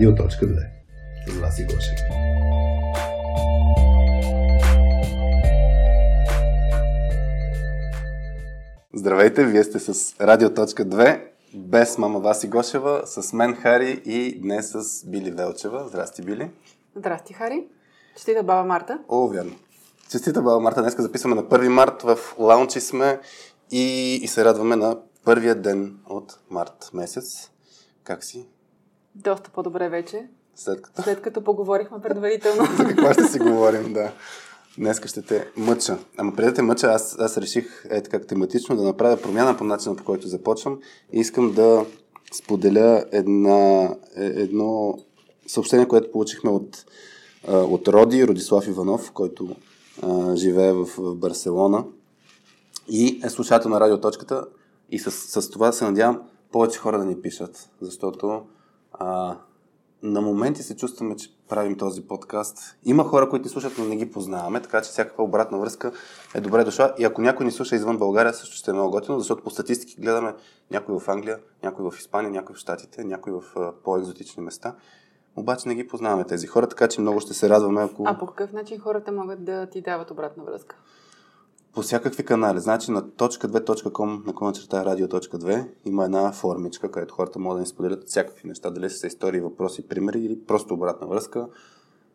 Радио.2 С вас и Гошев. Здравейте, вие сте с Радио.2 без мама Васи Гошева, с мен Хари и днес с Били Велчева. Здрасти, Били. Здрасти, Хари. Честита баба Марта. О, вярно. Честита баба Марта. Днес записваме на 1 март. В лаунчи сме и, и се радваме на първия ден от март месец. Как си? Доста по-добре вече. След като? След като поговорихме предварително. За какво ще си говорим, да. Днеска ще те мъча. Ама преди да те мъча, аз, аз реших е така тематично да направя промяна по начина, по който започвам. И искам да споделя една, е, едно съобщение, което получихме от, от Роди, Родислав Иванов, който а, живее в, в Барселона и е слушател на радиоточката. И с, с това се надявам повече хора да ни пишат, защото а, на моменти се чувстваме, че правим този подкаст. Има хора, които ни слушат, но не ги познаваме, така че всякаква обратна връзка е добре дошла. И ако някой ни слуша извън България, също ще е много готино, защото по статистики гледаме някой в Англия, някой в Испания, някой в Штатите, някой в по-екзотични места. Обаче не ги познаваме тези хора, така че много ще се радваме, ако... А по какъв начин хората могат да ти дават обратна връзка? По всякакви канали. Значи на .2.com, на кома черта радио.2 има една формичка, където хората могат да ни споделят всякакви неща, дали са истории, въпроси, примери или просто обратна връзка.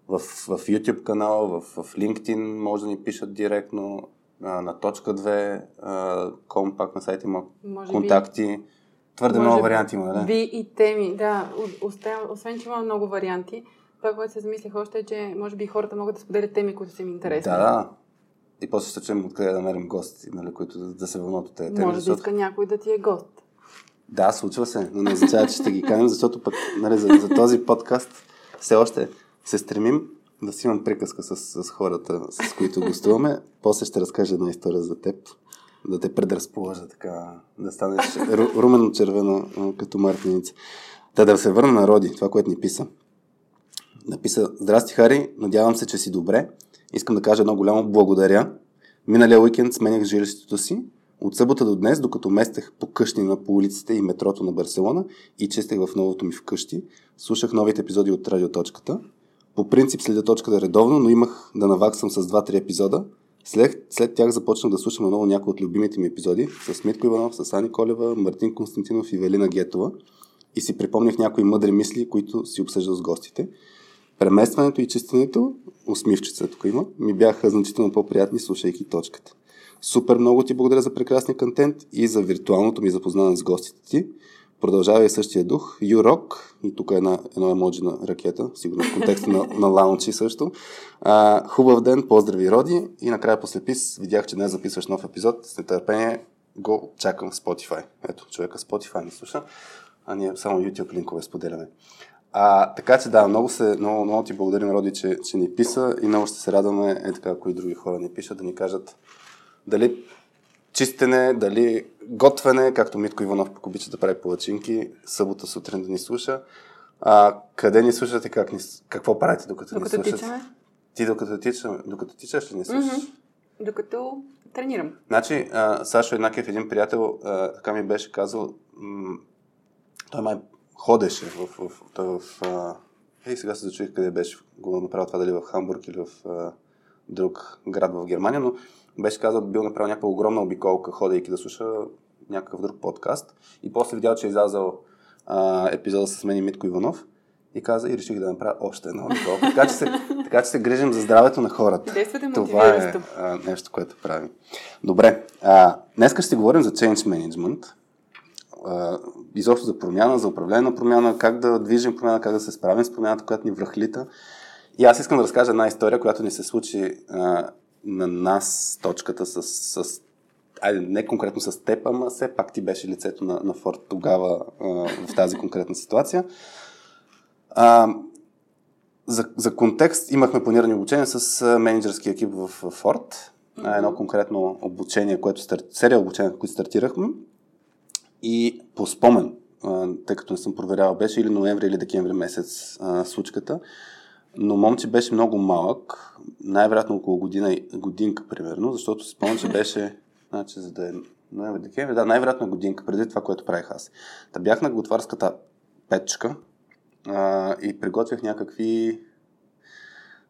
В, в YouTube канала, в, в LinkedIn може да ни пишат директно, а, на точка 2, ком пак на сайта има може контакти. Би, Твърде много варианти има, да? Би и теми, да. Освен, че има много варианти, това, което се замислях още е, че може би хората могат да споделят теми, които са им интересни. Да, да. И после ще чуем откъде да намерим гости, нали, които да, да се вълнат от тези теми. Може защото... да иска някой да ти е гост. Да, случва се, но не означава, че ще ги каним, защото пък нали, за, за този подкаст все още се стремим да си имам приказка с, с хората, с които гостуваме. После ще разкажа една история за теб, да те предразположа така, да станеш ру, румено-червена като мартиница. Та да се върна на Роди, това, което ни писа. Написа, здрасти Хари, надявам се, че си добре. Искам да кажа едно голямо благодаря. Миналия уикенд сменях жилището си. От събота до днес, докато местех по къщи на по улиците и метрото на Барселона и чистех в новото ми вкъщи, слушах новите епизоди от Радиоточката. По принцип следя точката редовно, но имах да наваксам с 2-3 епизода. След, след тях започнах да слушам отново някои от любимите ми епизоди с Митко Иванов, с Ани Колева, Мартин Константинов и Велина Гетова и си припомнях някои мъдри мисли, които си обсъждал с гостите. Преместването и чистенето, усмивчица тук има, ми бяха значително по-приятни, слушайки точката. Супер много ти благодаря за прекрасния контент и за виртуалното ми запознаване с гостите ти. Продължава и същия дух. Юрок, и тук е една, едно емоджи на ракета, сигурно в контекста на, на лаунчи също. А, хубав ден, поздрави Роди и накрая после пис видях, че днес записваш нов епизод. С нетърпение го чакам в Spotify. Ето, човека Spotify не слуша, а ние само YouTube линкове споделяме. А, така че да, много, се, много, много ти благодарим, Роди, че, че ни писа и много ще се радваме, е така, ако и други хора ни пишат, да ни кажат дали чистене, дали готвене, както Митко Иванов пък обича да прави палачинки, събота сутрин да ни слуша. А, къде ни слушате, как ни, какво правите докато, докато ни слушате? Тичаме? Ти докато тичаме, докато тичаш ли ни слушаш? Mm-hmm. Докато тренирам. Значи, а, Сашо Еднакев, един приятел, а, така ми беше казал, м- той май ходеше в... в, в, в, в а... Ей, сега се зачуих къде беше го направил това, дали в Хамбург или в а, друг град в Германия, но беше казал, бил направил някаква огромна обиколка, ходейки да слуша някакъв друг подкаст. И после видял, че е излязал а, епизода с мен и Митко Иванов и каза и реших да направя още една обиколка. така, че се, така че се грижим за здравето на хората. Това е а, нещо, което правим. Добре, а, днес ще си говорим за change management изобщо за промяна, за управление на промяна, как да движим промяна, как да се справим с промяната, която ни връхлита. И аз искам да разкажа една история, която ни се случи а, на нас, точката с, с айде, не конкретно с теб, ама все пак ти беше лицето на, на Форд тогава а, в тази конкретна ситуация. А, за, за контекст имахме планирани обучение с менеджерски екип в, в Форд. Mm-hmm. Едно конкретно обучение, което стар... серия обучение, които стартирахме. И по спомен, тъй като не съм проверявал, беше или ноември или декември месец случката, но момче беше много малък, най-вероятно около година, годинка примерно, защото си спомням, че беше, значи за да е ноември, декември, да, най-вероятно годинка преди това, което правих аз. Та бях на готварската печка а, и приготвях някакви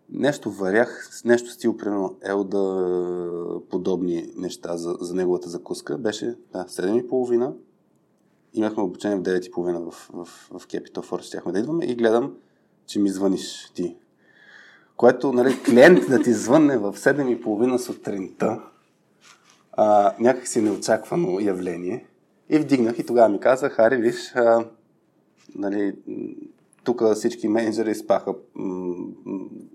нещо варях, нещо стил, примерно, Елда подобни неща за, за неговата закуска. Беше да, 7.30. Имахме обучение в 9.30 в, в, в Capital Force, щяхме да идваме и гледам, че ми звъниш ти. Което, нали, клиент да ти звънне в 7.30 сутринта, а, някакси неочаквано явление. И вдигнах и тогава ми каза, Хари, виж, а, нали, тук всички менеджери спаха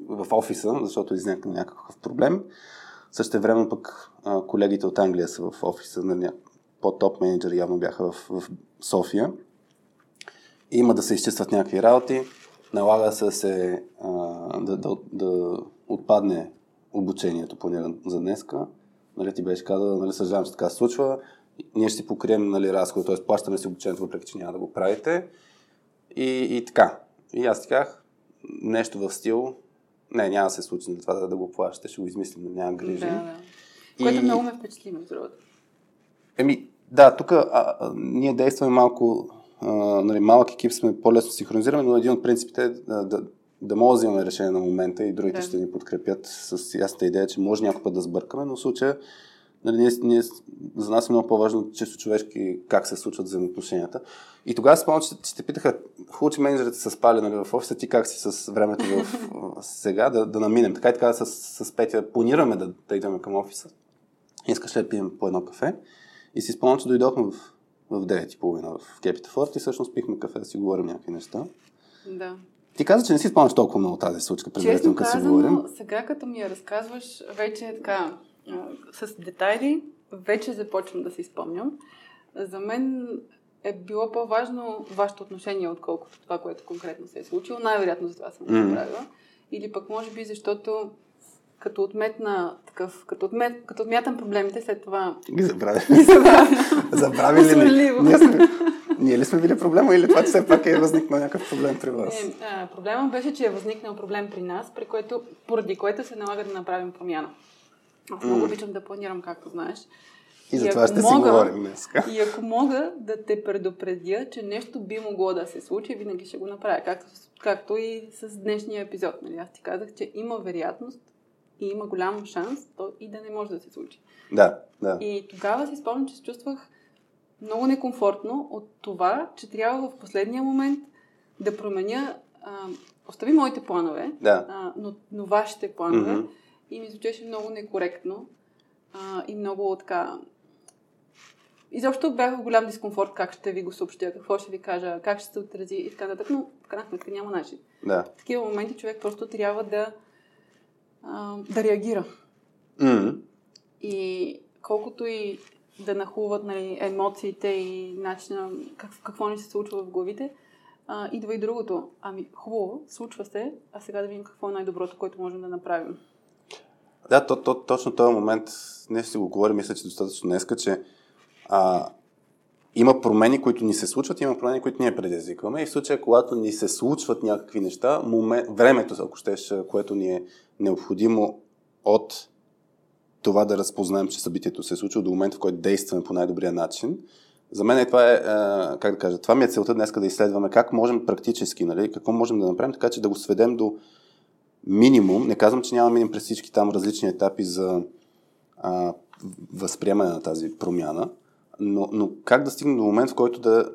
в офиса, защото изникна някакъв проблем. Също време пък колегите от Англия са в офиса, нали, по-топ менеджери явно бяха в, в София. Има да се изчистват някакви работи, налага се, се а, да, да, да отпадне обучението планирано за днеска. Нали, ти беше казал, нали, съжалявам, че така се случва. Ние ще си покрием нали, разходи, т.е. плащаме си обучението, въпреки че няма да го правите. И, и така. И аз казах нещо в стил, не, няма да се случи на това да, да го плащате, ще го измислим, няма грижи. Да, да. И... Което много ме впечатли, между другото. Еми, да, тук ние действаме малко, а, нали, малък екип сме по-лесно синхронизираме, но един от принципите е да, да, да може да взимаме решение на момента и другите да. ще ни подкрепят с ясната идея, че може някой път да сбъркаме, но в случая Нали, ние, ние, за нас е много по-важно чисто човешки как се случват взаимоотношенията. И тогава спомням, че, че те питаха, хубаво, че менеджерите са спали нали, в офиса, ти как си с времето в, сега да, да наминем. Така и така с, с Петя планираме да, да идваме към офиса. Искаш ли да пием по едно кафе? И си спомням, че дойдохме в, в 9.30 в Кепите Форт и всъщност пихме кафе да си говорим някакви неща. Да. Ти каза, че не си спомняш толкова много тази случка, предварително като си говорим. сега като ми я разказваш, вече е така, с детайли вече започвам да си спомням. За мен е било по-важно вашето отношение, отколкото това, което конкретно се е случило. Най-вероятно за това съм го направила. Mm-hmm. Или пък може би защото като отметна такъв, като, отмет, като отмятам проблемите, след това... Ги забравя. Ги забравя. забрави ли? Ние, сме, ние ли сме били проблема или това, че все пак е възникнал някакъв проблем при вас? Не, а, проблема беше, че е възникнал проблем при нас, при което, поради което се налага да направим промяна. Аз много обичам да планирам, както знаеш. И, и за това ще мога, си говорим днес. И ако мога да те предупредя, че нещо би могло да се случи, винаги ще го направя. Както, както и с днешния епизод. Нали? Аз ти казах, че има вероятност и има голям шанс то и да не може да се случи. Да, да. И тогава си спомням, че се чувствах много некомфортно от това, че трябва в последния момент да променя. А, остави моите планове, да. а, но, но вашите планове. Mm-hmm и ми звучеше много некоректно а, и много така... Изобщо бях в голям дискомфорт как ще ви го съобщя, какво ще ви кажа, как ще се отрази и така нататък, но в крайна сметка няма начин. Да. В такива моменти човек просто трябва да, а, да реагира. Mm-hmm. И колкото и да нахуват нали, емоциите и начина как, какво ни се случва в главите, а, идва и другото. Ами, хубаво, случва се, а сега да видим какво е най-доброто, което можем да направим. Да, то, то, точно този момент, не си го говорим, мисля, че достатъчно днеска, че а, има промени, които ни се случват, има промени, които ние предизвикваме. И в случая, когато ни се случват някакви неща, момент, времето, ако щеш, което ни е необходимо от това да разпознаем, че събитието се е случило до момента, в който действаме по най-добрия начин. За мен е това е, как да кажа, това ми е целта днес да изследваме как можем практически, нали, какво можем да направим, така че да го сведем до минимум, не казвам, че няма минем през всички там различни етапи за а, възприемане на тази промяна, но, но как да стигнем до момент, в който да,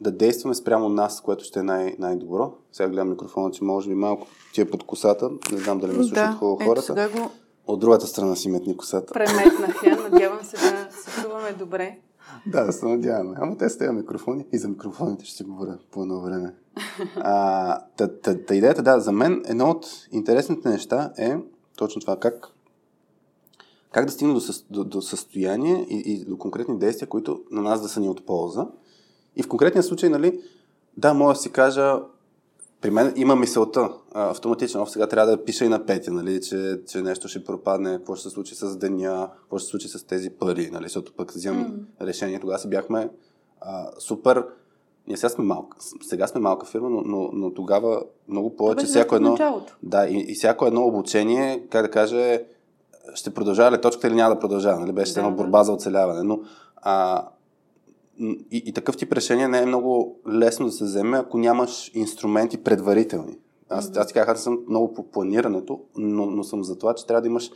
да действаме спрямо нас, което ще е най- най-добро. Сега гледам микрофона, че може би малко ти е под косата. Не знам дали ме слушат да, хубаво хората. Ето го... От другата страна си метни косата. Преметнах я. Надявам се да се чуваме добре. Да, да се надяваме. Ама те сте микрофони и за микрофоните ще си говоря по едно време. А, та, та, та идеята, да, за мен едно от интересните неща е точно това, как, как да стигна до, до, до състояние и, и до конкретни действия, които на нас да са ни от полза. И в конкретния случай, нали, да, мога да си кажа, при мен има мисълта автоматично. Сега трябва да пиша и на Петя, нали, че, че нещо ще пропадне, какво ще се случи с деня, какво ще се случи с тези пари, нали, защото пък взимам mm. решение. Тогава си бяхме а, супер ние сега сме малка, сега сме малка фирма, но, но, но тогава много повече всяко едно... Да, и, и всяко едно обучение, как да кажа, ще продължава ли точката или няма да продължава. Нали? Беше да, едно борба за оцеляване. Но а, и, и такъв тип решение не е много лесно да се вземе, ако нямаш инструменти предварителни. Аз, аз ти казах, аз съм много по планирането, но, но съм за това, че трябва да имаш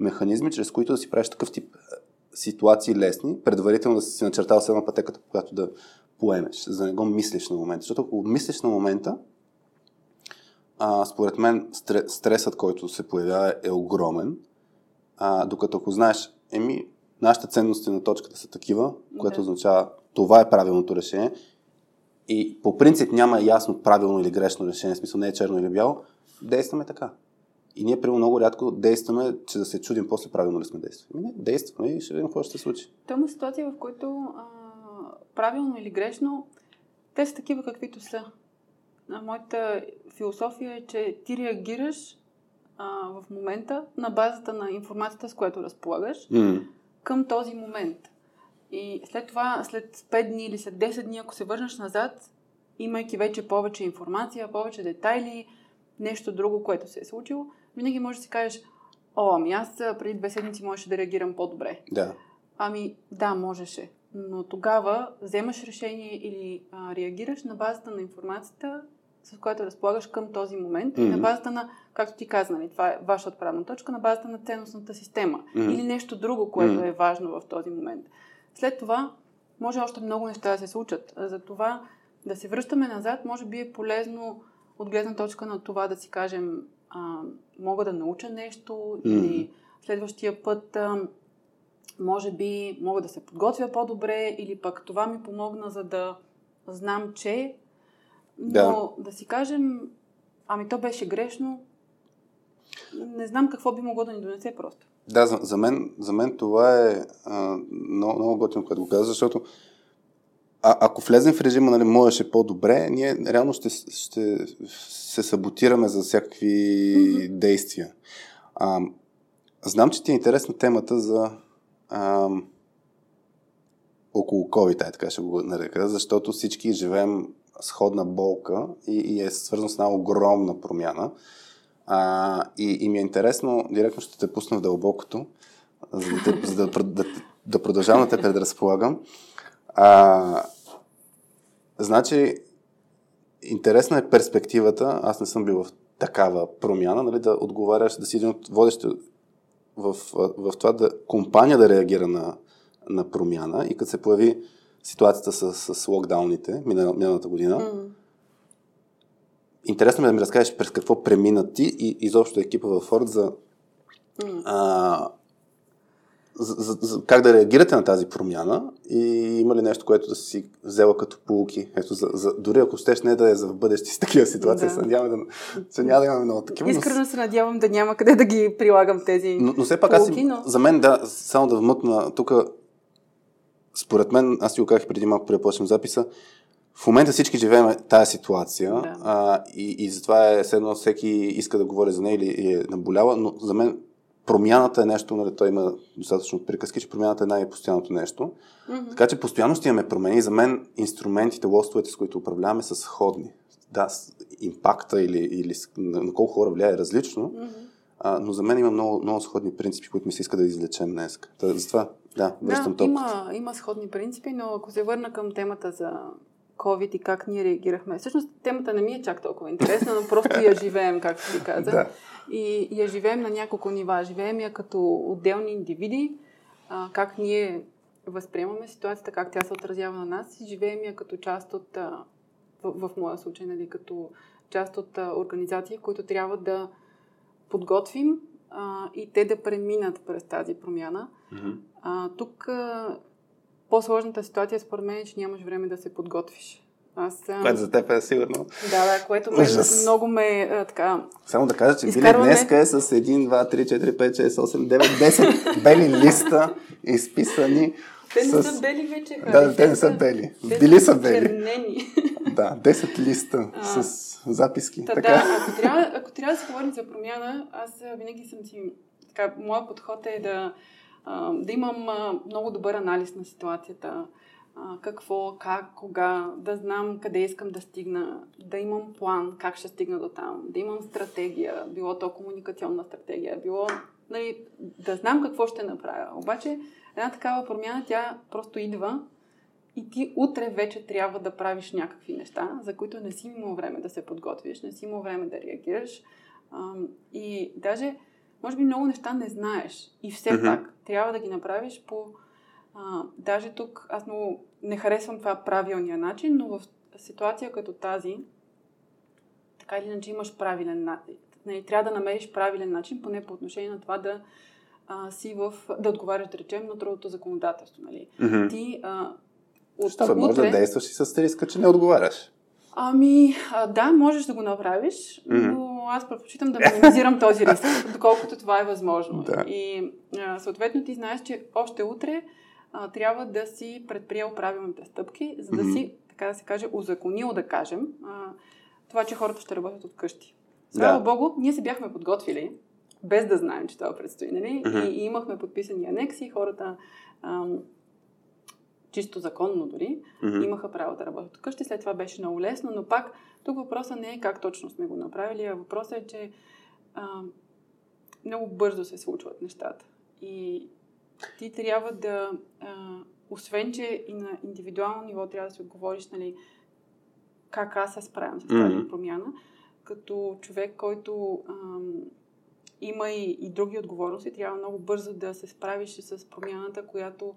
механизми, чрез които да си правиш такъв тип ситуации лесни, предварително да си начертал с една пътеката, когато да поемеш, за да не го мислиш на момента. Защото ако мислиш на момента, а, според мен стресът, който се появява е огромен, а, докато ако знаеш, еми, нашите ценности на точката са такива, което да. означава това е правилното решение и по принцип няма ясно правилно или грешно решение, в смисъл не е черно или бяло, действаме така. И ние прямо много рядко действаме, че да се чудим после правилно ли сме действали. Ами не, действаме и ще видим какво ще се случи. То има ситуация, в които а, правилно или грешно, те са такива каквито са. А, моята философия е, че ти реагираш а, в момента на базата на информацията, с която разполагаш, mm. към този момент. И след това, след 5 дни или след 10 дни, ако се върнеш назад, имайки вече повече информация, повече детайли, нещо друго, което се е случило, винаги можеш да си кажеш, о, ами аз преди две седмици можеше да реагирам по-добре. Да. Ами, да, можеше. Но тогава вземаш решение или а, реагираш на базата на информацията, с която разполагаш към този момент mm-hmm. и на базата на, както ти каза, нали, това е ваша отправна точка, на базата на ценностната система mm-hmm. или нещо друго, което mm-hmm. е важно в този момент. След това може още много неща да се случат. Затова да се връщаме назад, може би е полезно от гледна точка на това да си кажем а, мога да науча нещо mm. или следващия път а, може би мога да се подготвя по-добре или пък това ми помогна за да знам, че но да, да си кажем ами то беше грешно не знам какво би могло да ни донесе просто. Да, за, за, мен, за мен това е а, много, много готино, което го каза, защото а, ако влезем в режима, нали, можеше по-добре, ние реално ще, ще се саботираме за всякакви mm-hmm. действия. А, знам, че ти е интересна темата за а, около COVID, така ще го нарека, защото всички живеем сходна болка и, и е свързано с една огромна промяна. А, и, и ми е интересно, директно ще те пусна в дълбокото, за да, те, за да, да, да продължавам да те предразполагам. А, значи, интересна е перспективата. Аз не съм бил в такава промяна, нали, да отговаряш, да си един от водещите в, в, в това да компания да реагира на, на промяна и като се появи ситуацията с, с локдауните миналата година, mm. интересно ми е да ми разкажеш през какво премина ти и изобщо екипа в Форд за mm. а, за, за, за, как да реагирате на тази промяна и има ли нещо, което да си взела като полуки. Ето, за, за, дори ако щеш не да е за в бъдеще с такива ситуации, да. се надявам да, се няма да имаме много такива. Искрено но... се надявам да няма къде да ги прилагам тези Но, но все пак полуки, аз но... за мен, да, само да вмъкна тук, според мен, аз ти го казах преди малко, преди да записа, в момента всички живеем тази ситуация да. а, и, и затова е едно всеки иска да говори за нея или е наболява, но за мен промяната е нещо, нали, той има достатъчно приказки, че промяната е най-постоянното нещо. Mm-hmm. Така че постоянно ще имаме промени. За мен инструментите, лостовете, с които управляваме, са сходни. Да, импакта или, или на колко хора влияе е различно, mm-hmm. а, но за мен има много, много сходни принципи, които ми се иска да извлечем днес. Затова, да, връщам да, има, има сходни принципи, но ако се върна към темата за COVID и как ние реагирахме. Всъщност темата не ми е чак толкова интересна, но просто я живеем, както ви казах. да. И я живеем на няколко нива. Живеем я като отделни индивиди, а, как ние възприемаме ситуацията, как тя се отразява на нас и живеем я като част от, а, в, в моя случай, нали, като част от а, организации, които трябва да подготвим а, и те да преминат през тази промяна. Mm-hmm. А, тук а, по-сложната ситуация според мен е, че нямаш време да се подготвиш. Аз, което за теб е сигурно. Да, да, което ме, много ме а, така. Само да кажа, че изкарваме... Били днеска е с 1, 2, 3, 4, 5, 6, 8, 9, 10 бели листа, изписани. Те не с... са бели вече. Да, те не са бели. Те Били са бели. Чернени. Да, 10 листа а, с записки. Та, така. Да, ако трябва, ако трябва да се говорим за промяна, аз винаги съм си. Така, моят подход е да, да имам много добър анализ на ситуацията какво, как, кога, да знам къде искам да стигна, да имам план как ще стигна до там, да имам стратегия, било то комуникационна стратегия, било нали, да знам какво ще направя. Обаче една такава промяна, тя просто идва и ти утре вече трябва да правиш някакви неща, за които не си имал време да се подготвиш, не си имал време да реагираш. И даже, може би, много неща не знаеш. И все mm-hmm. пак трябва да ги направиш по. А, даже тук аз много не харесвам това правилния начин, но в ситуация като тази, така или иначе имаш правилен начин. Трябва да намериш правилен начин, поне по отношение на това да а, си в, да отговаряш, да речем, на трудното законодателство. Нали? Mm-hmm. Ти а, от Това може да действаш и с риска, че не отговаряш. Ами, а, да, можеш да го направиш, mm-hmm. но аз предпочитам да минимизирам този риск, доколкото това е възможно. Да. И а, съответно ти знаеш, че още утре а, трябва да си предприел правилните стъпки, за да mm-hmm. си, така да се каже, узаконил, да кажем, а, това, че хората ще работят от къщи. Слава да. Богу, ние се бяхме подготвили, без да знаем, че това предстои, нали? Mm-hmm. И, и имахме подписани анекси, хората ам, чисто законно дори, mm-hmm. имаха право да работят вкъщи. След това беше много лесно, но пак тук въпросът не е как точно сме го направили, а въпросът е, че а, много бързо се случват нещата. И ти трябва да, а, освен, че и на индивидуално ниво трябва да си отговориш, нали, как аз се справям с тази mm-hmm. промяна, като човек, който а, има и, и други отговорности, трябва много бързо да се справиш с промяната, която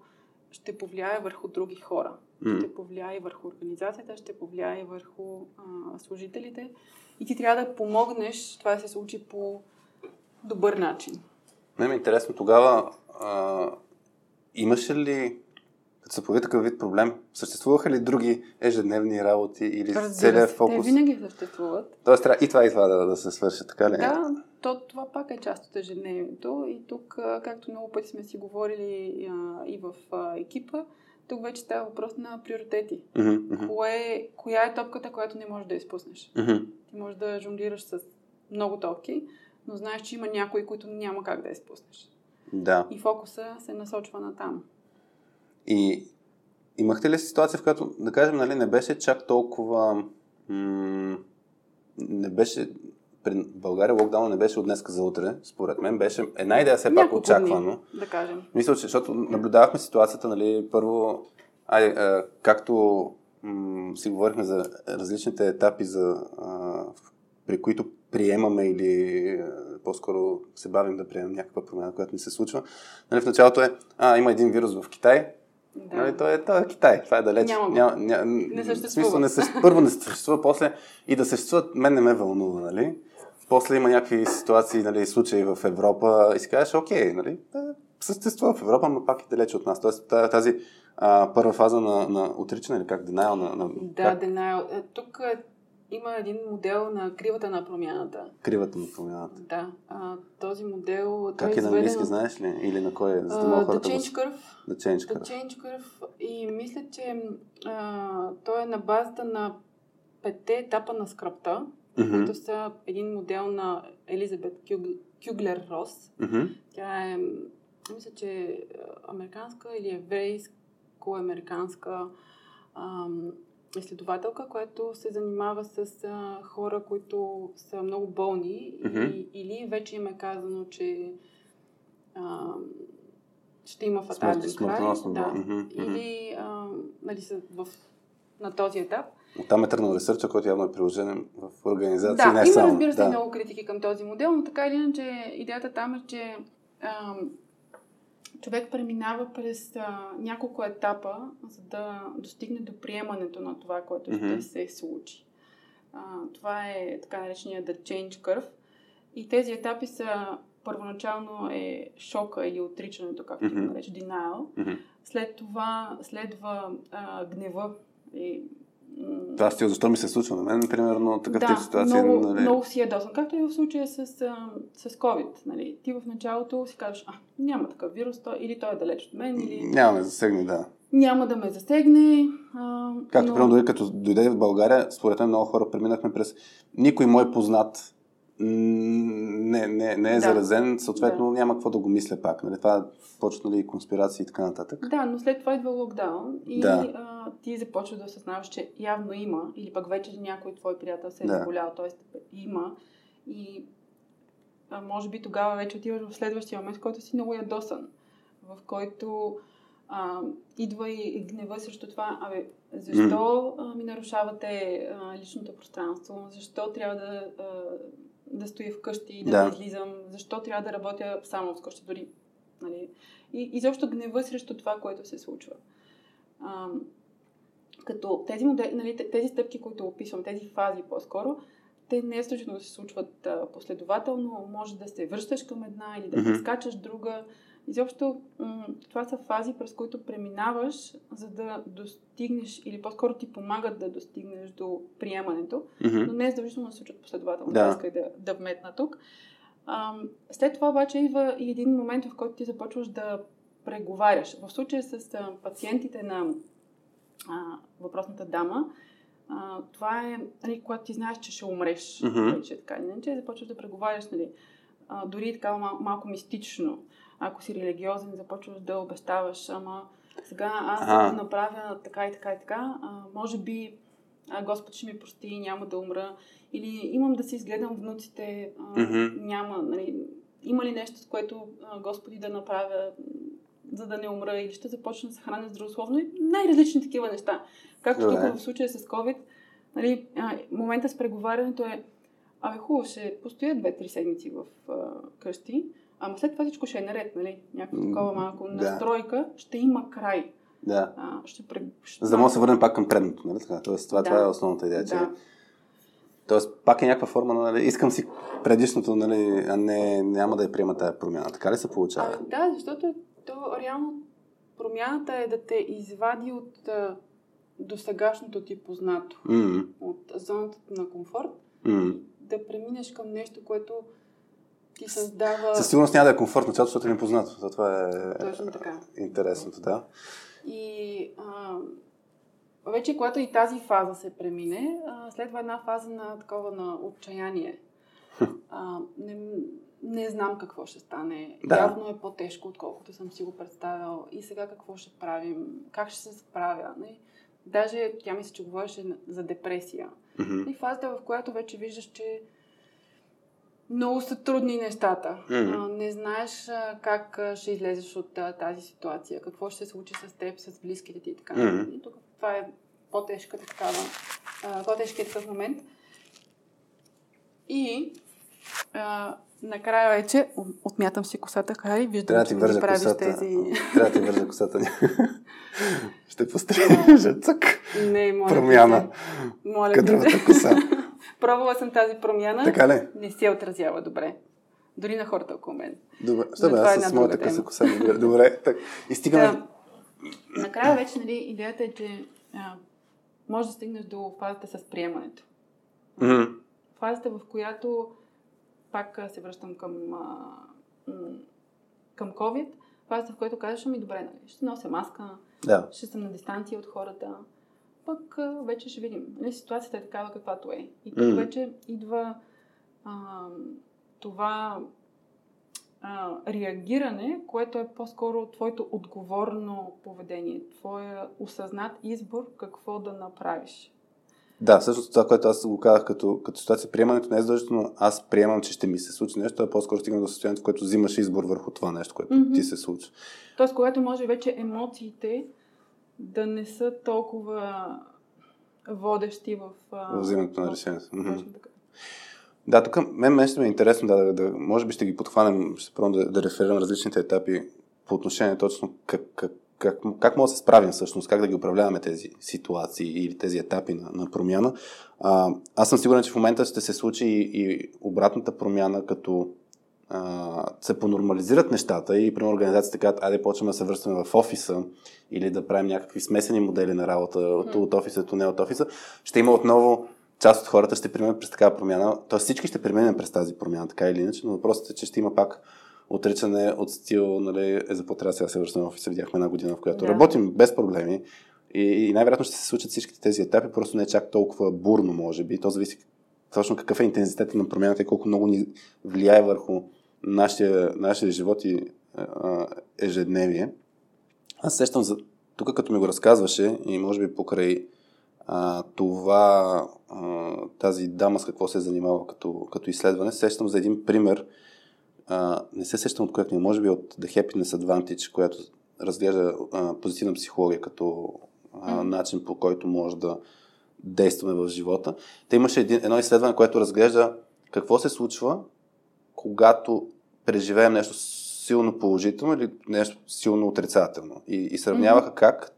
ще повлияе върху други хора. Mm. Ще повлияе върху организацията, ще повлияе върху а, служителите. И ти трябва да помогнеш това да се случи по добър начин. Не ми е интересно тогава, а, имаше ли, като се появи такъв вид проблем, съществуваха ли други ежедневни работи или целият фокус? Те винаги съществуват. Тоест трябва и това и това да, да се свърши, така ли? Да, то, това пак е част от ежедневието и тук, както много пъти сме си говорили а, и в а, екипа, тук вече става въпрос на приоритети. Mm-hmm. Кое, коя е топката, която не можеш да изпуснеш? Mm-hmm. Ти можеш да жонглираш с много топки, но знаеш, че има някои, които няма как да изпуснеш. Да. И фокуса се насочва на там. И имахте ли ситуация, в която, да кажем, нали, не беше чак толкова... М- не беше при България локдаун не беше от днес за утре, според мен. Беше една идея все пак очаквано. Дни, да кажем. Мисля, че защото наблюдавахме ситуацията, нали, първо, ай, а, както м- си говорихме за различните етапи, за, а, при които приемаме или а, по-скоро се бавим да приемем някаква промяна, която ни се случва. Нали, в началото е, а, има един вирус в Китай, да. Нали, той, е, той е Китай, това е далеч. Няма, няма, няма, не съществува. Смисъл, не съществува. Първо не съществува, после и да съществува, мен не ме вълнува, нали? После има някакви ситуации, нали, случаи в Европа и си кажеш, окей, нали, съществува в Европа, но пак е далече от нас. Тоест тази а, първа фаза на, на отричане или как? Denial на... на да, как? denial. Е, тук е, има един модел на кривата на промяната. Кривата на промяната. Да. А, този модел... Как е на английски, знаеш ли? Или на кой е? За да uh, the Change Curve. The Change Curve. The Change Curve. И мисля, че а, той е на базата на петте етапа на скръпта mm-hmm. които са един модел на Елизабет Кюглер Рос. Mm-hmm. Тя е, мисля, че американска или еврейско-американска ам, изследователка, която се занимава с а, хора, които са много болни mm-hmm. и, или вече им е казано, че а, ще има фатален край. Да. Mm-hmm. Или а, нали, са в, на този етап. Там е тръгнал ресърча, който явно е приложен в организация. Да, не има само. разбира се да. много критики към този модел, но така или иначе идеята там е, че а, човек преминава през а, няколко етапа, за да достигне до приемането на това, което mm-hmm. ще се случи. А, това е така наречения The Change Curve. И тези етапи са първоначално е шока или отричането, както mm-hmm. нарече, denial. Mm-hmm. След това следва а, гнева и това стил, защо ми се случва на мен, примерно, такъв да, тип ситуация. Много, нали... много си ядосан. Както и в случая с, с COVID. Нали? Ти в началото си кажеш, а, няма такъв вирус, той, или той е далеч от мен, или... Няма ме засегне, да. Няма да ме засегне. А, Както, но... примерно, дори като дойде в България, според мен много хора преминахме през никой мой познат не, не, не е да. заразен, съответно да. няма какво да го мисля пак. Нали? Това почнали конспирации и така нататък. Да, но след това идва локдаун и да. а, ти започваш да осъзнаваш, че явно има, или пък вече някой твой приятел се е да. заболял, т.е. има. И а, може би тогава вече отиваш в следващия момент, в който си много ядосан, в който А, идва и гнева срещу това, абе, защо а, ми нарушавате а, личното пространство, защо трябва да, а, да стоя вкъщи и да, да. не излизам, защо трябва да работя само вкъщи, дори. Нали? И изобщо гнева срещу това, което се случва. А, като тези, модели, нали, тези стъпки, които описвам, тези фази по-скоро, те не е случайно да се случват а, последователно, може да се връщаш към една или да mm-hmm. скачаш друга. Изобщо това са фази, през които преминаваш, за да достигнеш, или по-скоро ти помагат да достигнеш до приемането, mm-hmm. но не е задължително да се случват последователно. Да. Искай да, да вметна тук. А, след това обаче идва и един момент, в който ти започваш да преговаряш. В случая с а, пациентите на а, въпросната дама, а, това е, нали, когато ти знаеш, че ще умреш, mm-hmm. вече така, не, че започваш да преговаряш, нали, а, дори така мал, малко мистично. Ако си религиозен, започваш да обещаваш, ама сега аз ага. да направя така и така и така, а, може би а, Господ ще ми прости няма да умра. Или имам да си изгледам внуците, а, mm-hmm. няма, нали, има ли нещо, с което а, Господи да направя, за да не умра, или ще започна да се храня здравословно и най-различни такива неща. Както тук в случая с COVID, нали, а, момента с преговарянето е, абе хубаво, ще постоя две-три седмици в а, къщи, ама след това всичко ще е наред, нали? Някаква такова малко настройка, ще има край. Да. А, ще, ще... За да може да се върнем пак към предното, нали така? Тоест, това, да. това е основната идея, че... Да. Тоест, пак е някаква форма, нали, искам си предишното, нали, а не, няма да я приема тази промяна. Така ли се получава? А, да, защото то реално промяната е да те извади от до сегашното ти познато, mm-hmm. от зоната на комфорт, mm-hmm. да преминеш към нещо, което ти създава... Със сигурност няма да е комфортно, цялото, защото е непознато. Това е Точно така. интересното, да. И а, вече, когато и тази фаза се премине, а, следва една фаза на такова на отчаяние. А, не, не знам какво ще стане. Да. Явно е по-тежко, отколкото съм си го представял. И сега какво ще правим? Как ще се справя? Не? Даже тя мисля, че говореше за депресия. Mm-hmm. И фазата, в която вече виждаш, че много са трудни нещата. Mm-hmm. Не знаеш как ще излезеш от тази ситуация, какво ще се случи с теб, с близките ти и така. Mm-hmm. И тук това е по-тежката такава, по-тежкият такъв момент. И а, накрая вече отмятам си косата, Хари, виждам, Трябва че ми правиш косата. тези... Трябва да ти вържа косата. Ще пострижа цък. Не, моля. Промяна. Моля. Кадровата коса. Пробвала съм тази промяна. Така ли? Не се отразява добре. Дори на хората около мен. Добре, Добре аз е с моята къса коса. Добре, добре. Так. И стигаме... Да. Накрая вече, нали, идеята е, че а, може да стигнеш до фазата с приемането. Mm-hmm. Фазата, в която пак се връщам към, а, към COVID, фазата, в която казваш, ми добре, нали, ще нося маска, да. ще съм на дистанция от хората, пък вече ще видим. Нали, ситуацията е такава каквато е. И тук mm. вече идва а, това а, реагиране, което е по-скоро твоето отговорно поведение, твоя осъзнат избор какво да направиш. Да, също това, което аз го казах като, като ситуация, приемането не е задължително аз приемам, че ще ми се случи нещо, а по-скоро стигна до състоянието, в което взимаш избор върху това нещо, което mm-hmm. ти се случи. Тоест, когато може вече емоциите да не са толкова водещи в... В взимането на решението. Mm-hmm. Да, тук мен, ще ми е интересно, да, да, да, може би ще ги подхванем, ще пробвам да, да реферирам различните етапи по отношение точно как, как, как, как може да се справим всъщност, как да ги управляваме тези ситуации или тези етапи на, на промяна. А, аз съм сигурен, че в момента ще се случи и, и обратната промяна, като а, се понормализират нещата и, примерно, организациите казват, айде почваме да се връщаме в офиса или да правим някакви смесени модели на работа mm. от офиса, от не от офиса, ще има отново част от хората ще преминат през такава промяна. Тоест всички ще преминем през тази промяна, така или иначе, но въпросът е, че ще има пак отричане от стил, нали, е за по-трябва сега се връщаме в офиса. Видяхме една година, в която да. работим без проблеми. И, и най-вероятно ще се случат всичките тези етапи, просто не е чак толкова бурно, може би. То зависи точно какъв е интензитетът на промяната и колко много ни влияе върху нашия, нашия живот и а, ежедневие. Аз сещам за... Тук като ми го разказваше и може би покрай а, това, а, тази дама с какво се е занимава като, като изследване, сещам за един пример, а, не се сещам от която ми, може би от The Happiness Advantage, която разглежда а, позитивна психология като а, начин по който може да действаме в живота. Те имаше един, едно изследване, което разглежда какво се случва, когато преживеем нещо силно положително или нещо силно отрицателно. И, и сравняваха mm-hmm. как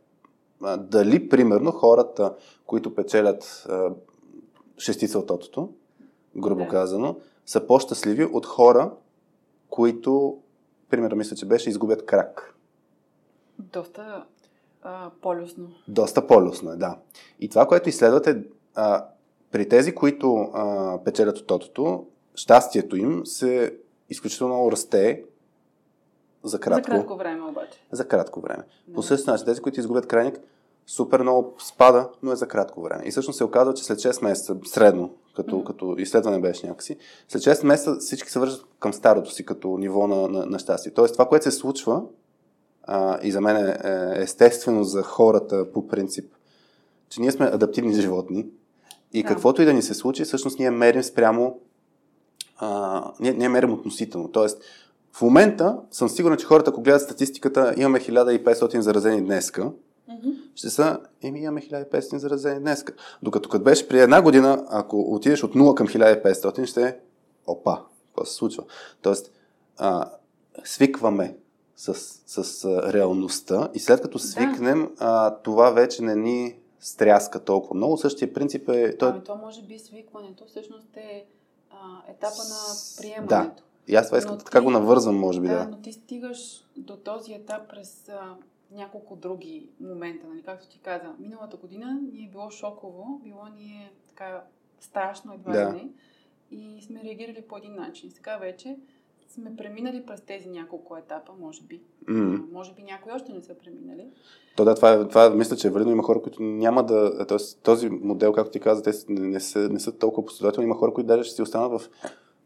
а, дали, примерно, хората, които печелят а, шестица от тотото, грубо yeah. казано, са по-щастливи от хора, които, примерно, мисля, че беше, изгубят крак. Доста а, полюсно. Доста полюсно е, да. И това, което изследвате, а, при тези, които а, печелят от тотото, щастието им се изключително много расте за кратко. За кратко време обаче. За кратко време. Да. По същия начин, тези, които изгубят крайник, супер много спада, но е за кратко време. И всъщност се оказва, че след 6 месеца, средно, като, mm-hmm. като изследване беше някакси, след 6 месеца всички се вършат към старото си като ниво на, на, на щастие. Тоест това, което се случва, а, и за мен е, е естествено за хората по принцип, че ние сме адаптивни животни и да. каквото и да ни се случи, всъщност ние мерим спрямо а, ние, ние мерим относително. Тоест, в момента съм сигурен, че хората, ако гледат статистиката, имаме 1500 заразени днеска, mm-hmm. ще са, еми имаме 1500 заразени днеска. Докато като беше при една година, ако отидеш от 0 към 1500, ще е, опа, какво се случва? Тоест, а, свикваме с, с реалността и след като свикнем, да. а, това вече не ни стряска толкова много. Същия принцип е... Той... Ами то може би свикването всъщност е а, етапа на приемането. Да. И аз това искам, така го навързвам, може би, да. Да, но ти стигаш до този етап през а, няколко други момента, нали? Както ти каза, миналата година ни е било шоково, било ни е така страшно едва да. не и сме реагирали по един начин. Сега вече сме преминали през тези няколко етапа, може би. Mm. Може би някои още не са преминали. То да, това, е, това мисля, че е валидно. Има хора, които няма да... Тоест, този модел, както ти каза, те не са, не са толкова последователни. Има хора, които даже ще си останат в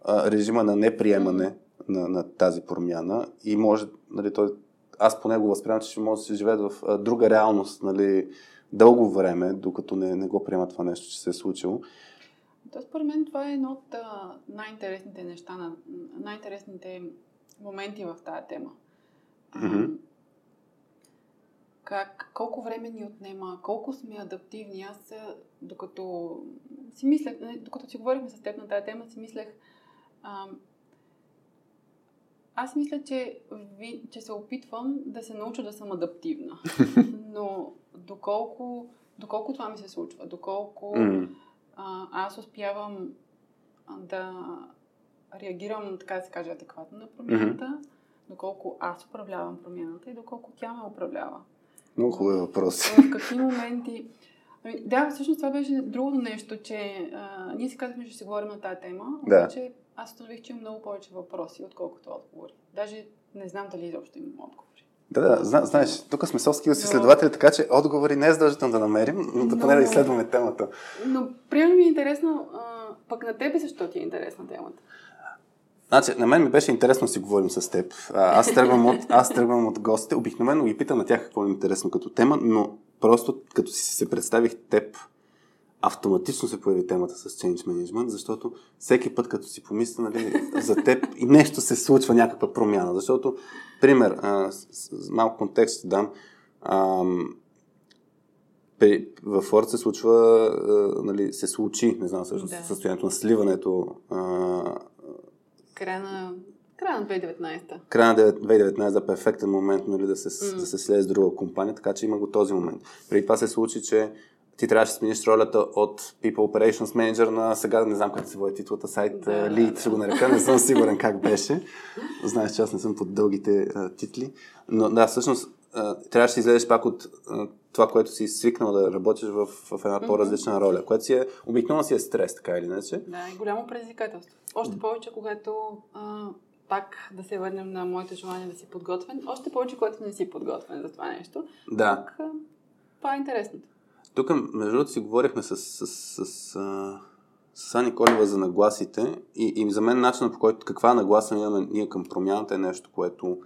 а, режима на неприемане mm. на, на тази промяна и може, нали, той, аз поне го възприемам, че ще може да се живеят в а, друга реалност, нали, дълго време, докато не, не го приемат това нещо, че се е случило. То според мен това е едно от най-интересните неща, на, най-интересните моменти в тази тема. Mm-hmm. Как, колко време ни отнема, колко сме адаптивни. Аз, докато си мислех, докато си говорихме с теб на тази тема, си мислех, а, аз мисля, че, ви, че се опитвам да се науча да съм адаптивна. Но доколко, доколко това ми се случва, доколко mm а, аз успявам да реагирам, така да се каже, адекватно на промяната, mm-hmm. доколко аз управлявам промяната и доколко тя ме управлява. Много хубави въпроси. В какви моменти... Ами, да, всъщност това беше другото нещо, че а, ние си казахме, че ще си говорим на тази тема, да. обаче аз установих, че имам много повече въпроси, отколкото отговори. Даже не знам дали изобщо имам отговор. Да, да, зна, знаеш, тук сме софски но... изследователи, така че отговори не е задължително да намерим, но да поне да изследваме темата. Но приема ми е интересно, а, пък на тебе защо ти е интересна темата? Значи, на мен ми беше интересно да си говорим с теб. Аз тръгвам от, аз тръгвам от гостите. Обикновено ги питам на тях какво е интересно като тема, но просто като си се представих теб, автоматично се появи темата с change management, защото всеки път, като си помисля нали, за теб и нещо се случва, някаква промяна. Защото, пример, а, с, с малко контекст ще дам, а, в Ford се случва, а, нали, се случи, не знам всъщност, да. състоянието на сливането. А, края на Края на 2019. Края на 2019 е перфектен момент нали, да, се, mm. да се слезе с друга компания, така че има го този момент. Преди това се случи, че ти трябваше да смениш ролята от People Operations Manager на сега, не знам как се води титлата, сайт да, Lead, ще го нарека, не съм сигурен как беше. Знаеш, че аз не съм под дългите а, титли. Но да, всъщност а, трябваше да излезеш пак от а, това, което си свикнал да работиш в, в една по-различна роля, което си е, обикновено си е стрес, така или иначе. Да, и голямо предизвикателство. Още повече, когато а, пак да се върнем на моите желание да си подготвен, още повече, когато не си подготвен за това нещо. Да. Пак, това е интересното. Тук, между другото, си говорихме с, с, с, с, с Ани Колева за нагласите и, и за мен начинът по който каква нагласа имаме ние към промяната е нещо, което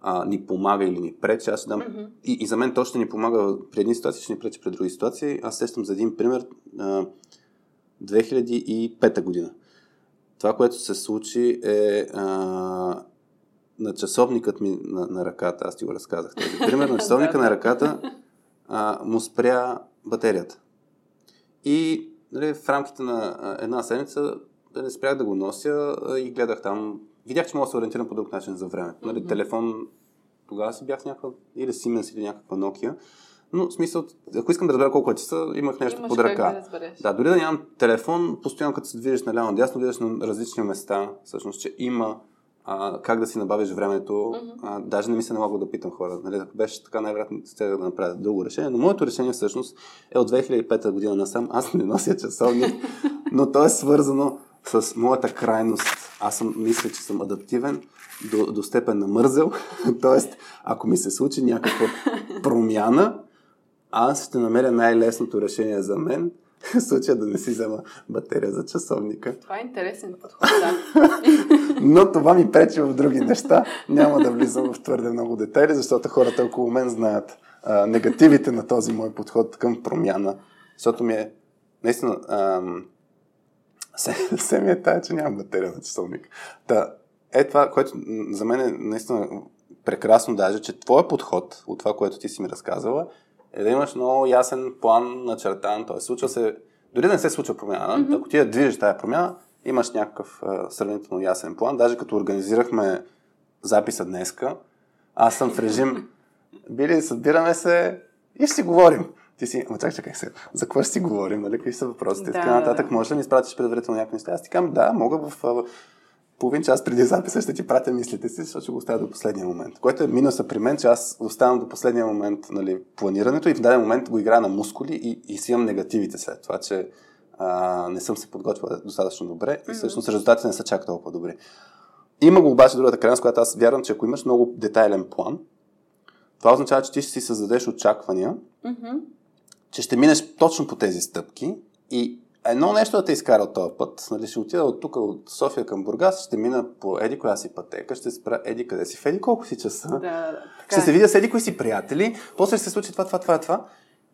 а, ни помага или ни пречи. Аз дам... Mm-hmm. И, и за мен то ще ни помага при едни ситуации, ще ни пречи при други ситуации. Аз сещам за един пример. А, 2005 година. Това, което се случи е... А, на часовникът ми на, на ръката, аз ти го разказах този пример, на часовника на ръката а, му спря батерията. И нали, в рамките на една седмица да не спрях да го нося и гледах там. Видях, че мога да се ориентирам по друг начин за времето. Нали, Мгм. телефон, тогава си бях някаква, или Siemens, или някаква Nokia. Но в смисъл, ако искам да разбера колко е часа, имах нещо Имаш под ръка. да. Да, дори да нямам телефон, постоянно като се движиш наляво надясно, гледаш на различни места, всъщност, че има а, как да си набавиш времето. Мгм. А, даже не ми се налага да питам хора. Нали, ако беше така, най-вероятно ще да направя друго решение. Но моето решение всъщност е от 2005 година насам. Аз не нося часовник, но то е свързано с моята крайност. Аз съм, мисля, че съм адаптивен до, до степен на мързел. Тоест, ако ми се случи някаква промяна, аз ще намеря най-лесното решение за мен, в случая да не си взема батерия за часовника. Това е интересен подход, да. Но това ми пречи в други неща. Няма да влизам в твърде много детайли, защото хората около мен знаят а, негативите на този мой подход към промяна. Защото ми е наистина ам, се, се ми е тая, че нямам батерия на часовник. Та, е това, което за мен е наистина прекрасно даже, че твоя подход от това, което ти си ми разказала, е да имаш много ясен план начертан. Т.е. случва се, дори да не се случва промяна, mm-hmm. ако ти я движиш тая промяна, имаш някакъв а, сравнително ясен план. Даже като организирахме записа днеска, аз съм в режим, били, събираме се и ще си говорим. Ти си, ама чакай, чакай сега, за какво ще си говорим, нали, какви са въпросите, Да, така нататък, да. може ли да ми изпратиш предварително някакви неща? Аз ти казвам, да, мога в а, половин час преди записа ще ти пратя мислите си, защото ще го оставя до последния момент. Което е минуса при мен, че аз оставам до последния момент нали, планирането и в даден момент го играя на мускули и, и си имам негативите след това, че а, не съм се подготвил достатъчно добре и всъщност резултатите не са чак толкова добри. Има го обаче другата крайност, която аз вярвам, че ако имаш много детайлен план, това означава, че ти ще си създадеш очаквания, Мгм. че ще минеш точно по тези стъпки и едно нещо да те изкара от този път, нали, ще отида от тук, от София към Бургас, ще мина по еди коя си пътека, ще спра еди къде си, в еди колко си часа, Да, да, ще е. се видя с еди кои си приятели, после ще се случи това, това, това, това.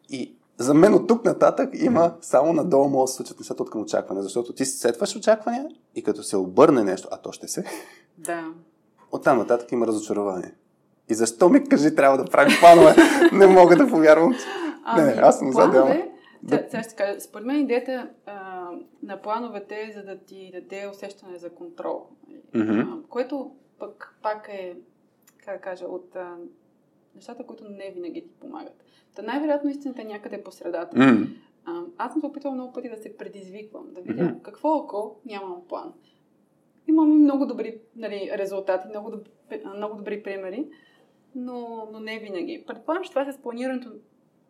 И за мен от тук нататък има само надолу могат да се случат нещата от към очакване, защото ти сетваш очаквания и като се обърне нещо, а то ще се, Да. оттам нататък има разочарование. И защо ми кажи, трябва да правим планове? не мога да повярвам. Не, не, аз съм за Ами, планове, дела. Сега, сега ще кажа, според мен идеята а, на плановете е за да ти даде усещане за контрол. Мгм. А, което пък пак е, как да кажа, от а, нещата, които не винаги ти помагат. Та най-вероятно истината е някъде по средата. М. А, аз съм се опитвала много пъти да се предизвиквам, да видя Мгм. какво ако нямам план. Имам и много добри нали, резултати, много, доб... много добри примери, но, но не винаги. Предполагам, че това с планирането,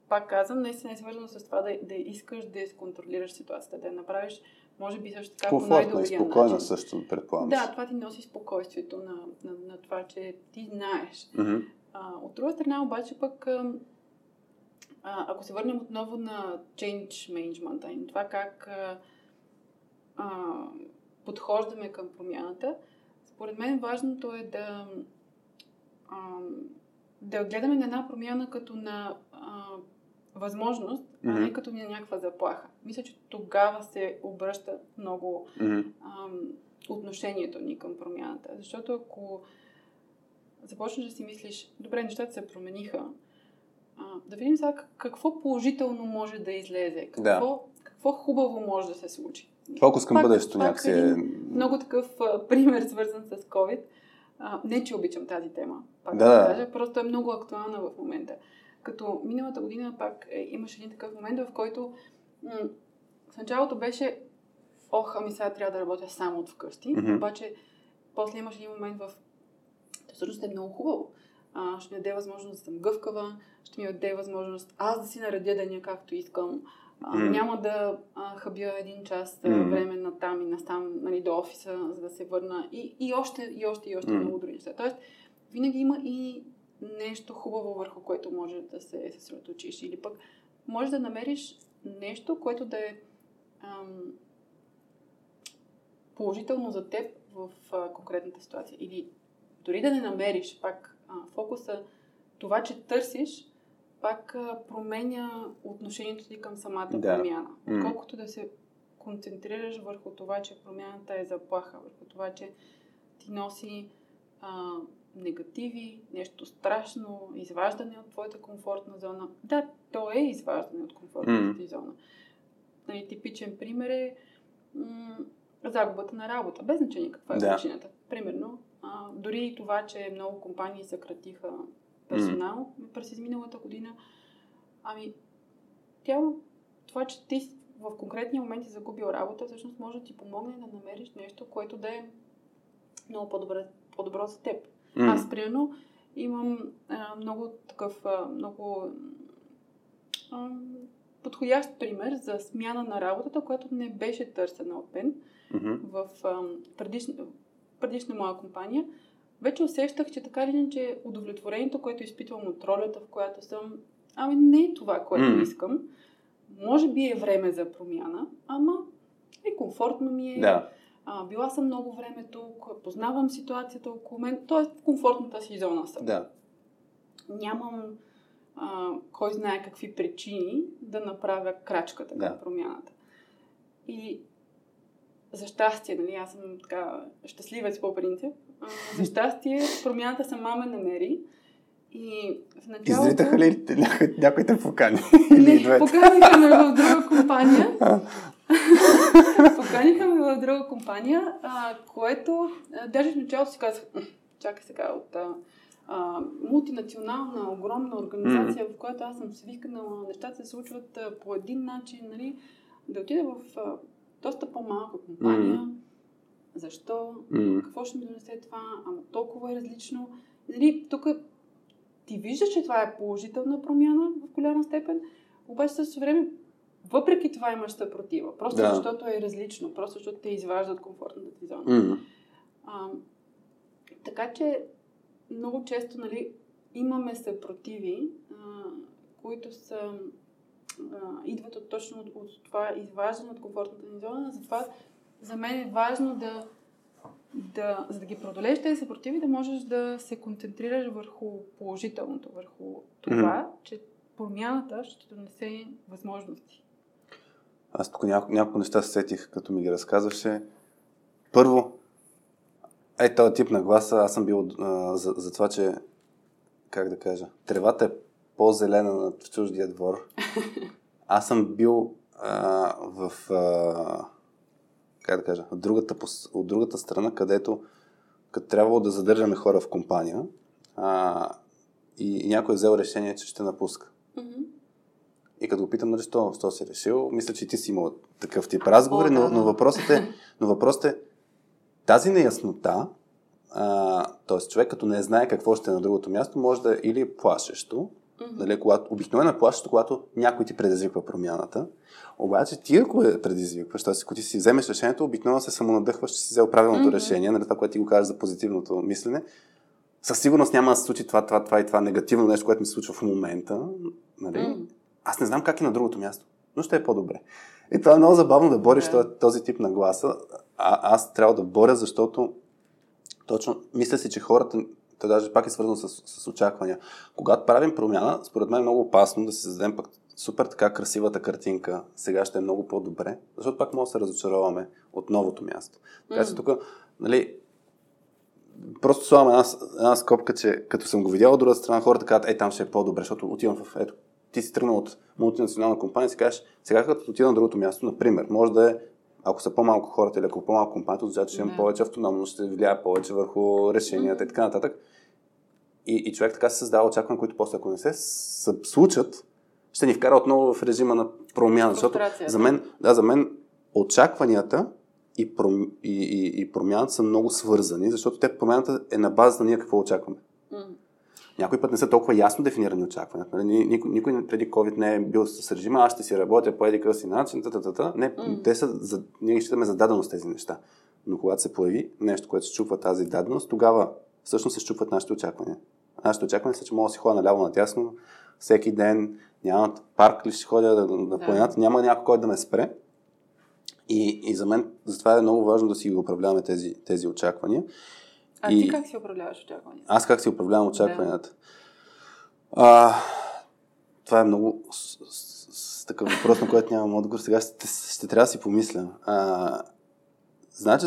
пак казвам, наистина е свързано с това да, да искаш да изконтролираш ситуацията, да я направиш, може би също така по Комфортна най-добрия спокойна начин. също, предполагам. Да, това ти носи спокойствието на, на, на това, че ти знаеш. Мгм. А, от друга страна обаче пък, а, а, ако се върнем отново на change management, и това как а, а, подхождаме към промяната, според мен важното е да, а, да гледаме на една промяна като на а, възможност, а Мгм. не като на някаква заплаха. Мисля, че тогава се обръща много Мгм. ам, отношението ни към промяната. Защото ако започнеш да си мислиш, добре, нещата се промениха, а, да видим сега как- какво положително може да излезе, какво, какво хубаво може да се случи. Фокус към бъдещето някакси е... Много такъв а, пример, свързан с COVID. А, не, че обичам тази тема, пак Да, да, да. кажа, просто е много актуална в момента. Като миналата година пак е, имаше един такъв момент, в който м- в началото беше ох, ами сега трябва да работя само от вкъщи, Мгм. обаче после имаше един момент в всъщност е много хубаво. А, ще ми даде възможност да съм гъвкава, ще ми даде възможност аз да си наредя деня както искам. А, М. Няма да а, хабя един час М. време на там и настам нали, до офиса, за да се върна. И, и още, и още, и още М. много други неща. Тоест, винаги има и нещо хубаво, върху което може да се съсредоточиш. Или пък може да намериш нещо, което да е ам, положително за теб в а, конкретната ситуация. Или дори да не намериш пак а, фокуса, това, че търсиш, пак а, променя отношението ти към самата Да. промяна. Отколкото да се концентрираш върху това, че промяната е заплаха, върху това, че ти носи а, негативи, нещо страшно, изваждане от твоята комфортна зона. Да, то е изваждане от комфортната ти зона. Нали, типичен пример е м- загубата на работа, без значение каква е Да. причината. Примерно, а, дори и това, че много компании съкратиха персонал през изминалата година, ами, тя, това, че ти в конкретния момент си загубил работа, всъщност може да ти помогне да намериш нещо, което да е много по-добро, по-добро за теб. М. Аз, примерно, имам а, много такъв, а, много а, подходящ пример за смяна на работата, която не беше търсена от мен Мгм. в а, предишна, предишна моя компания. Вече усещах, че така или иначе удовлетворението, което изпитвам от ролята, в която съм, ами не е това, което М. искам. Може би е време за промяна, ама е комфортно ми е. Да. А, била съм много време тук, познавам ситуацията около мен, т.е. в комфортната си зона съм. Да. Нямам а, кой знае какви причини да направя крачката към Да. промяната. И за щастие, нали, аз съм така щастливец по принцип, а, за щастие промяната сама ме намери. И в началото... Изритаха ли някой, някой те покани? Не, поканиха ме в друга компания. поканиха ме в друга компания, а, което а, даже в началото си казах, «М, чакай сега от а, мултинационална, огромна организация, в която аз съм свикнала, нещата се случват а, по един начин, нали, да отида в а, доста по-малка компания. Мгм. Защо? М. Какво ще ми донесе това? Ама толкова е различно. Нали, тук ти виждаш, че това е положителна промяна в голяма степен, обаче също време, въпреки това имаш съпротива. Просто Да. защото е различно, просто защото те изважда от комфортната ти зона. М. А, така че много често нали, имаме съпротиви, а, които са, а, идват от, точно от, от това изваждане от комфортната ни зона. Затова за мен е важно да, да, за да ги преодолееш тези съпротиви, да можеш да се концентрираш върху положителното, върху това, че промяната ще донесе възможности. Аз тук няко, няколко неща се сетих, като ми ги разказваше. Първо, е този тип на гласа, аз съм бил а, за, за това, че, как да кажа, тревата е по-зелена на чуждия двор. Аз съм бил а, в, а, как да кажа, от другата, от другата страна, където като трябвало да задържаме хора в компания а, и, и някой е взел решение, че ще напуска. И като го питам, нали, що, що си решил, мисля, че ти си имал такъв тип разговори, но, но, въпросът е, но въпросът е, тази неяснота, т.е. човек като не знае какво ще е на другото място, може да е или плашещо, Нали, когато, обикновено е когато някой ти предизвиква промяната, обаче ти ако я предизвикваш, т.е. ако ти си вземеш решението, обикновено се самонадъхваш, че си взел правилното Мгм. решение, нали, това, което ти го кажеш за позитивното мислене, със сигурност няма да се случи това, това, това и това негативно нещо, което ми се случва в момента. Нали? М. Аз не знам как е на другото място, но ще е по-добре. И това е много забавно да бориш Да. този, тип на гласа. А, аз трябва да боря, защото точно мисля си, че хората, те даже пак е свързано с, с очаквания. Когато правим промяна, според мен е много опасно да си създадем пък супер така красивата картинка. Сега ще е много по-добре, защото пак може да се разочароваме от новото място. Така че тук, нали, просто слагам една, една скопка, че като съм го видял от другата страна, хората казват, е, там ще е по-добре, защото отивам в, ето, ти си тръгнал от мултинационална компания и си кажеш, сега като отида на другото място, например, може да е, ако са по-малко хората или ако е по-малко компанията, означава, че ще имам повече автономност, ще влияе повече върху решенията и така нататък. И, и човек така се създава очаквания, които после, ако не се случат, ще ни вкара отново в режима на промяна. Защото за мен, да, за мен очакванията и, пром, и, и, и промяната са много свързани, защото те промяната е на база на ние какво очакваме. Някой път не са толкова ясно дефинирани очакванията. Нали? Ни- Никой, никой преди COVID не е бил с режима, аз ще си работя по един си начин, та, та, та, та. Не, М. те са, за, ние считаме за даденост тези неща. Но когато се появи нещо, което се чупва тази даденост, тогава всъщност се чупват нашите очаквания. Нашите очаквания са, че мога да си ходя наляво надясно всеки ден, няма парк ли ще ходя на, на Да. планината, няма някой, който да ме спре. И, и за мен затова е много важно да си ги управляваме тези, тези очаквания. А И- ти как си управляваш очакванията? Аз как си управлявам очакванията? А, това е много с, с, с такъв въпрос, на който нямам отговор. Сега ще, ще трябва да си помисля. А, значи,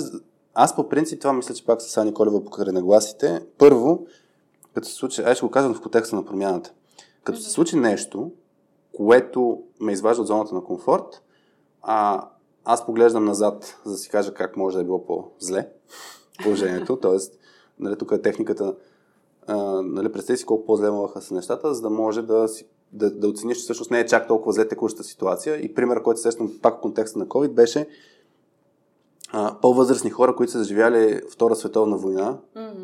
аз по принцип това мисля, че пак с Ани Колева покрай нагласите. Първо, като се случи, аз ще го казвам в контекста на промяната. Като се случи нещо, което ме изважда от зоната на комфорт, а, аз поглеждам назад, за да си кажа как може да е било по-зле положението. Тоест, нали, тук е техниката, а, нали, представи си колко по-зле могаха са нещата, за да може да, си, да, да оцениш, че всъщност не е чак толкова зле текущата ситуация. И пример, който сещам пак в контекста на COVID, беше а, по-възрастни хора, които са заживяли Втора световна война, Мгм.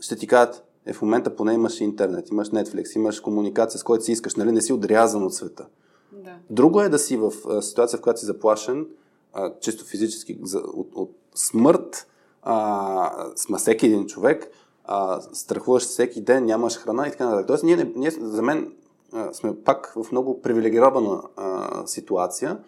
ще ти кажат, е в момента поне имаш интернет, имаш Netflix, имаш комуникация с който си искаш, нали, не си отрязан от света. Да. Друго е да си в а, ситуация, в която си заплашен, а, чисто физически, за, от, от смърт, а, сма всеки един човек, а, страхуваш всеки ден, нямаш храна и така нататък. Тоест, ние, не- ние за мен а, сме пак в много привилегирована а, ситуация.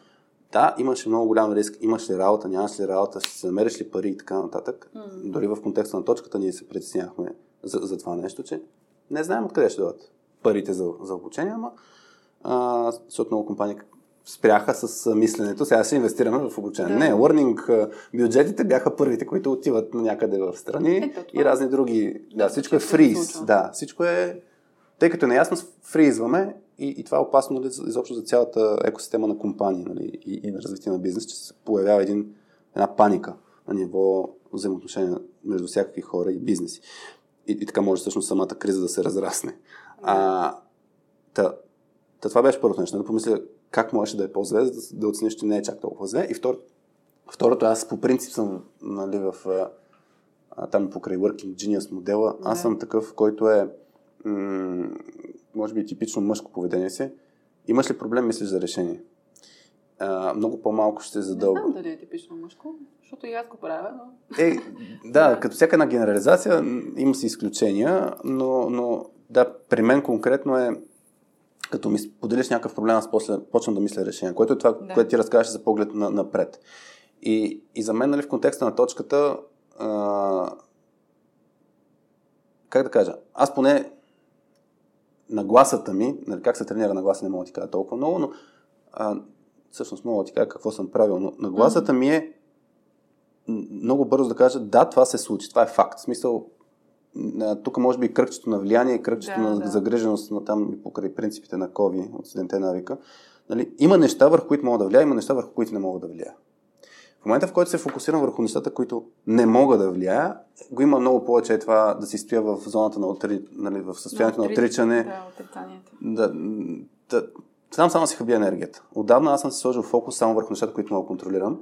Да, имаше много голям риск. Имаш ли работа, нямаш ли работа, ще се намериш ли пари и така нататък. М. Дори в контекста на точката ние се притеснявахме за, за това нещо, че не знаем откъде ще дойдат парите за, за обучение, ама а, защото много компании спряха с мисленето, сега ще инвестираме в обучение. Да. Не, learning бюджетите бяха първите, които отиват някъде в страни Ето, това- и разни други. Да, всичко е фриз. Да, всичко е... Тъй като е неясно, фризваме и, и това е опасно нали, изобщо за цялата екосистема на компании нали, и, и на развитие на бизнес, че се появява един, една паника на ниво взаимоотношения между всякакви хора и бизнеси. И, и така може всъщност самата криза да се разрасне. А, та, та това беше първото нещо. Да помисля как можеше да е по-зле, да, да оцениш, че не е чак толкова зле. И втор, второто, аз по принцип съм нали, в а, там покрай Working Genius модела. Аз Да. съм такъв, който е м- може би типично мъжко поведение си. Имаш ли проблем, мислиш за решение? А, много по-малко ще Не задълга. знам дали е типично мъжко, защото и аз го правя, но... Е, да, като всяка една генерализация има си изключения, но, но да, при мен конкретно е като ми поделиш някакъв проблем, аз после почвам да мисля решение, което е това, Да. което ти разказваш за поглед на, напред. И, и за мен, нали, в контекста на точката, а, как да кажа, аз поне нагласата ми, нали, как се тренира нагласа, не мога да ти кажа толкова много, но а, всъщност мога да ти кажа какво съм правил, но нагласата ми е много бързо да кажа, да, това се случи, това е факт. В смисъл, тук може би кръгчето на влияние кръгчето Да, на да. загриженост на там покрай принципите на Кови от седемте навика. Нали, има неща, върху които мога да влияя, има неща, върху които не мога да влияя. В момента, в който се фокусирам върху нещата, които не мога да влияя, го има много повече това да си стоя в зоната на отри... нали, в състоянието на отри- отричане, Да, отрицанието. да, да, там само си хаби енергията. Отдавна аз съм си сложил фокус само върху нещата, които мога да контролирам.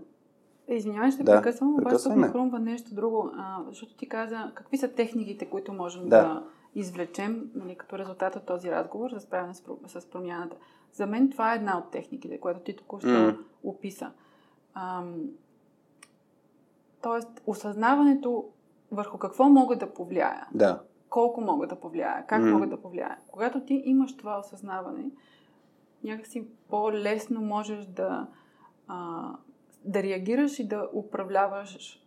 Извинявай, ще Да, прекъсвам, обаче ми хрумва нещо друго, а, защото ти каза какви са техниките, които можем да, Да. извлечем нали, като резултат от този разговор за справяне с, с промяната. За мен това е една от техниките, която ти току-що М. описа. Ам, тоест, осъзнаването върху какво мога да повлияя, Да. колко мога да повлияя, как М. мога да повлияя. Когато ти имаш това осъзнаване, някакси по-лесно можеш да, а, да реагираш и да управляваш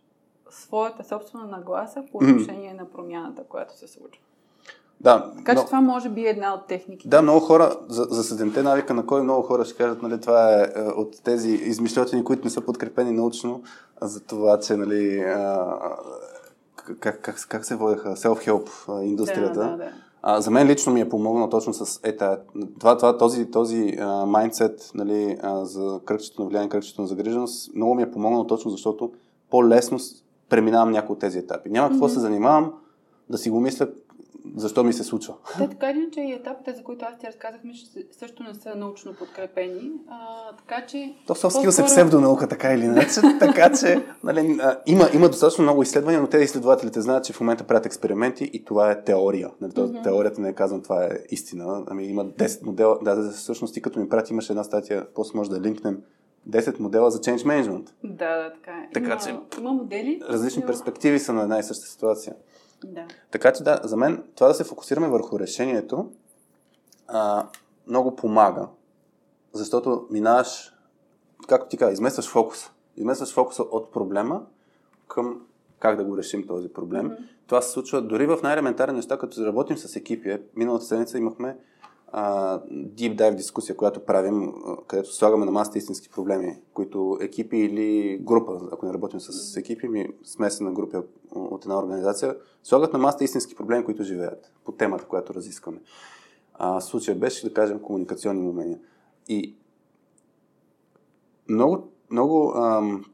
своята собствена нагласа по отношение на промяната, която се случва. Да, Така че но- това може би е една от техниките. Да, много хора, за, за седемте навика на кой много хора ще кажат, нали, това е, е от тези измишлетини, които не са подкрепени научно, за това, че, нали, а, как, как, как се водеха, self-help индустрията. Да, да, да. А, за мен лично ми е помогнал точно с е, тая, това, това, този, този а, майндсет нали, а, за кръгчето на влияние, кръгчето на загриженост, много ми е помогнал точно защото по-лесно преминавам някои от тези етапи. Няма какво Мгм. се занимавам, да си го мисля защо ми се случва. Те така или иначе и етапите, за които аз ти разказах, също не са научно подкрепени. А, така че... То soft skills е псевдонаука, така или иначе. така че нали, а, има, има достатъчно много изследвания, но те изследователите знаят, че в момента правят експерименти и това е теория. Нали, то, Мгм. Теорията не е казвам, това е истина. Ами има 10 модела. Да, да, всъщност ти като ми прати, имаше една статия, после може да линкнем 10 модела за change management. Да, да, така е. Така има, че- има модели. Различни но- перспективи са на една и съща ситуация. Да. Така че да, за мен това да се фокусираме върху решението а, много помага, защото минаваш, както ти каза, изместваш фокуса. Изместваш фокуса от проблема към как да го решим този проблем. Мгм. Това се случва дори в най-елементарни неща, като работим с екипи. Миналата седмица имахме deep dive дискусия, която правим, където слагаме на масата истински проблеми, които екипи или група, ако не работим с екипи, ми смесена група от една организация, слагат на масата истински проблеми, които живеят по темата, която разискваме. А, случая беше, да кажем, комуникационни умения. И много, много ам,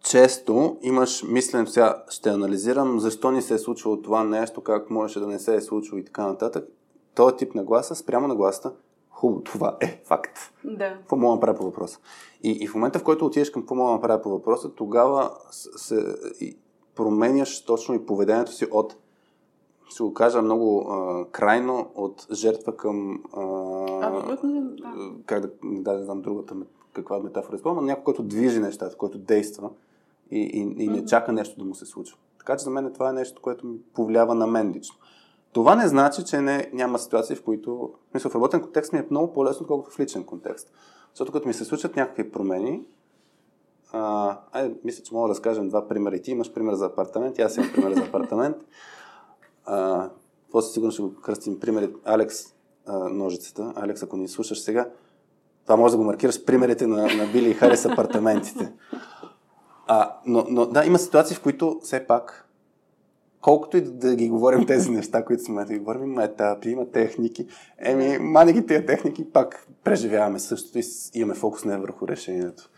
често имаш мислен, сега ще анализирам защо ни се е случило това нещо, как можеше да не се е случило и така нататък. Този тип на гласа, спрямо на гласа, хубаво, това е факт. Да. Какво мога да направя по въпроса? И, и в момента, в който отидеш към какво мога да направя по въпроса, тогава се, и променяш точно и поведението си от ще го кажа много а, крайно от жертва към а, Абсолютно, да. как да, да не знам другата каква метафора използвам, но някой, който движи нещата, който действа и, и, и не чака нещо да му се случва. Така че за мен това е нещо, което ми повлиява на мен лично. Това не значи, че не, няма ситуации, в които... Смисъл, в работен контекст ми е много по-лесно, отколкото в личен контекст. Защото като ми се случат някакви промени, а, айде, мисля, че мога да разкажем два примера. И ти имаш пример за апартамент, и аз имам пример за апартамент. А, после сигурно ще го кръстим примери. Алекс, а, ножицата. Алекс, ако ни слушаш сега, това може да го маркираш примерите на, на Били и Хари с апартаментите. А, но, но да, има ситуации, в които все пак, колкото и да ги говорим тези неща, които сме да ги говорим, има етапи, има техники. Еми, мани ги тия техники, пак преживяваме същото и имаме фокус не върху решението.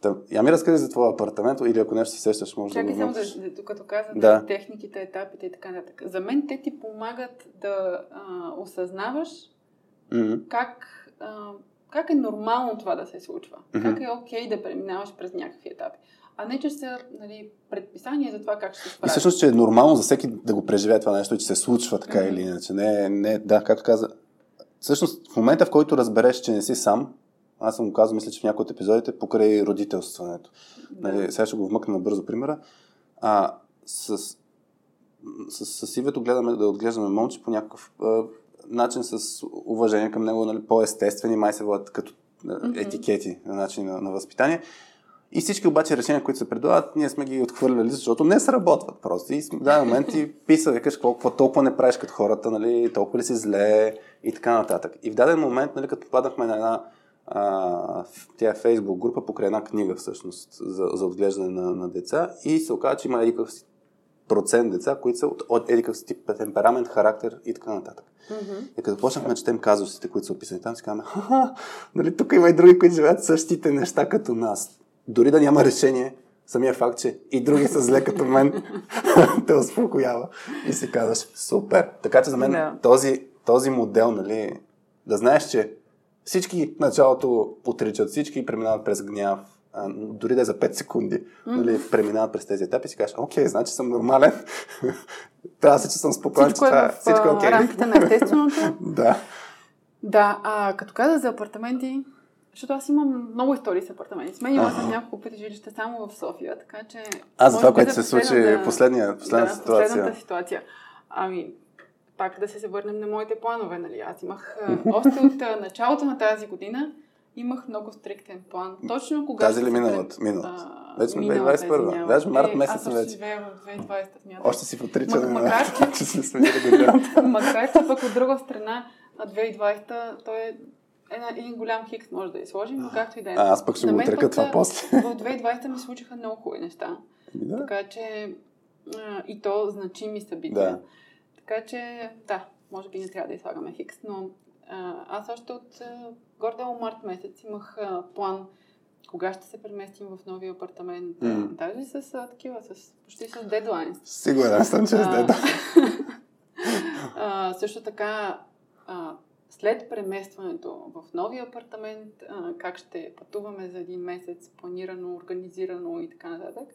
Та, я ми разкажи за твоя апартамент, или ако нещо се сещаш, може Чакай да само го да, вмъкнеш. да, като каза Да. техниките, етапите и така нататък. За мен те ти помагат да а, осъзнаваш Мгм. как, а, как е нормално това да се случва. Мгм. Как е окей да преминаваш през някакви етапи. А не, че са нали, предписания за това как ще се И справиш. всъщност, че е нормално за всеки да го преживее това нещо, и че се случва така Мгм. или иначе. Не, не, да, както каза. Всъщност, в момента, в който разбереш, че не си сам, аз съм го казал, мисля, че в някои от епизодите, покрай родителстването. Да. Нали, сега ще го вмъкна набързо примера. А, с, с, с Ивето гледаме да отглеждаме момче по някакъв а, начин с уважение към него, нали, по-естествени, май се водят като Мгм. етикети на начин на, на възпитание. И всички обаче решения, които се предлагат, ние сме ги отхвърляли, защото не сработват просто. И в даден момент ти писа, викаш, какво, какво толкова не правиш като хората, нали, толкова ли си зле и така нататък. И в даден момент, нали, като попаднахме на една а, тя е фейсбук група покрай една книга всъщност за, за отглеждане на, на деца и се оказа, че има едикъв процент деца, които са от, от едикъв си тип темперамент, характер и така нататък. Мгм. И като почнахме да четем казусите, които са описани там, си казваме, ха нали, тук има и други, които живеят същите неща като нас. Дори да няма решение, самия факт, че и други са зле като мен, те успокоява. И си казваш, супер. Така че за мен Да. този, този модел, нали, да знаеш, че всички в началото отричат, всички преминават през гняв, а, дори да е за 5 секунди, нали, преминават през тези етапи и си кажеш, окей, значи съм нормален, трябва да се, че съм спокоен, Всичко че е това в всичко е окей. рамките на естественото. Да. Да, а като каза за апартаменти, защото аз имам много истории с апартаменти. Сменила съм няколко пъти жилища само в София, така че... А, за това, което се случи последната- последния, последната да, ситуация. последната ситуация. Ами, пак да се върнем на моите планове, нали? Аз имах, още от началото на тази година, имах много стриктен план. Точно когато... Тази ли миналата? Миналата. Вече сме 2021. Даже март месец Аз сме вече. живея в 2020, смятам. Още си в отричане Ма- на макар, това, че сме. Макар, че пък от друга страна, а 2020 той е една, един голям хикс може да я сложим, но както и да е. А, аз пък ще го отрека това после. В 2020 ми случиха много хубави неща. Ами Да. Така че а, и то значими събития. Да. Така че, да, може би не трябва да излагаме хикс, но а, аз още от гордо март месец имах а, план кога ще се преместим в новия апартамент. Mm. Даже с а, такива, с, почти с дедлайнс. Сигурен съм, че да. а, също така, а, след преместването в новия апартамент, как ще пътуваме за един месец, планирано, организирано и така нататък.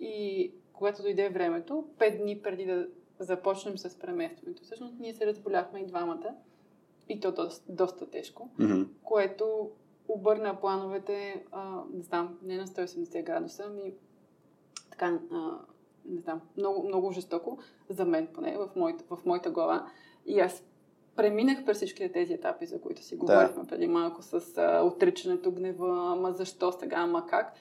И когато дойде времето, пет дни преди да започнем с преместването, всъщност ние се разболяхме и двамата, и то доста, доста тежко, Мгм. което обърна плановете, а, не знам, не на 180 градуса, ми така, а, не знам, много, много жестоко, за мен поне, в моята, в моята глава. И аз преминах през всички тези етапи, за които си говорихме преди малко, с а, отричането, гнева, ама защо сега, ама как.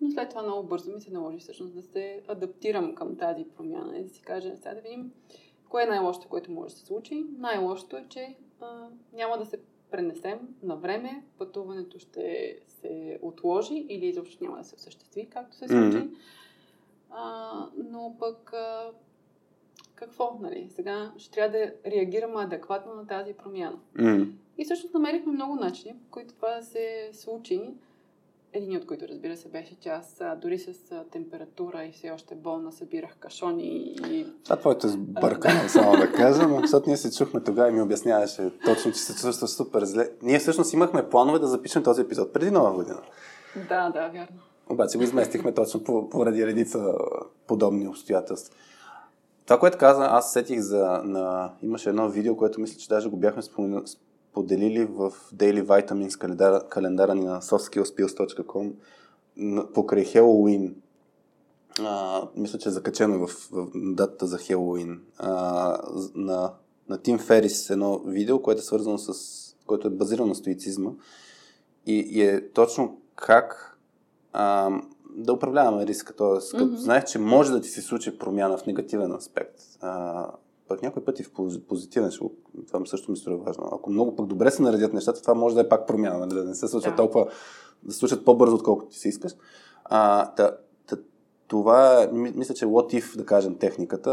Но след това много бързо ми се наложи всъщност да се адаптирам към тази промяна и да си кажа, сега да видим кое е най-лошото, което може да се случи. Най-лошото е, че а, няма да се пренесем на време, пътуването ще се отложи или изобщо няма да се осъществи, както се случи. Mm-hmm. А, но пък а, какво, нали? Сега ще трябва да реагираме адекватно на тази промяна. Mm-hmm. И всъщност намерихме много начини, по които това да се случи. Един от които, разбира се, беше, че аз дори с температура и все още болна събирах кашони и... Това твоето сбъркане, само да кажа, но защото ние се чухме тогава и ми обясняваше точно, че се чувства супер зле. Ние всъщност имахме планове да запишем този епизод преди нова година. Да, да, вярно. Обаче го изместихме точно поради редица подобни обстоятелства. Това, което каза, аз сетих за... На... Имаше едно видео, което мисля, че даже го бяхме споделили в Daily Vitamins календара, календара ни на softskillspills.com покрай Хелоуин. А, мисля, че е закачено в, в датата за Хелоуин. А, на, на Тим Ферис едно видео, което е свързано с... което е базирано на стоицизма. И, и е точно как а, да управляваме риска. Тоест, като mm-hmm. знаеш, че може да ти се случи промяна в негативен аспект, а, пък някой път и в позитивен, това също ми струва важно. Ако много пък добре се наредят нещата, това може да е пак промяна, нали? да не се случва да. толкова, да се случат по-бързо, отколкото ти се искаш. А, та, та, това е, мисля, че what if, да кажем, техниката,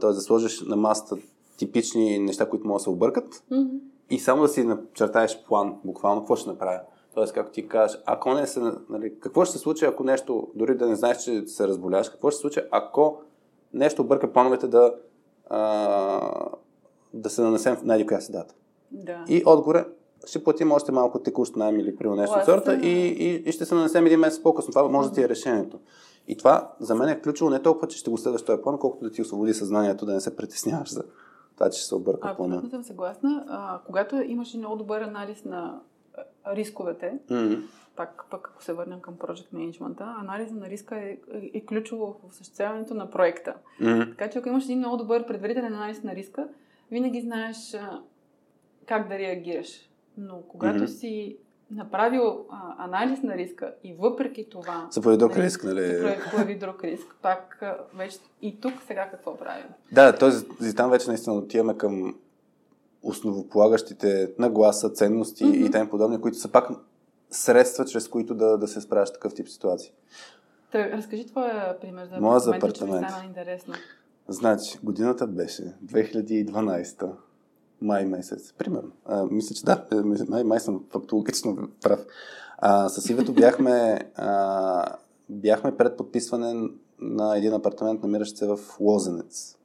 т.е. да сложиш на масата типични неща, които могат да се объркат mm-hmm. и само да си начертаеш план, буквално, какво ще направя. Тоест, както ти кажеш, ако не се, нали, какво ще се случи, ако нещо, дори да не знаеш, че се разболяваш, какво ще се случи, ако нещо обърка плановете да, а, да се нанесем в най-коя си дата. Да. И отгоре ще платим още малко текущ найем или при нещо от сорта и, и, и, ще се нанесем един месец по-късно. Това може да ти е решението. И това за мен е ключово не толкова, че ще го следваш този план, колкото да ти освободи съзнанието, да не се притесняваш за това, че ще се обърка плана. Абсолютно съм съгласна. А, когато имаш много добър анализ на рисковете, mm-hmm. пак, пак ако се върнем към Project Management, анализа на риска е, е, е ключово в осъществяването на проекта. Mm-hmm. Така че ако имаш един много добър предварителен анализ на риска, винаги знаеш а, как да реагираш. Но когато mm-hmm. си направил а, анализ на риска и въпреки това... Се появи друг нали, риск, нали? Се появи друг риск. Пак а, вече и тук сега какво правим? Да, т.е. там вече наистина отиваме към основополагащите нагласа, ценности mm-hmm. и тем подобни, които са пак средства, чрез които да, да се справяш такъв тип ситуации. Та, разкажи твоя пример за Моя за апартамент. Че интересно. Значи, годината беше 2012 май месец, примерно. А, мисля, че да, е, май, май съм фактологично прав. А, с Ивето бяхме, а, бяхме пред подписване на един апартамент, намиращ се в Лозенец.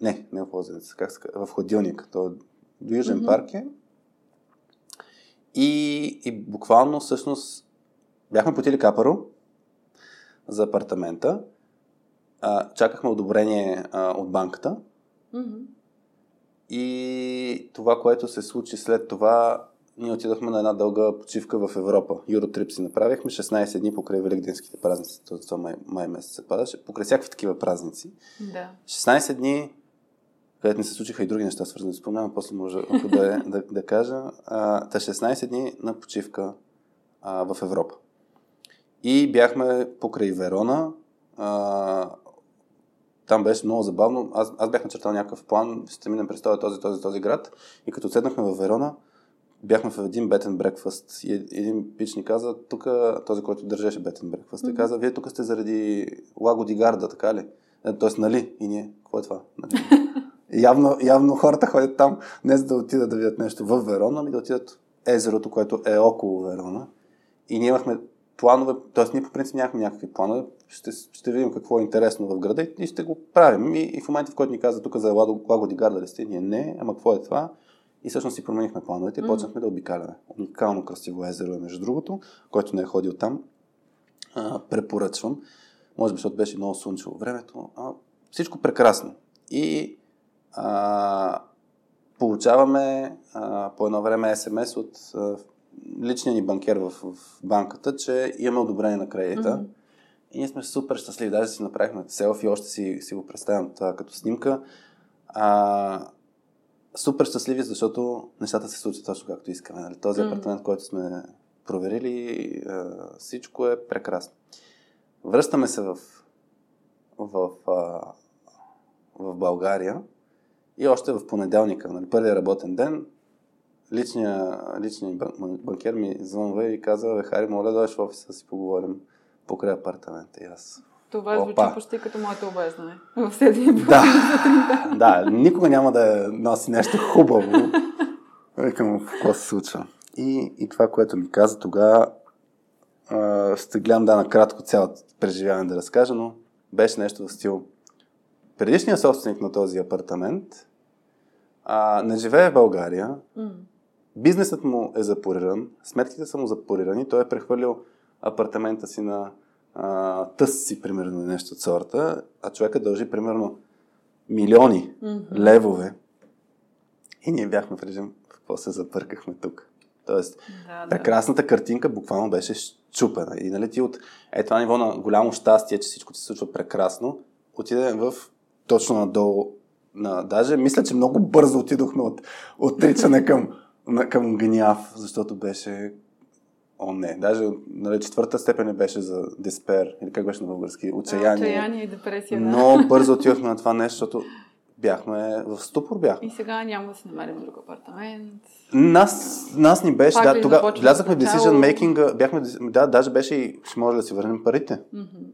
Не, не в Лозенец, как се в Ходилник. То е Южен mm-hmm. парк е. И, и буквално всъщност бяхме потили капаро за апартамента. А, чакахме одобрение а, от банката. Mm-hmm. И това, което се случи след това, ние отидохме на една дълга почивка в Европа. Юротрип си направихме 16 дни покрай Великденските празници. Това май, май месец се падаше. Покрай всякакви такива празници. Да. 16 дни където не се случиха и други неща, свързани с спомням, после може ако да, е, да, да кажа. А, та 16 дни на почивка а, в Европа. И бяхме покрай Верона. А, там беше много забавно. Аз, аз бях начертал някакъв план, ще минем през този, този, този, този град. И като седнахме в Верона, бяхме в един бетен брекфаст и един пич ни каза, тук, този, който държеше бетен брекфаст, mm-hmm. каза, вие тук сте заради Лаго Дигарда, така ли? Е, тоест, нали? И ние, какво е това? Нали? Явно, явно хората ходят там не за да отидат да видят нещо в Верона, ами да отидат езерото, което е около Верона. И ние имахме планове, т.е. ние по принцип нямахме някакви планове, ще, ще видим какво е интересно в града и, ще го правим. И, и в момента, в който ни каза тук за Лаго, Лаго Гарда ли сте, ние не, ама какво е това? И всъщност си променихме плановете и почнахме да обикаляме. Уникално красиво езеро е, между другото, който не е ходил там. А, препоръчвам. Може би, защото беше много слънчево времето. А, всичко прекрасно. И а, получаваме а, по едно време СМС от а, личния ни банкер в, в банката, че имаме одобрение на кредита. Mm-hmm. И ние сме супер щастливи. Даже си направихме селфи, още си, си го представям това като снимка. А, супер щастливи, защото нещата се случват точно както искаме. Нали? Този mm-hmm. апартамент, който сме проверили, а, всичко е прекрасно. Връщаме се в, в, в, в България И още в понеделника, нали, първия работен ден, личният личния банкер ми звънва и каза, бе, Хари, моля дойдеш в офиса да си поговорим покрай апартамента. И аз, това звучи Опа. почти като моето обеждане в седмия Да, да, никога няма да носи нещо хубаво. Викам, какво се случва. И, и това, което ми каза тогава, ще гледам да накратко цялото преживяване да разкажа, но беше нещо в стил. Предишният собственик на този апартамент а, не живее в България, mm. бизнесът му е запориран, сметките са му запорирани, той е прехвърлил апартамента си на а, тъс си, примерно, нещо от сорта, а човека дължи примерно милиони mm-hmm. левове. И ние бяхме в режим, какво се запъркахме тук. Тоест, да, да. прекрасната картинка буквално беше щупена. И нали ти от е това ниво на голямо щастие, че всичко ти се случва прекрасно, отиде в точно надолу. На, даже мисля, че много бързо отидохме от отричане към, към гняв, защото беше О, не. Даже нали, четвърта степен не беше за деспер, или как беше на български? Отчаяние. Отчаяние и депресия, да. Но бързо отивахме на това нещо, защото бяхме в ступор бяхме. И сега няма да си намерим друг апартамент. Нас, нас ни беше, Пак да, тогава влязахме в decision making, бяхме, да, даже беше и ще може да си върнем парите. Mm-hmm.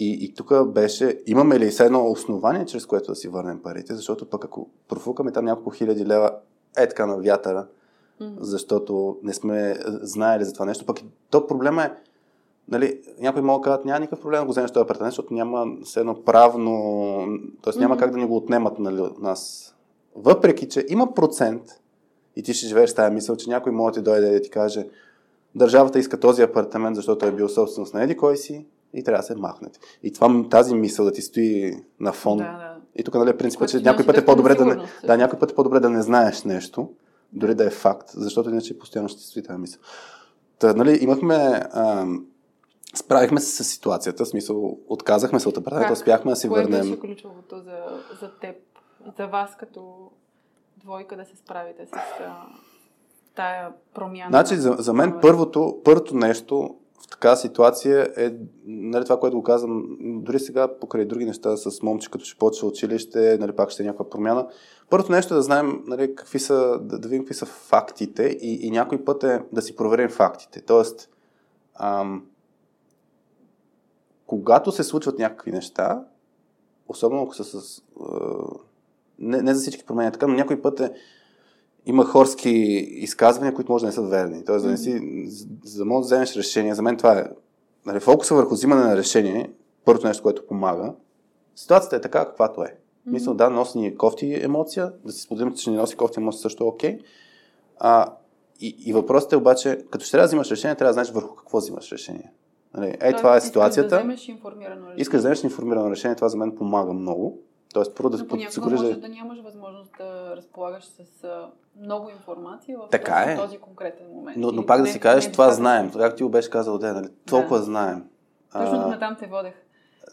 И, и тук беше, имаме ли все едно основание, чрез което да си върнем парите, защото пък ако профукаме там няколко хиляди лева, е така на вятъра, защото не сме знаели за това нещо. Пък то проблема е, нали, някой мога да кажат, няма никакъв проблем да го вземеш този апартамент, защото няма все едно правно, т.е. няма mm-hmm. как да ни го отнемат нали, от нас. Въпреки, че има процент, и ти ще живееш тази мисъл, че някой може да ти дойде да ти каже, държавата иска този апартамент, защото е бил собственост на еди кой си и трябва да се махнете. И това, тази мисъл да ти стои на фон. Да, да. И тук, нали, принципът, че някой път е по-добре да не, да, някой път е по-добре да не знаеш нещо, дори да е факт, защото иначе постоянно ще стои тази мисъл. Та, нали, имахме, а, справихме се с ситуацията, в смисъл, отказахме се от апартамента, успяхме да си Кое върнем. Кое беше ключовото за, за теб, за вас като двойка да се справите с а, тая промяна? Значи, за, за мен първото, първото нещо в такава ситуация е нали, това, което го казвам, дори сега покрай други неща с момче, като ще почва училище, нали, пак ще е някаква промяна. Първото нещо е да знаем нали, какви са, да, да видим какви са фактите и, и някой път е да си проверим фактите. Тоест, ам, когато се случват някакви неща, особено ако са с... А, не, не за всички промени така, но някой път е има хорски изказвания, които може да не са верни. Тоест, да не си, за да можеш да вземеш решение, за мен това е нали, фокуса върху взимане на решение, първото нещо, което помага. Ситуацията е така, каквато е. Mm-hmm. Мисля, да, носи ни кофти емоция, да си споделим, че ни носи кофти емоция също е окей. Okay. А, и, и въпросът е обаче, като ще трябва да взимаш решение, трябва да знаеш върху какво взимаш решение. Нали, е, това е ситуацията. Искаш да вземеш информирано решение. Искаш да вземеш информирано решение, това за мен помага много. Тоест, първо да подсигуриш... може да нямаш възможност да разполагаш с много информация в така този, е. този конкретен момент. Но, но пак да си кажеш, това знаем. Как ти го беше казал, да, нали? толкова да. знаем. Точно а... там те водех.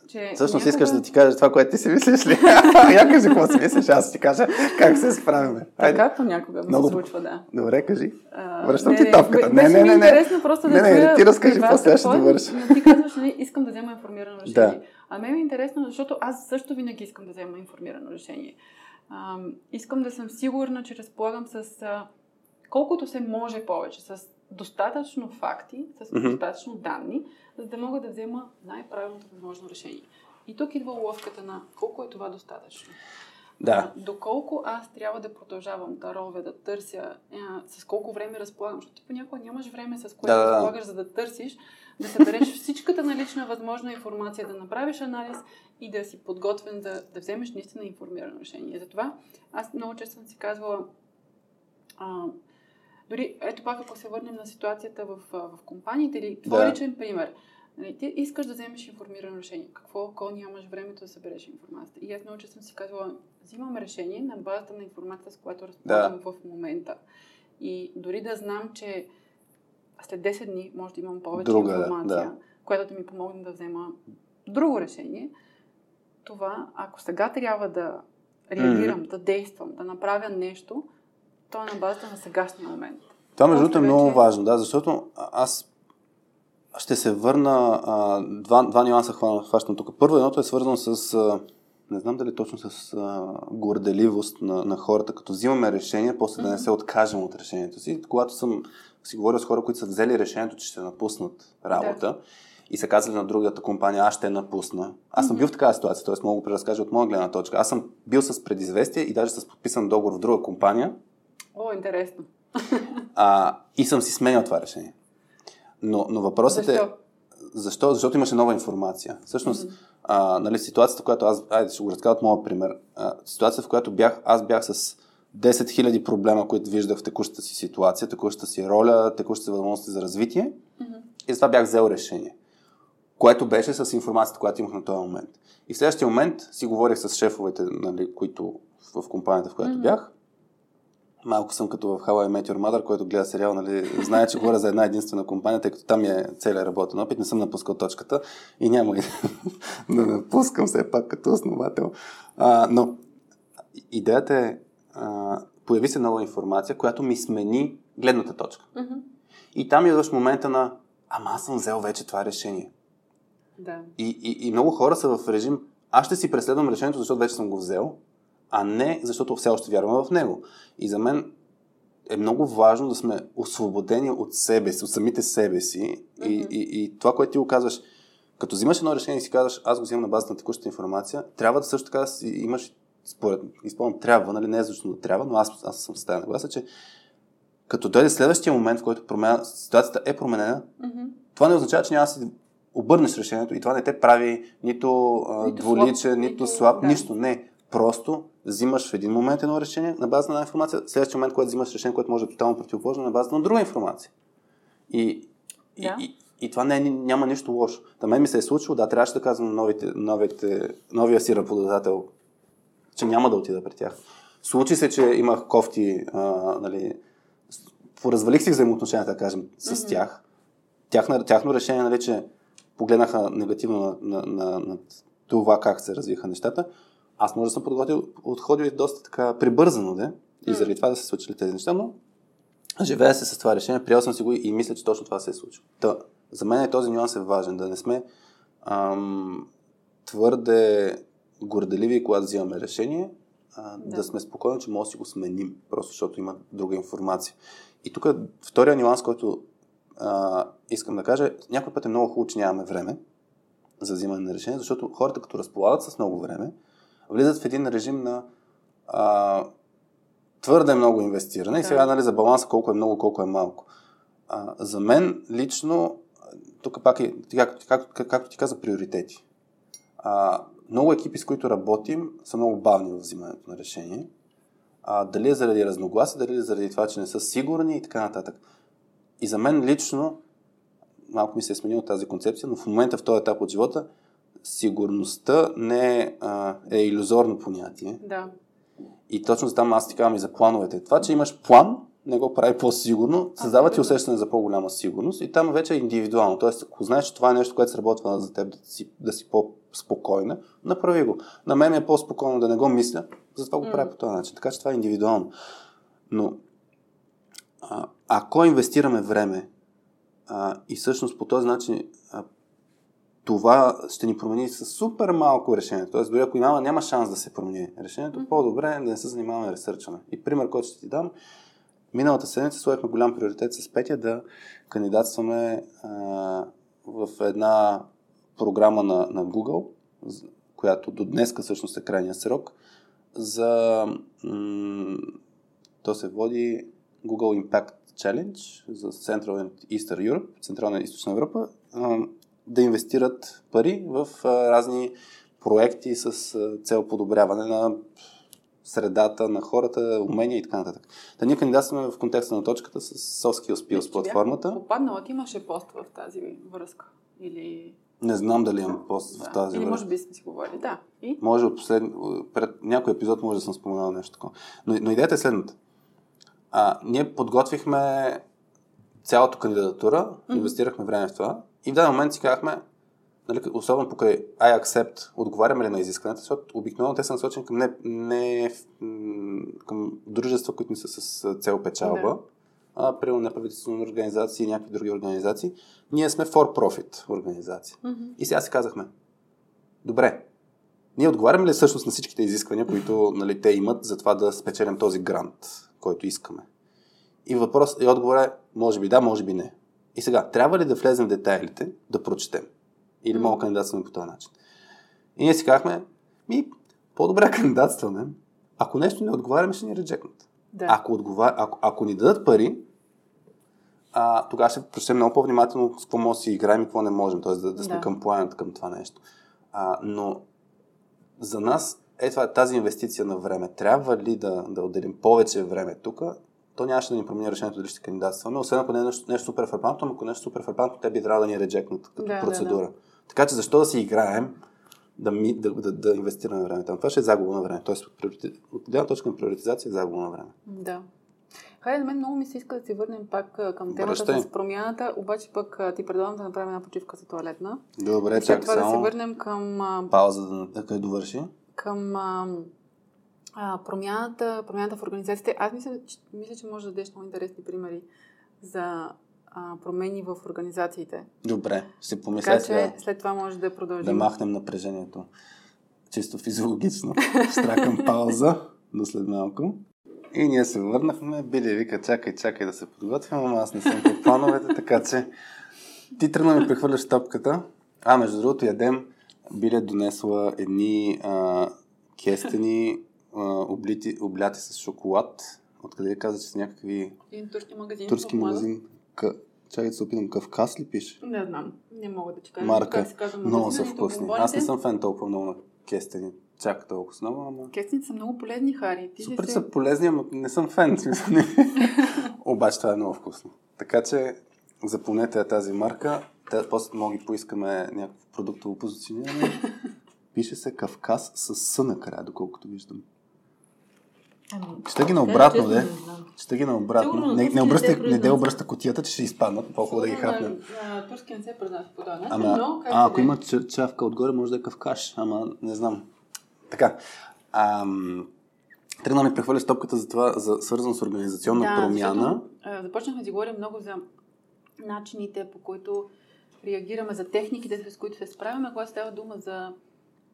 Че Всъщност някога... искаш да ти кажа това, което ти си мислиш ли? Я кажи какво си мислиш, аз ти кажа как се справяме. Така понякога ми Много... се случва, да. Добре, кажи. Връщам ти топката. Не, не, не. Не, интересно просто да не, не, ти разкажи, после ще довърша. Ти казваш, нали, искам да взема информирано решение. А мен е интересно, защото аз също винаги искам да взема информирано решение. А, искам да съм сигурна, че разполагам с а, колкото се може повече, с достатъчно факти, с mm-hmm. достатъчно данни, за да мога да взема най-правилното възможно решение. И тук идва уловката на колко е това достатъчно. Да. Доколко аз трябва да продължавам да ровя, да търся, а, с колко време разполагам, защото понякога нямаш време с което да, разполагаш, за да търсиш, да събереш всичката налична възможна информация, да направиш анализ и да си подготвен да, да вземеш наистина информирано решение. Затова аз много често съм си казвала, а, дори ето пак ако се върнем на ситуацията в, в компаниите или твой да. личен пример, нали, ти искаш да вземеш информирано решение. Какво, ако нямаш времето да събереш информацията? И аз много често съм си казвала, взимам решение на базата на информацията, с която разполагам да. в момента. И дори да знам, че след 10 дни може да имам повече Друга, информация, да. която да ми помогне да взема друго решение. Това, ако сега трябва да реагирам, mm. да действам, да направя нещо, то е на базата на сегашния момент. Това между другото е много важно, да, защото аз ще се върна а, два, два нюанса хващам тук. Първо, едното е свързано с а, не знам дали точно с а, горделивост на, на хората, като взимаме решение, после да не се откажем от решението си. Когато съм си говорил с хора, които са взели решението, че ще напуснат работа да. и са казали на другата компания, аз ще напусна. Аз съм бил в такава ситуация, т.е. мога да преразкажа от моя гледна точка. Аз съм бил с предизвестие и даже с подписан договор в друга компания. О, интересно. А, и съм си сменял това решение. Но, но въпросът е, Защо? е... Защо? Защото имаше нова информация. Всъщност, Мгм. а, нали, ситуацията, в която аз... Айде, ще го разкажа от моя пример. А, ситуацията, в която бях, аз бях с 10 000 проблема, които виждах в текущата си ситуация, текущата си роля, текущите си възможности за развитие. Мгм. И затова бях взел решение. Което беше с информацията, която имах на този момент. И в следващия момент си говорих с шефовете, нали, които в компанията, в която Мгм. бях. Малко съм като в How I Met Your Mother, който гледа сериал, нали, знае, че говоря за една единствена компания, тъй като там е целият работен опит, не съм напускал точката и няма и да напускам все пак като основател. А, но идеята е, а, появи се нова информация, която ми смени гледната точка. Мгм. И там идваш момента на, ама аз съм взел вече това решение. Да. И, и, и много хора са в режим, аз ще си преследвам решението, защото вече съм го взел, а не защото все още вярвам в него. И за мен е много важно да сме освободени от себе си, от самите себе си. И, Мгм. и, и това, което ти го казваш, като взимаш едно решение и си казваш, аз го взимам на базата на текущата информация, трябва да също така да си имаш, според, изпълням, трябва, нали, не е защото трябва, но аз, аз съм с тази нагласа, че като дойде следващия момент, в който промяна, ситуацията е променена, Мгм. това не означава, че няма да си обърнеш решението и това не те прави нито, Нито двуличен, слаб, нито, нито- слаб, да. нищо. Не. Просто взимаш в един момент едно решение на база на една информация, следващия момент, когато взимаш решение, което може да е тотално противоположно на базата на друга информация. И, Да. и, и, и това не е, няма нищо лошо. Да мен ми се е случило, да, трябваше да казвам на новите, новите, новия си работодател, че няма да отида при тях. Случи се, че имах кофти, а, нали, поразвалих си взаимоотношенията, да кажем, с Мгм. тях. Тяхна, тяхно решение, нали, че погледнаха негативно на, на, на, на това как се развиха нещата. Аз може да съм подготвил, отходил доста така прибързано, да, и заради това да се случили тези неща, но живея се с това решение, приел съм си го и мисля, че точно това се е случило. Та, за мен е този нюанс е важен, да не сме ам, твърде горделиви, когато взимаме решение, а, да. Да. да сме спокойни, че може да си го сменим, просто защото има друга информация. И тук втория нюанс, който а, искам да кажа, някой път е много хубаво, че нямаме време за взимане на решение, защото хората, като разполагат с много време, влизат в един режим на а, твърде много инвестиране. И Да. сега нали, за баланса колко е много, колко е малко. А, за мен лично, тук пак е, както, както, как, както ти каза, приоритети. А, много екипи, с които работим, са много бавни в взимането на решение. А, дали е заради разногласи, дали е заради това, че не са сигурни и така нататък. И за мен лично, малко ми се е сменила тази концепция, но в момента в този етап от живота, сигурността не е, а, е иллюзорно понятие. Да. И точно там аз ти казвам и за плановете. Това, че имаш план, не го прави по-сигурно, създава ти усещане за по-голяма сигурност и там вече е индивидуално. Тоест, ако знаеш, че това е нещо, което сработва за теб, да си, да си по-спокойна, направи го. На мен е по-спокойно да не го мисля, затова го правя по този начин. Така че това е индивидуално. Но а, ако инвестираме време а, и всъщност по този начин а, това ще ни промени с супер малко решение. Тоест, дори ако няма, няма шанс да се промени решението, Мгм. по-добре е да не се занимаваме ресърчване. И пример, който ще ти дам, миналата седмица сложихме голям приоритет с Петя да кандидатстваме а, в една програма на, на Google, която до днес всъщност е крайния срок, за м- то се води Google Impact Challenge за Central and Eastern Europe, Централна и Източна Европа, да инвестират пари в разни проекти с цел подобряване на средата на хората, умения и така нататък. Та ние кандидатстваме в контекста на точката с Soft Skills че платформата. Попаднала, ти имаше пост в тази връзка. Или... Не знам дали имам пост в Да. тази Или връзка. може би сме си говорили. Да. И? Може от послед... пред някой епизод може да съм споменал нещо такова. Но, но идеята е следната. А, ние подготвихме цялата кандидатура, Мгм. инвестирахме време в това и в даден момент си казахме, нали, особено покрай I accept, отговаряме ли на изискването, защото обикновено те са насочени към, не, не, към дружества, които не са с цел печалба, Да. а при неправителствени организации и някакви други организации. Ние сме for profit организация. Мгм. И сега си казахме, добре, ние отговаряме ли всъщност на всичките изисквания, които нали, те имат за това да спечелим този грант, който искаме? И въпрос и отговор е, може би да, може би не. И сега, трябва ли да влезем в детайлите, да прочетем? Или мога кандидатстваме по този начин? И ние си казахме, ми, по-добре кандидатстваме. Ако нещо не отговаряме, ще ни реджекнат. Да. Ако, отговар... ако, ако ни дадат пари, а, тогава ще прочетем много по-внимателно с какво може да си играем и какво не можем. Тоест да, да сме Да. към планът към това нещо. А, но за нас е това, тази инвестиция на време. Трябва ли да, да отделим повече време тук? То нямаше да ни промени решението дали ще кандидатстваме, освен ако не е нещо, нещо супер фрапантно, ако нещо супер фрапантно, те би трябвало да ни реджекнат като Да, да, процедура. Така че защо да си играем да, ми, да, да, да инвестираме време там? Това ще е загуба на време. Тоест, от, приорити- от гледна точка на приоритизация е загуба на време. Да. Хайде, на мен много ми се иска да се върнем пак към темата Връщай. с промяната, обаче пък ти предлагам да направим една почивка за туалетна. Добре, чакай това да се само. върнем към, Пауза да, да, да довърши. към а, промяната, промяната в организациите. Аз мисля, че, мисля, че може да дадеш много интересни примери за а, промени в организациите. Добре, ще помисля Така че след това може да продължим. Да махнем напрежението. Чисто физиологично. Стракам пауза до след малко. И ние се върнахме. Били вика, чакай, чакай да се подготвим, ама аз не съм по плановете, така че ти тръгна ми прехвърляш топката. А, между другото, ядем. Били е донесла едни а, кестени, облити, обляти с шоколад. Откъде каза, че са някакви Един турски магазин. турски магазин. К... Чакай да се опитам, Кавказ ли пише? Не знам. Не мога да ти кажа. Марка. Как се казва Много са вкусни. Аз не съм фен толкова много на кестени. Чак толкова много, ама... Кестените са много полезни, Хари. Ти Супер си са полезни, ама не съм фен. Обаче това е много вкусно. Така че запомнете тази марка. Те, после мога ги поискаме някакво продуктово позициониране. Пише се Кавказ с С накрая, доколкото виждам. Ами, Чета ги да, наобратно, знам. Чета ги наобратно. Сигурно на Не, не, турски обръщай, не де обръща котията, че ще изпаднат. По-хубаво да ги. На, на турски не се произнася по този начин, но а, ако да е. има ча- чавка отгоре, може да е кавкаш, ама не знам. Така. Ам, тръгна ми прехвърля стопката за това, за, свързано с организационна да, промяна. защото, започнахме да говорим много за начините, по които реагираме, за техниките, с които се справяме, когато става дума за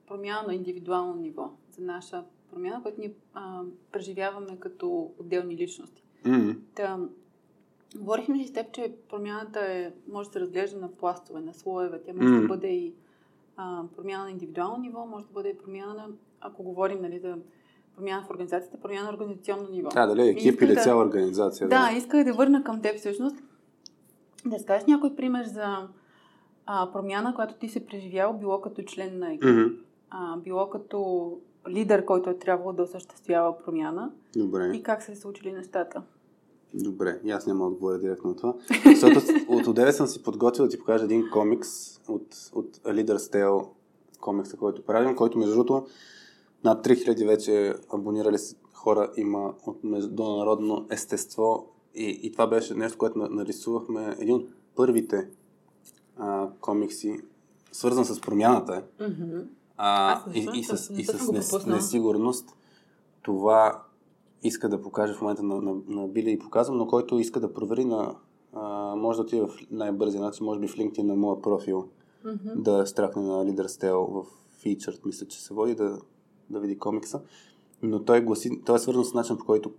промяна на индивидуално ниво, за наша промяна, която ние а, преживяваме като отделни личности. М, Та, говорихме с теб, че промяната е, може да се разглежда на пластове, на слоеве. Тя може М. да бъде и а, промяна на индивидуално ниво, може да бъде и промяна на, ако говорим нали, за промяна в организацията, промяна на организационно ниво. А, дали екип или да- цяла организация? Да, исках да върна към теб всъщност. Да скажеш някой пример за а, промяна, която ти си преживял, било като член на екип, Мгм. а, било като лидер, който е трябвало да осъществява промяна Добре. и как са се случили нещата. Добре, и аз няма да отговоря директно на това. Защото от отдеве съм си подготвил да ти покажа един комикс от, от Leader's Tale, комикса, който правим, който между другото над 3000 вече абонирали хора има от международно естество и, и това беше нещо, което на- нарисувахме. Един от първите а, комикси, свързан с промяната е. А, Аз не и, и, с, и с нес, несигурност. Това иска да покаже в момента на, на, на Били и показвам, но който иска да провери на а, може да отиде в най-бързия начин, може би в LinkedIn на моя профил, Мгм. да страхне на Leader's Tale в Featured, мисля, че се води, да, да види комикса. Но той, гласи, той е свързан с начин, по който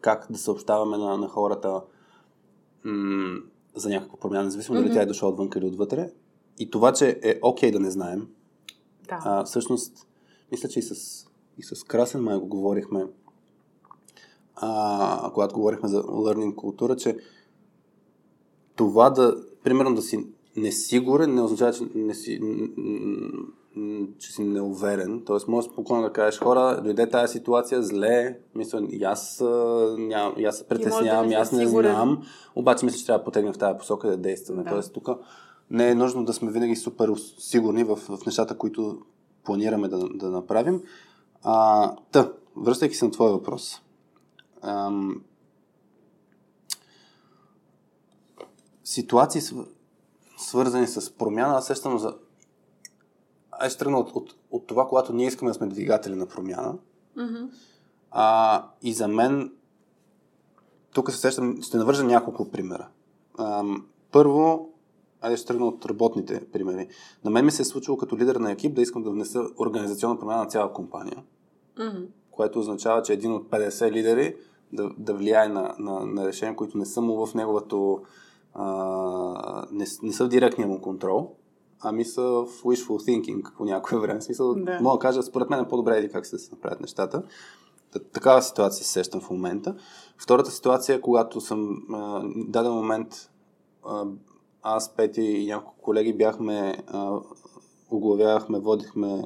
как да съобщаваме на, на хората м- за някаква промяна, независимо дали Мгм. тя е дошла отвън или отвътре. И това, че е окей да не знаем, Да. а, всъщност, мисля, че и с, и с Красен май го говорихме, а, когато говорихме за learning култура, че това да, примерно да си несигурен, не означава, че, не си, че си неуверен. Тоест, може спокойно да кажеш, хора, дойде тази ситуация, зле, мисля, и аз, ням, и аз се да притеснявам, си аз не сигурен. знам, обаче мисля, че трябва да потегнем в тази посока и да действаме. Да. Тоест, тук не е нужно да сме винаги супер сигурни в, в нещата, които планираме да, да направим. А, та, връщайки се на твоя въпрос. Ам, ситуации, св- свързани с промяна, аз сещам за... Аз ще тръгна от, от, от това, когато ние искаме да сме двигатели на промяна. Мгм. А, и за мен, тук се сещам, ще навържа няколко примера. Ам, първо, айде ще тръгна от работните примери. На мен ми се е случило като лидер на екип да искам да внеса организационна промяна на цяла компания, Мгм. което означава, че един от 50 лидери да, да влияе на, на, на решения, които не са му в неговото а, не, не са в директния му контрол, ами са в wishful thinking по някое време. В Смисъл, Да. мога да кажа, според мен е по-добре еди как се да се направят нещата. Та- Такава ситуация се сещам в момента. Втората ситуация е, когато съм а, даден момент а, аз, Пети и няколко колеги бяхме, а, оглавявахме, водихме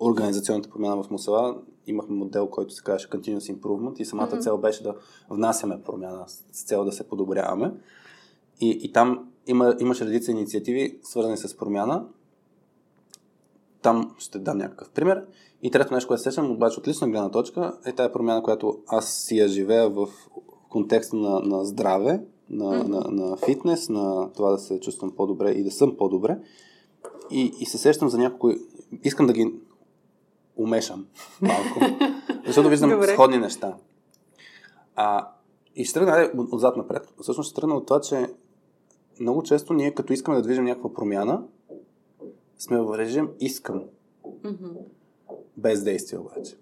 организационната промяна в Мусала. Имахме модел, който се казваше Continuous Improvement и самата Мгм. цел беше да внасяме промяна с цел да се подобряваме. И, и там има, имаше редица инициативи, свързани с промяна. Там ще дам някакъв пример. И трето нещо, което се сещам, обаче от лична гледна точка, е тая промяна, която аз си я живея в контекста на, на здраве, на, Мгм. на, на фитнес, на това да се чувствам по-добре и да съм по-добре. И, и се сещам за няколко... Искам да ги умешам малко, защото виждам Добре. сходни неща. А, и ще тръгна отзад напред. Всъщност ще тръгна от това, че много често ние, като искаме да движим някаква промяна, сме в режим искам, Мгм. без действие обаче.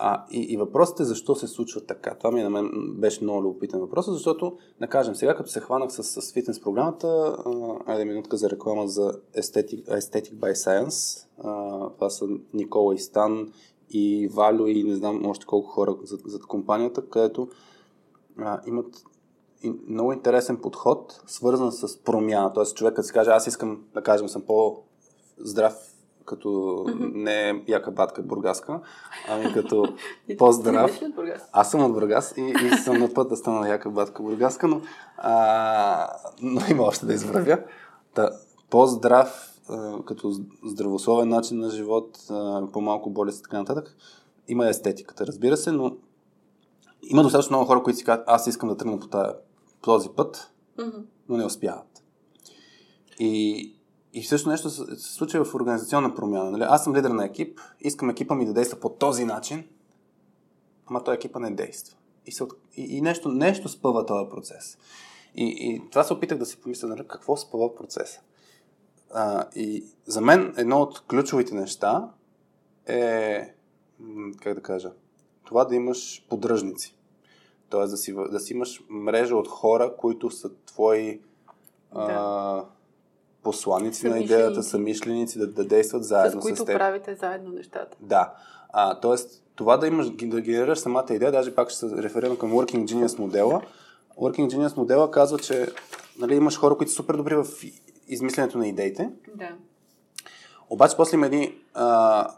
А, и, и въпросът е защо се случва така. Това ми на мен беше много любопитен въпрос, защото, да кажем, сега като се хванах с, с фитнес програмата, а, айде минутка за реклама за Aesthetic, Aesthetic by Science. А, това са Никола и Стан и Валю и не знам още колко хора зад, зад компанията, където а, имат много интересен подход, свързан с промяна. Тоест човекът си каже, аз искам да кажем, съм по-здрав като не яка батка бургаска, ами като по-здрав. Аз съм от Бургас и, и съм на път да стана яка батка бургаска, но, а, но има още да извървя. Та, по-здрав, а, като здравословен начин на живот, а, по-малко болест и така нататък. Има естетиката, разбира се, но има достатъчно много хора, които си казват, аз искам да тръгна по, този път, но не успяват. И, и също нещо се случва в организационна промяна. Нали? Аз съм лидер на екип, искам екипа ми да действа по този начин, ама той екипа не действа. И, се, и, и нещо, нещо спъва този процес. И, и това се опитах да си помисля, нали, какво спъва процеса. А, и за мен едно от ключовите неща е, как да кажа, това да имаш поддръжници. Тоест да си, да си имаш мрежа от хора, които са твои а, посланици на идеята, самишленици, да, да действат заедно С с, които теб. правите заедно нещата. Да. А, тоест, това да имаш, да генерираш самата идея, даже пак ще се реферирам към Working Genius модела. Working Genius модела казва, че нали, имаш хора, които са супер добри в измисленето на идеите, Да. обаче после има едни, а,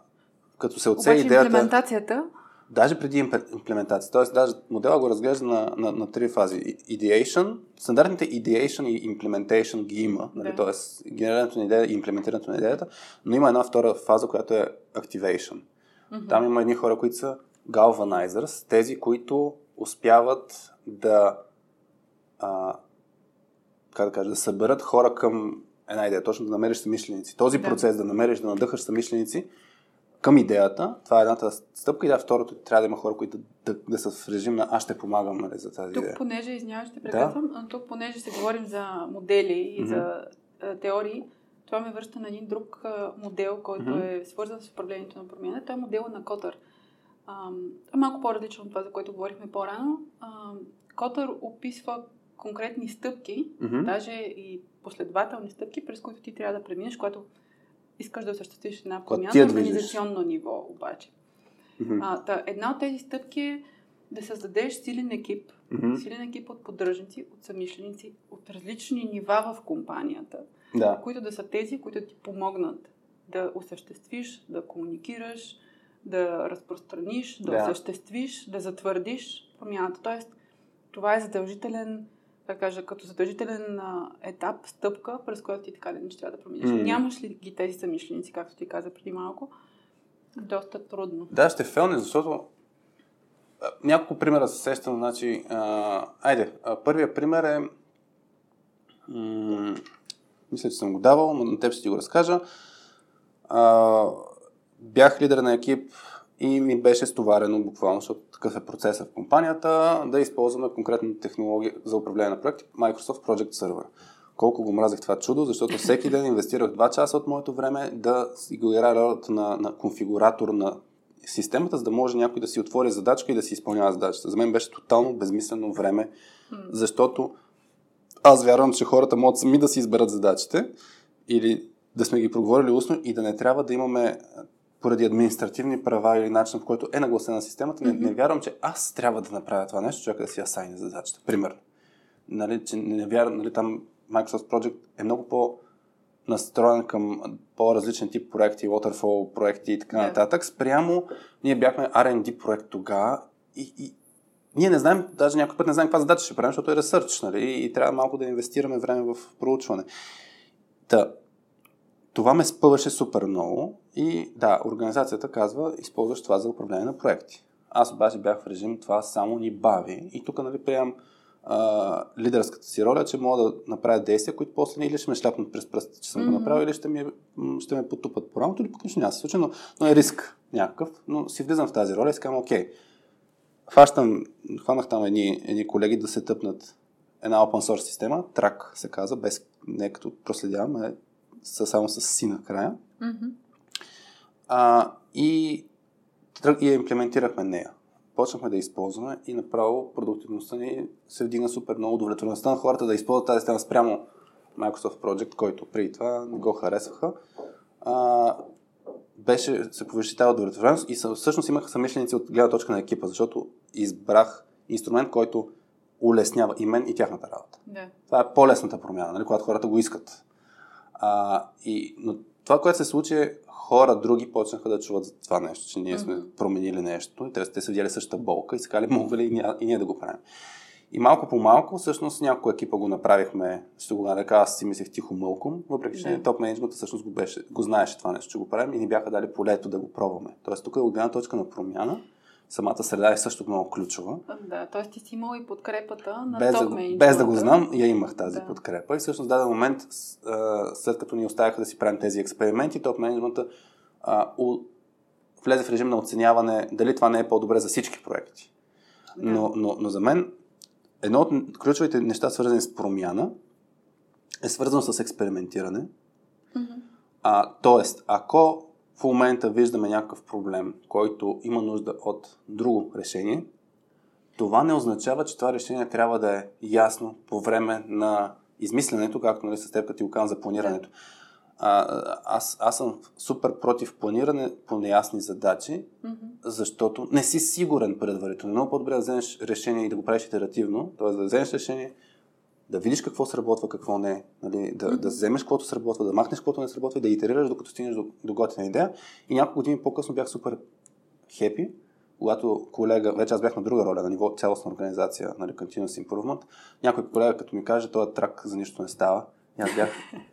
като се отсее идеята, имплементацията даже преди имплементация, т.е. даже модела го разглежда на, на, на три фази. Ideation, стандартните ideation и implementation ги има, нали, Да. т.е. генерирането на идея и имплементирането на идеята, но има една втора фаза, която е activation. Мгм. Там има едни хора, които са galvanizers, тези, които успяват да а, как да кажа, да съберат хора към една идея, точно да намериш самишленици. Този Да. процес да намериш, да надъхаш самишленици към идеята, това е едната стъпка и да, второто трябва да има хора, които да, да са в режим на аз ще помагам нали, за тази Тук, идея. понеже, извинявай, ще прекъсвам, но тук, понеже се говорим за модели и Мгм. за а, теории, това ме връща на един друг а, модел, който Мгм. е свързан с управлението на промяна. Той е модела на Котър. Ам, е малко по-различно от това, за което говорихме по-рано. Ам, Котър описва конкретни стъпки, Мгм. даже и последователни стъпки, през които ти трябва да преминеш, когато искаш да осъществиш една промяна на движиш. организационно ниво, обаче. Мгм. А, та, една от тези стъпки е да създадеш силен екип, Мгм. силен екип от поддръжници, от самишленици, от различни нива в компанията, Да. които да са тези, които ти помогнат да осъществиш, да комуникираш, да разпространиш, да, Да. осъществиш, да затвърдиш промяната. Тоест, това е задължителен, да кажа, като задължителен етап, стъпка, през която ти така или иначе трябва да промениш. Мгм. Нямаш ли ги тези самишленици, както ти каза преди малко, доста трудно. Да, ще фелне, защото няколко примера се сещам. Значи, а, айде, а, първият пример е м- мисля, че съм го давал, но на теб ще ти го разкажа. А, бях лидер на екип и ми беше стоварено буквално, защото такъв е процесът в компанията, да използваме конкретна технология за управление на проекти. Microsoft Project Server, колко го мразех това чудо, защото всеки ден инвестирах 2 часа от моето време да играя ролята на, на конфигуратор на системата, за да може някой да си отвори задачка и да си изпълнява задачата. За мен беше тотално безмислено време, защото аз вярвам, че хората могат сами да си изберат задачите или да сме ги проговорили устно и да не трябва да имаме поради административни права или начин, по който е нагласена системата, mm-hmm. не, не вярвам, че аз трябва да направя това нещо, човека да си асайне задачата. Примерно. Нали, че не вярвам, нали, там Microsoft Project е много по- настроен към по-различен тип проекти, waterfall проекти и така yeah. нататък. Спрямо, ние бяхме R&D проект тогава и, и ние не знаем, даже някой път не знаем каква задача ще правим, защото е ресърч, нали? И трябва малко да инвестираме време в проучване. Та, това ме спъваше супер много и да, организацията казва, използваш това за управление на проекти. Аз обаче бях в режим, това само ни бави и тук нали, приемам а, лидерската си роля, че мога да направя действия, които после или ще ме шляпнат през пръстите, че съм mm-hmm. го направил, или ще, ми, ще ме потупат по рамото, или пък нищо няма се случи, но, но е риск някакъв. Но си влизам в тази роля и си казвам, окей, хващам, хванах там едни, едни колеги да се тъпнат една open source система, трак се казва, без, не като проследявам, е само с си накрая. Mm-hmm. А, и, и я имплементирахме нея почнахме да използваме и направо продуктивността ни се вдигна супер много. Удовлетвореността на хората да използват тази система спрямо Microsoft Project, който преди това не го харесваха. А, беше, се повиши тази удовлетвореност и всъщност имаха самишленици от гледна точка на екипа, защото избрах инструмент, който улеснява и мен, и тяхната работа. Да. Това е по-лесната промяна, нали, когато хората го искат. А, и, но това, което се случи е хора други почнаха да чуват за това нещо, че ние сме mm-hmm. променили нещо и те са видяли същата болка и са казали, мога ли и ние, и ние да го правим. И малко по малко, всъщност някоя екипа го направихме, ще го нарека, аз си мислех тихо мълком, въпреки че yeah. топ менеджмента всъщност го, беше, го знаеше това нещо, че го правим и ни бяха дали полето да го пробваме. Тоест тук е от гледна точка на промяна, самата среда е също много ключова. Да, т.е. ти си имал и подкрепата на без топ да, Без да го знам, я имах тази да. подкрепа. И всъщност в даден момент, след като ни оставяха да си правим тези експерименти, топ менеджмента влезе в режим на оценяване дали това не е по-добре за всички проекти. Да. Но, но, но за мен едно от ключовите неща, свързани с промяна, е свързано с експериментиране. Mm-hmm. А, тоест, ако в момента виждаме някакъв проблем, който има нужда от друго решение, това не означава, че това решение трябва да е ясно по време на измисленето, както нали, с теб като ти го за планирането. А, аз, аз съм супер против планиране по неясни задачи, mm-hmm. защото не си сигурен предварително. Много по-добре да вземеш решение и да го правиш итеративно, т.е. да вземеш решение, да видиш какво сработва, какво не, нали, да, да вземеш каквото сработва, да махнеш каквото не сработва и да итерираш, докато стигнеш до, до готина идея. И няколко години по-късно бях супер хепи, когато колега, вече аз бях на друга роля, на ниво цялостна организация, нали, Continuous Improvement, някой колега като ми каже, този трак за нищо не става. И аз бях,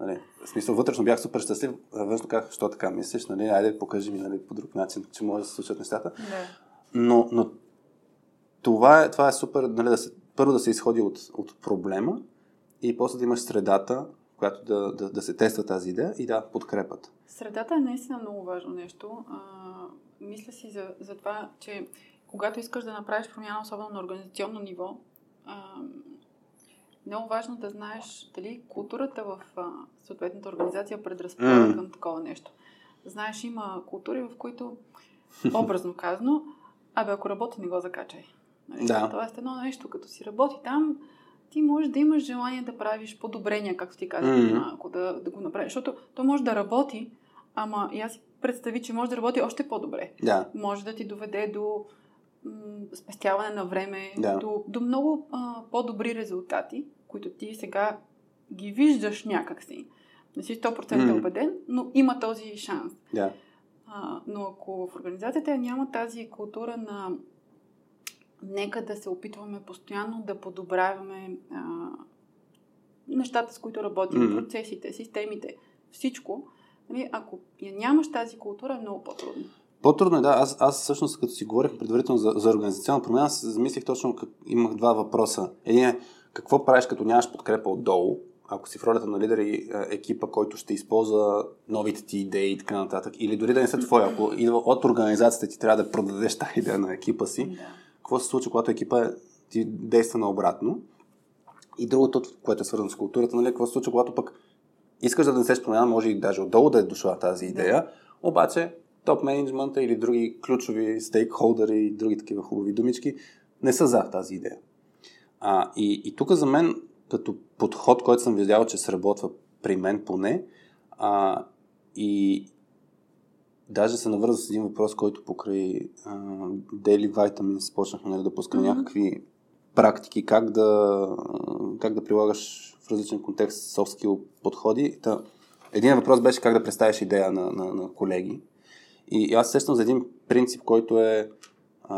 Нали, в смисъл, вътрешно бях супер щастлив, външно как, що така мислиш, нали, айде покажи ми нали, по друг начин, че може да се случат нещата. Не. Но, но това, е, това е супер, нали, да се, първо да се изходи от, от проблема и после да имаш средата, която да, да, да се тества тази идея и да подкрепат. Средата е наистина много важно нещо. А, мисля си за, за това, че когато искаш да направиш промяна, особено на организационно ниво, а, много важно да знаеш дали културата в а, съответната организация предразполага mm. към такова нещо. Знаеш, има култури, в които, образно казано, абе, ако работи, не го закачай. Нали? Да. Тоест, едно нещо, като си работи там, ти можеш да имаш желание да правиш подобрения, както ти казах, mm-hmm. ако да, да го направиш. Защото то може да работи, ама и аз представи, че може да работи още по-добре. Да. Може да ти доведе до спестяване на време, да. до, до много а, по-добри резултати, които ти сега ги виждаш някакси. Не си 100% mm. убеден, но има този шанс. Да. А, но ако в организацията няма тази култура на нека да се опитваме постоянно да подобряваме а, нещата, с които работим, mm. процесите, системите, всичко, нали, ако я нямаш тази култура, е много по-трудно. По-трудно е, да. Аз, аз всъщност, като си говорих предварително за, за организационна промяна, се замислих точно, как, имах два въпроса. Един е, какво правиш, като нямаш подкрепа отдолу? Ако си в ролята на лидер и екипа, който ще използва новите ти идеи и така нататък, или дори да не са твоя, ако идва от организацията ти трябва да продадеш тази идея на екипа си, да. Какво се случва, когато екипа ти действа наобратно? И другото, което е свързано с културата, нали, какво се случва, когато пък искаш да донесеш промяна, може и даже отдолу да е дошла тази идея, обаче топ менеджмента или други ключови стейкхолдери и други такива хубави думички не са за тази идея. А, и, и тук за мен, като подход, който съм видял, че сработва при мен поне, а, и даже се навърза с един въпрос, който покрай а, Daily Vitamins почнахме нали, да пускаме mm-hmm. някакви практики, как да, как да прилагаш в различен контекст soft skill подходи. Та, един въпрос беше как да представиш идея на, на, на колеги. И, и аз сещам за един принцип, който е а,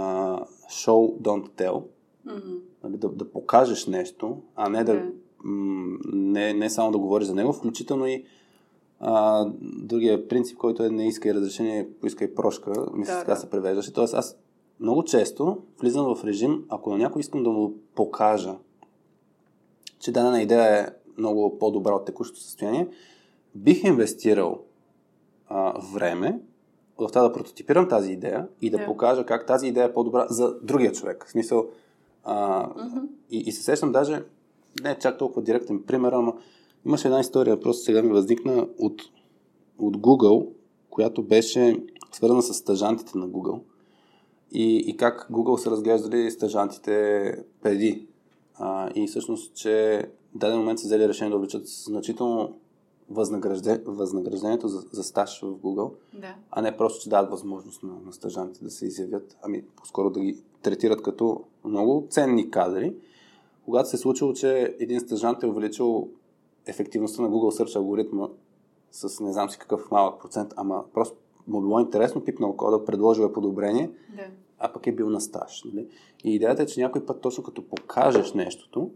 show, don't tell. Mm-hmm. Да, да покажеш нещо, а не да okay. м- не, не само да говориш за него, включително и а, другия принцип, който е не искай разрешение, поискай прошка, мисля, да, така да. се превеждаше. Тоест аз много често влизам в режим, ако на някой искам да му покажа, че дадена идея е много по-добра от текущото състояние, бих инвестирал а, време в това да прототипирам тази идея и да yeah. покажа как тази идея е по-добра за другия човек. В смисъл, а, mm-hmm. и, и се сещам даже, не е чак толкова директен пример, ама имаше една история, просто сега ми възникна от, от Google, която беше свързана с стъжантите на Google и, и как Google са разглеждали стъжантите преди. А, и всъщност, че в даден момент са взели решение да увеличат значително възнагражде, възнаграждението за, за стаж в Google, да. а не просто, че дадат възможност на, на стъжантите да се изявят, ами по-скоро да ги третират като много ценни кадри. Когато се е случило, че един стъжант е увеличил ефективността на Google Search алгоритма с не знам си какъв малък процент, ама просто му било интересно, пипнал кода, предложил е подобрение, да. а пък е бил на стаж. Нали? И идеята е, че някой път точно като покажеш нещото,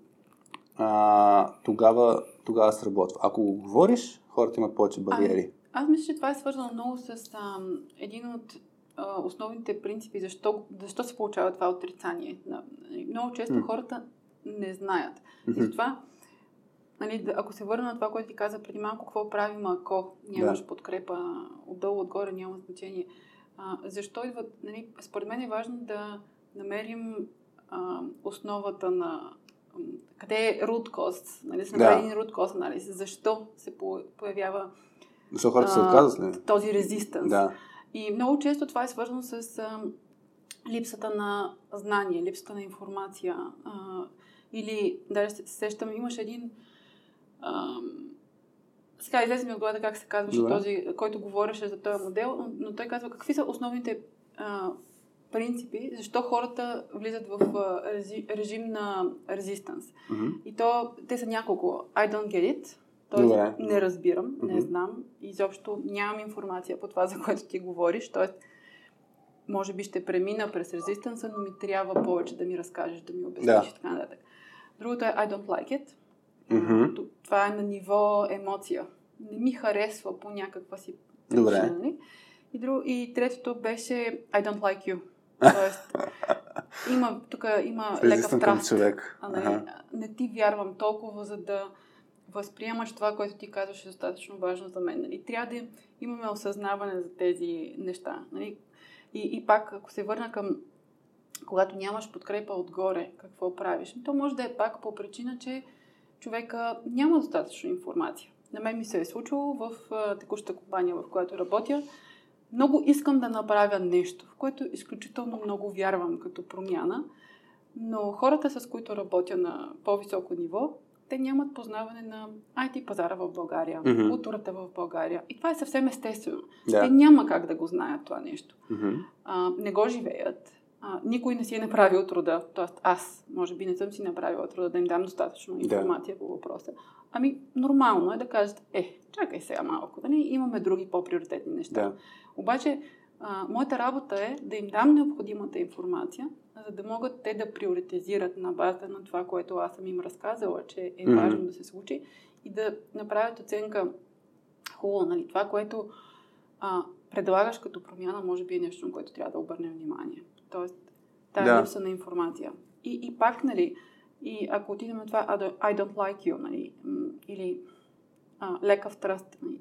а, тогава, тогава сработва. Ако го говориш, хората имат повече бариери. А, аз мисля, че това е свързано много с а, един от а, основните принципи, защо, защо се получава това отрицание. Много често mm. хората не знаят. И затова нали, ако се върна на това, което ти каза преди малко, какво правим, ако нямаш да. подкрепа отдолу, отгоре, няма значение. А, защо идват, нали, според мен е важно да намерим а, основата на къде е root cause, нали, сме да. един root cause анализ, защо се появява защо хората се отказват, този резистанс. Да. И много често това е свързано с а, липсата на знание, липсата на информация. А, или, даже се сещам, имаше един сега излезе ми от главата как се казваше Добре. този, който говореше за този модел, но, но той казва какви са основните а, принципи, защо хората влизат в а, режим, режим на резистанс. Mm-hmm. И то, те са няколко. I don't get it, т.е. не разбирам, mm-hmm. не знам, изобщо нямам информация по това, за което ти говориш, т.е. може би ще премина през резистанса, но ми трябва повече да ми разкажеш, да ми обясниш да. и така нататък. Другото е I don't like it. Mm-hmm. Това е на ниво емоция. Не ми харесва по някаква си Добре. Нали? И, друг, и третото беше I don't like you. Тоест, има, тук има лека страст. човек. А, нали, ага. Не ти вярвам толкова, за да възприемаш това, което ти казваш е достатъчно важно за мен. Нали? Трябва да имаме осъзнаване за тези неща. Нали? И, и пак, ако се върна към когато нямаш подкрепа отгоре, какво правиш? То може да е пак по причина, че човека няма достатъчно информация. На мен ми се е случило в текущата компания, в която работя. Много искам да направя нещо, в което изключително много вярвам като промяна, но хората, с които работя на по-високо ниво, те нямат познаване на IT пазара в България, mm-hmm. културата в България. И това е съвсем естествено. Yeah. Те няма как да го знаят това нещо. Mm-hmm. А, не го живеят а, никой не си е направил труда, т.е. аз, може би, не съм си направила труда да им дам достатъчно информация да. по въпроса. Ами, нормално е да кажат, е, чакай сега малко, не имаме други по-приоритетни неща. Да. Обаче, а, моята работа е да им дам необходимата информация, за да могат те да приоритизират на база на това, което аз съм им разказала, че е mm-hmm. важно да се случи и да направят оценка хубаво, нали, това, което а, предлагаш като промяна, може би е нещо, на което трябва да обърнем внимание. Тоест, тази да. липса на информация. И, и пак, нали, и ако отидем на това I don't like you, нали, или а, lack of trust, нали,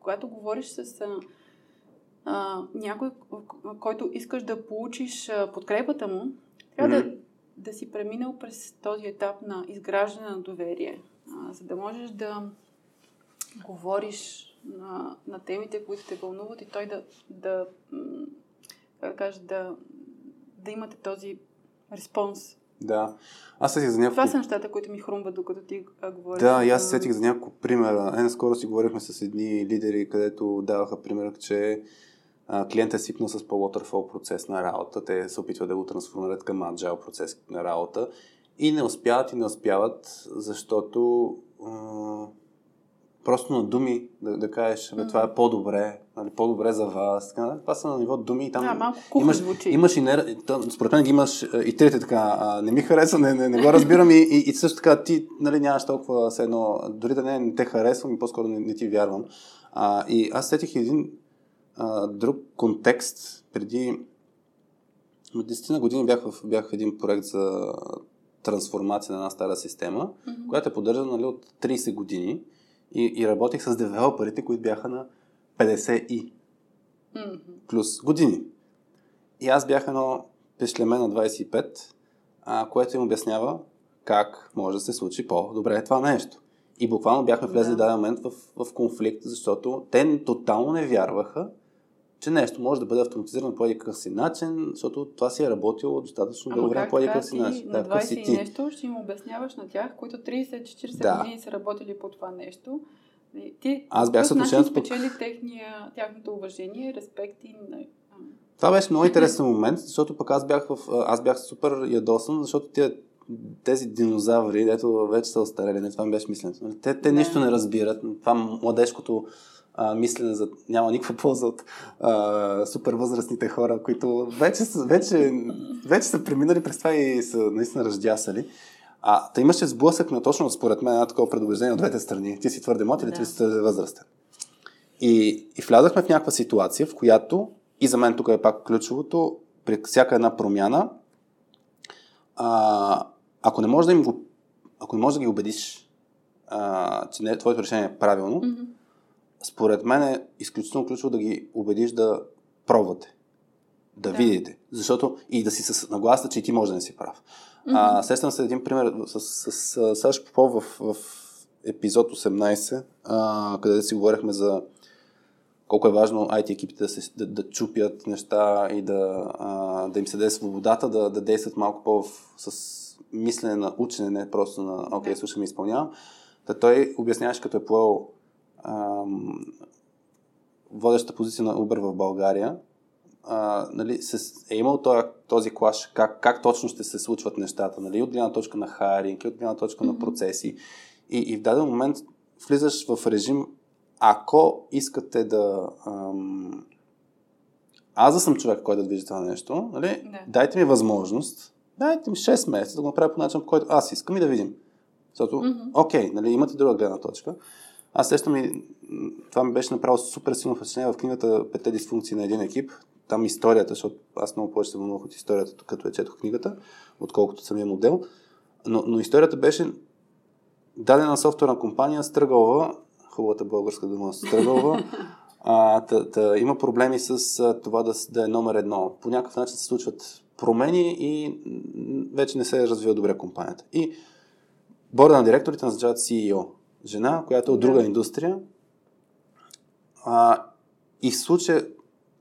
когато говориш с а, а, някой, който искаш да получиш а, подкрепата му, трябва mm-hmm. да, да си преминал през този етап на изграждане на доверие, а, за да можеш да говориш на, на темите, които те вълнуват и той да, да как да кажа, да, да имате този респонс. Да. Аз се за няколко... Това са нещата, които ми хрумват, докато ти говориш. Да, и аз се сетих за няколко примера. Е, наскоро си говорихме с едни лидери, където даваха пример, че клиентът е свикнал с по-waterfall процес на работа. Те се опитват да го трансформират към agile процес на работа и не успяват и не успяват, защото просто на думи да, да кажеш, mm-hmm. това е по-добре, нали, по-добре за вас. Така, това са на ниво думи и там да, малко имаш, звучи. имаш и не, там, според мен имаш и трите така, а, не ми харесва, не, не, не го разбирам и, и, и също така ти нали, нямаш толкова все едно, дори да не, не те харесвам и по-скоро не, не ти вярвам. А, и аз сетих един а, друг контекст преди 10 на години бях в, бях в един проект за трансформация на една стара система, mm-hmm. която е поддържана нали, от 30 години и, и работих с девелоперите, които бяха на 50 и mm-hmm. плюс години. И аз бях едно пешлеме на 25, а, което им обяснява как може да се случи по-добре това нещо. И буквално бяхме влезли да. даден момент в, в конфликт, защото те тотално не вярваха, че нещо може да бъде автоматизирано по един си начин, защото това си е работило достатъчно Ама добре по един си начин. На 20 да, и нещо ще им обясняваш на тях, които 30-40 да. години са работили по това нещо. Ти Аз бях съотношението. спечели техния, тяхното уважение, респект и това беше много интересен момент, защото пък аз бях, в, аз бях супер ядосан, защото тия, тези динозаври, дето вече са остарели, не това ми беше мисленето. Те, те не. нищо не разбират. Това младежкото а, мислене за няма никаква полза от а, супер възрастните хора, които вече, вече, вече са преминали през това и са наистина ръждясали. А, та имаше сблъсък на точно, според мен, една такова предубеждение от двете страни. Ти си твърде млад или да. ти си твърде възрастен. И, и влязахме в някаква ситуация, в която, и за мен тук е пак ключовото, при всяка една промяна, а, ако не можеш да им го, ако не можеш да ги убедиш, а, че не, твоето решение е правилно, mm-hmm според мен е изключително ключово да ги убедиш да пробвате. Да, да. видите. Защото и да си с нагласа, че и ти може да не си прав. Mm-hmm. А, сещам се един пример с, с, с Саш Попов в, в епизод 18, а, където си говорихме за колко е важно IT екипите да, се, да, да чупят неща и да, а, да им се даде свободата да, да действат малко по с мислене на учене, не просто на окей, слушам и изпълнявам. Та той обясняваше, като е поел ам, водеща позиция на Uber в България, а, нали, се, е имал този, този клаш, как, как точно ще се случват нещата, нали, от гледна точка на хайринг, от гледна точка mm-hmm. на процеси. И, и в даден момент влизаш в режим, ако искате да... Ам, аз да съм човек, който да движи това нещо, нали, yeah. дайте ми възможност, дайте ми 6 месеца да го направя по начин, по който аз искам и да видим. Защото, mm-hmm. окей, нали, имате друга гледна точка. Аз сещам и това ми беше направо супер силно впечатление в книгата Пете дисфункции на един екип. Там историята, защото аз много повече се вълнувах от историята, като я четох книгата, отколкото самия модел. Но, но историята беше дадена софтуерна компания стръгълва, хубавата българска дума стръгълва, а, та, та, има проблеми с а, това да, да е номер едно. По някакъв начин се случват промени и вече не се развива добре компанията. И борда на директорите назначават CEO жена, която е от друга да. индустрия. А, и в случая,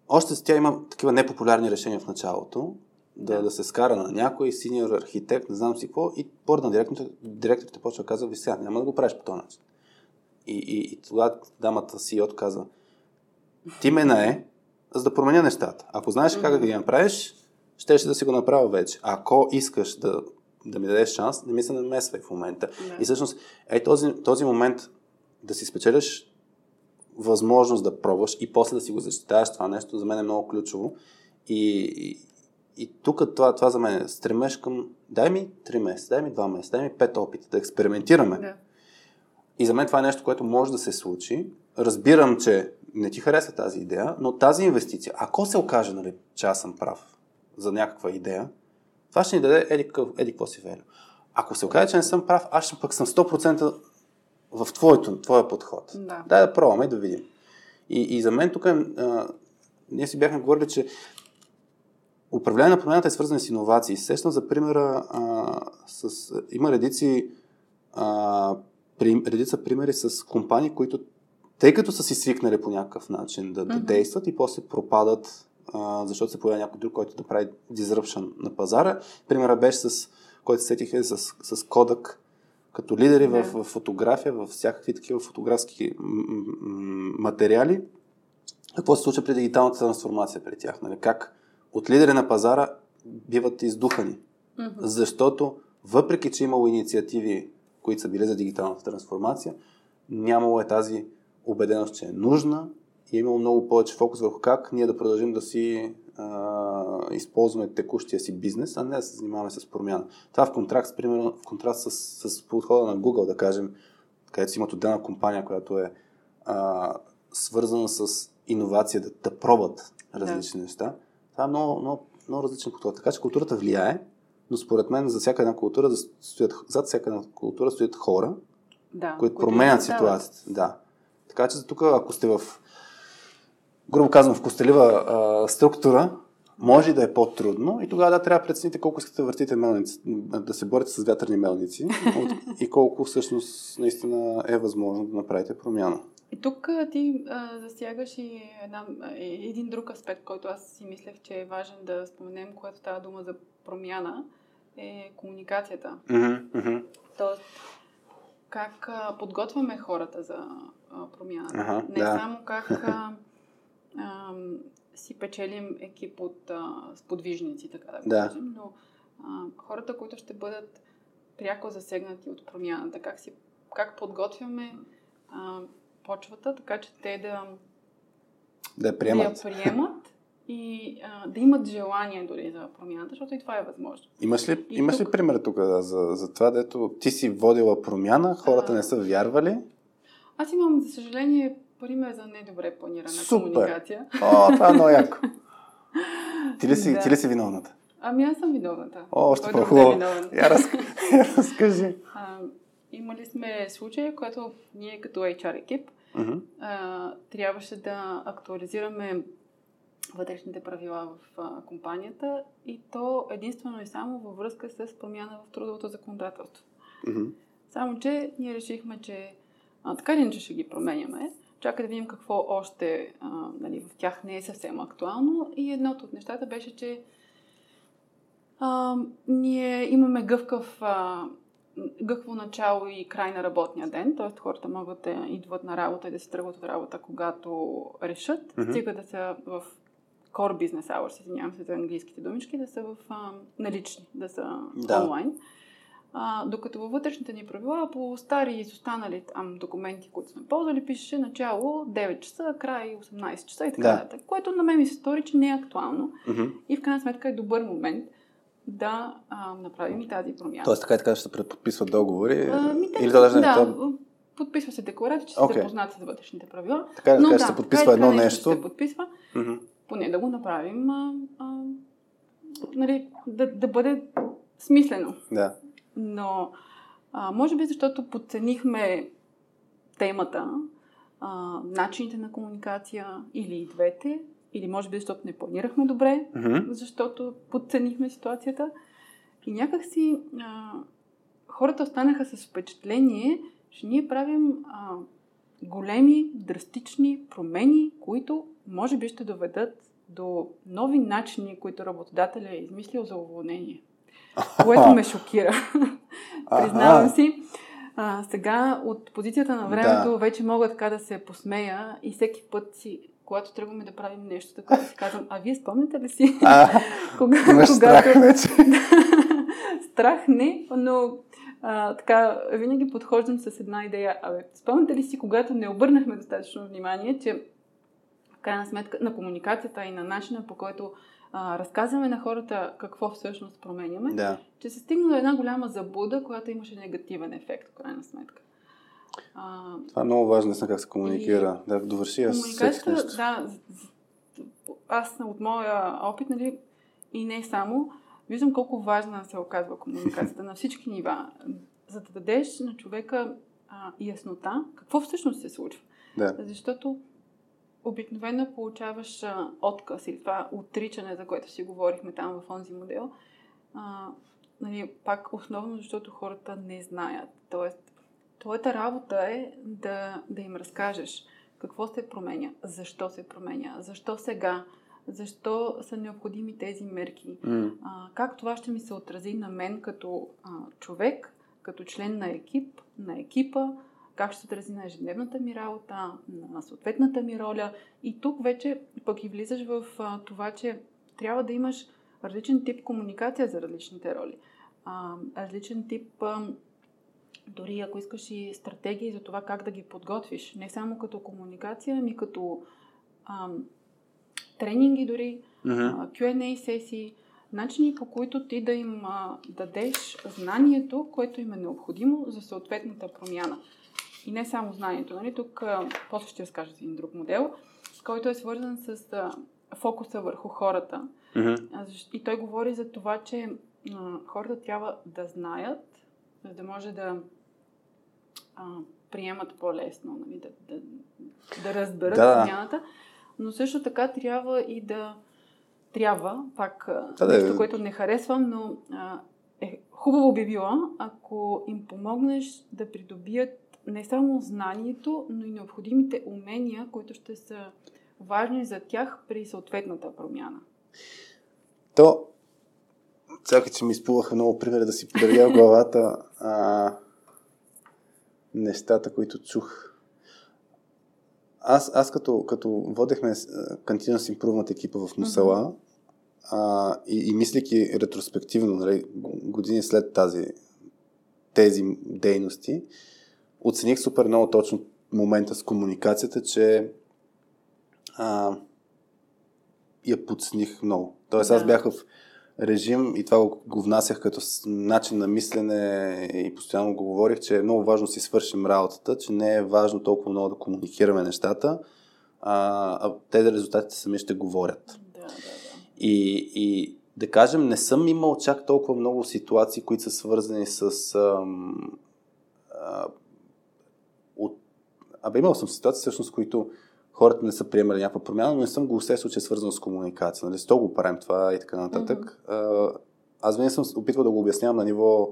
още с тя има такива непопулярни решения в началото, да, да се скара на някой синьор архитект, не знам си какво, и борда на директорите, директорите почва да казва, ви сега, няма да го правиш по този начин. И, и, и тогава дамата си отказа, ти ме е, за да променя нещата. Ако знаеш как да ги направиш, ще, ще да си го направя вече. Ако искаш да да ми дадеш шанс, не ми се намесвай в момента. Да. И всъщност, е този, този момент да си спечелиш възможност да пробваш и после да си го защитаваш това нещо, за мен е много ключово. И, и, и тук това, това за мен е стремеж към дай ми 3 месеца, дай ми 2 месеца, дай ми 5 опита, да експериментираме. Да. И за мен това е нещо, което може да се случи. Разбирам, че не ти харесва тази идея, но тази инвестиция, ако се окаже, нали, че аз съм прав за някаква идея, това ще ни даде еди, еди какво си велю. Ако се окаже, че не съм прав, аз пък съм 100% в твоето, твоя подход. Да. Дай да пробваме да видим. И, и за мен тук, а, ние си бяхме говорили, че управление на промяната е свързано с иновации. Сещам за примера а, с, има редици, а, при, редица примери с компании, които тъй като са си свикнали по някакъв начин да, да mm-hmm. действат и после пропадат, а, защото се появява някой друг, който да прави disruption на пазара. Примера беше с, който сетих е с, с Kodak, като лидери yeah. в, в фотография, в всякакви такива фотографски м- м- материали. Какво се случва при дигиталната трансформация при тях? Нали? Как от лидери на пазара биват издухани? Mm-hmm. Защото въпреки, че имало инициативи, които са били за дигиталната трансформация, нямало е тази убеденост, че е нужна е имало много повече фокус върху как ние да продължим да си а, използваме текущия си бизнес, а не да се занимаваме с промяна. Това в контраст, примерно, в контраст с, с подхода на Google, да кажем, където си имат отделна компания, която е а, свързана с иновация, да, да пробват различни да. неща. Това е много, много, много различен подход. Така че културата влияе, но според мен за всяка една култура, стоят, зад всяка една култура стоят хора, да, които променят ситуацията. Да. Така че за тук, ако сте в, грубо казвам, в костелива а, структура, може да е по-трудно и тогава да трябва да прецените колко искате да въртите мелници, да се борите с вятърни мелници и колко всъщност наистина е възможно да направите промяна. И тук ти а, засягаш и една, един друг аспект, който аз си мислех, че е важен да споменем, когато става дума за промяна, е комуникацията. Mm-hmm, mm-hmm. Тоест, как а, подготвяме хората за а, промяната. Ага, Не да. само как а, а, си печелим екип от а, сподвижници, така да го Да. кажем, но а, хората, които ще бъдат пряко засегнати от промяната, как, си, как подготвяме а, почвата, така че те да, Да я да приемат. я приемат и а, да имат желание дори за промяната, защото и това е възможно. Имаш ли, И имаш ли тук- пример тук да, за, за това, дето ти си водила промяна, хората А. не са вярвали? Аз имам, за съжаление, пример за недобре планирана Супер. комуникация. О, това е много яко. Ти ли си, Да. ти ли си виновната? Ами аз съм виновната. О, още по-хубаво. е? Я, раз... я разкажи. А, имали сме случаи, когато ние като HR екип Мгм. а, трябваше да актуализираме вътрешните правила в а, компанията и то единствено и само във връзка с промяна в трудовото законодателство. Мгм. Само, че ние решихме, че а, така или иначе ще ги променяме. Чака да видим какво още а, нали, в тях не е съвсем актуално. И едното от нещата беше, че а, ние имаме гъвкав, а, гъвкаво начало и край на работния ден, т.е. хората могат да идват на работа и да си тръгват от работа, когато решат. Мгм. Стига да са в core business hours, извинявам се за английските думички, да са в а, налични, да са Да. онлайн. А, докато във вътрешните ни правила, по стари изостанали там документи, които сме ползвали, пишеше начало 9 часа, край 18 часа и така Да. нататък. Което на мен ми се стори, че не е актуално Мгм. и в крайна сметка е добър момент да а, направим и тази промяна. Тоест така и така ще се преподписват договори? А, ми, Или то даже не да, подписва се декларация, че Окей. са запознати с вътрешните правила. Така да Но кажеш, да, се така подписва и едно така нещо. Се подписва, Мгм. поне да го направим, а, а, нали, да, да бъде смислено. Да. Но а, може би защото подценихме темата, а, начините на комуникация или и двете, или може би защото не планирахме добре, Мгм. защото подценихме ситуацията. И някакси а, хората останаха с впечатление, че ние правим а, големи, драстични промени, които може би ще доведат до нови начини, които работодателя е измислил за уволнение. Което ме шокира. Признавам си. А, сега от позицията на времето Да. вече мога така да се посмея и всеки път си, когато тръгваме да правим нещо такова, си казвам, а вие спомняте ли си? А, кога, имаш страх вече. страх не, но а, така, винаги подхождам с една идея. Абе, спомняте ли си, когато не обърнахме достатъчно внимание, че в крайна сметка на комуникацията и на начина по който а, разказваме на хората какво всъщност променяме, Да. че се стигна до една голяма забуда, която имаше негативен ефект, в крайна сметка. А, Това е много важно, наистина как се комуникира. Да, довърши, аз нещо. да, аз от моя опит, нали, и не само, виждам колко важна се оказва комуникацията на всички нива, за да дадеш на човека а, яснота какво всъщност се случва. Да. Защото обикновено получаваш а, отказ или това отричане, за което си говорихме там в онзи модел, а, нали, пак основно, защото хората не знаят. Тоест, твоята работа е да, да им разкажеш какво се променя, защо се променя, защо сега, защо са необходими тези мерки, Mm. а, как това ще ми се отрази на мен като а, човек, като член на екип, на екипа, как ще се отрази на ежедневната ми работа, на съответната ми роля. И тук вече пък и влизаш в а, това, че трябва да имаш различен тип комуникация за различните роли. А, различен тип, а, дори ако искаш и стратегии за това как да ги подготвиш. Не само като комуникация, ами като а, тренинги дори, а, Q&A сесии, начини по които ти да им а, дадеш знанието, което им е необходимо за съответната промяна. И не само знанието. Нали? Тук а, после ще разкажа за един друг модел, който е свързан с а, фокуса върху хората. Mm-hmm. И той говори за това, че а, хората трябва да знаят, за да може да а, приемат по-лесно, нали? да, да, да разберат Да. промяната, но също така трябва и да трябва, пак Да, нещо, което не харесвам, но а, е, хубаво би било, ако им помогнеш да придобият не само знанието, но и необходимите умения, които ще са важни за тях при съответната промяна. То, сега че ми изплуваха много примери да си подредя в главата а, нещата, които чух. Аз, аз като, като водехме а, Continuous Improvement екипа в Мусала а, и, и мислейки ретроспективно, нали, години след тази, тези дейности, оцених супер много точно момента с комуникацията, че а, я подцених много. Тоест аз бях в режим и това го, го внасях като начин на мислене и постоянно го говорих, че е много важно да си свършим работата, че не е важно толкова много да комуникираме нещата, а, а те резултатите сами ще говорят. Да, да, да. И, и да кажем, не съм имал чак толкова много ситуации, които са свързани с. Ам, а. Абе, имал съм ситуации, всъщност, които хората не са приемали някаква промяна, но не съм го усещал, че е свързано с комуникация. Нали? С то го правим това и така нататък. Mm-hmm. Аз винаги съм опитвал да го обяснявам на ниво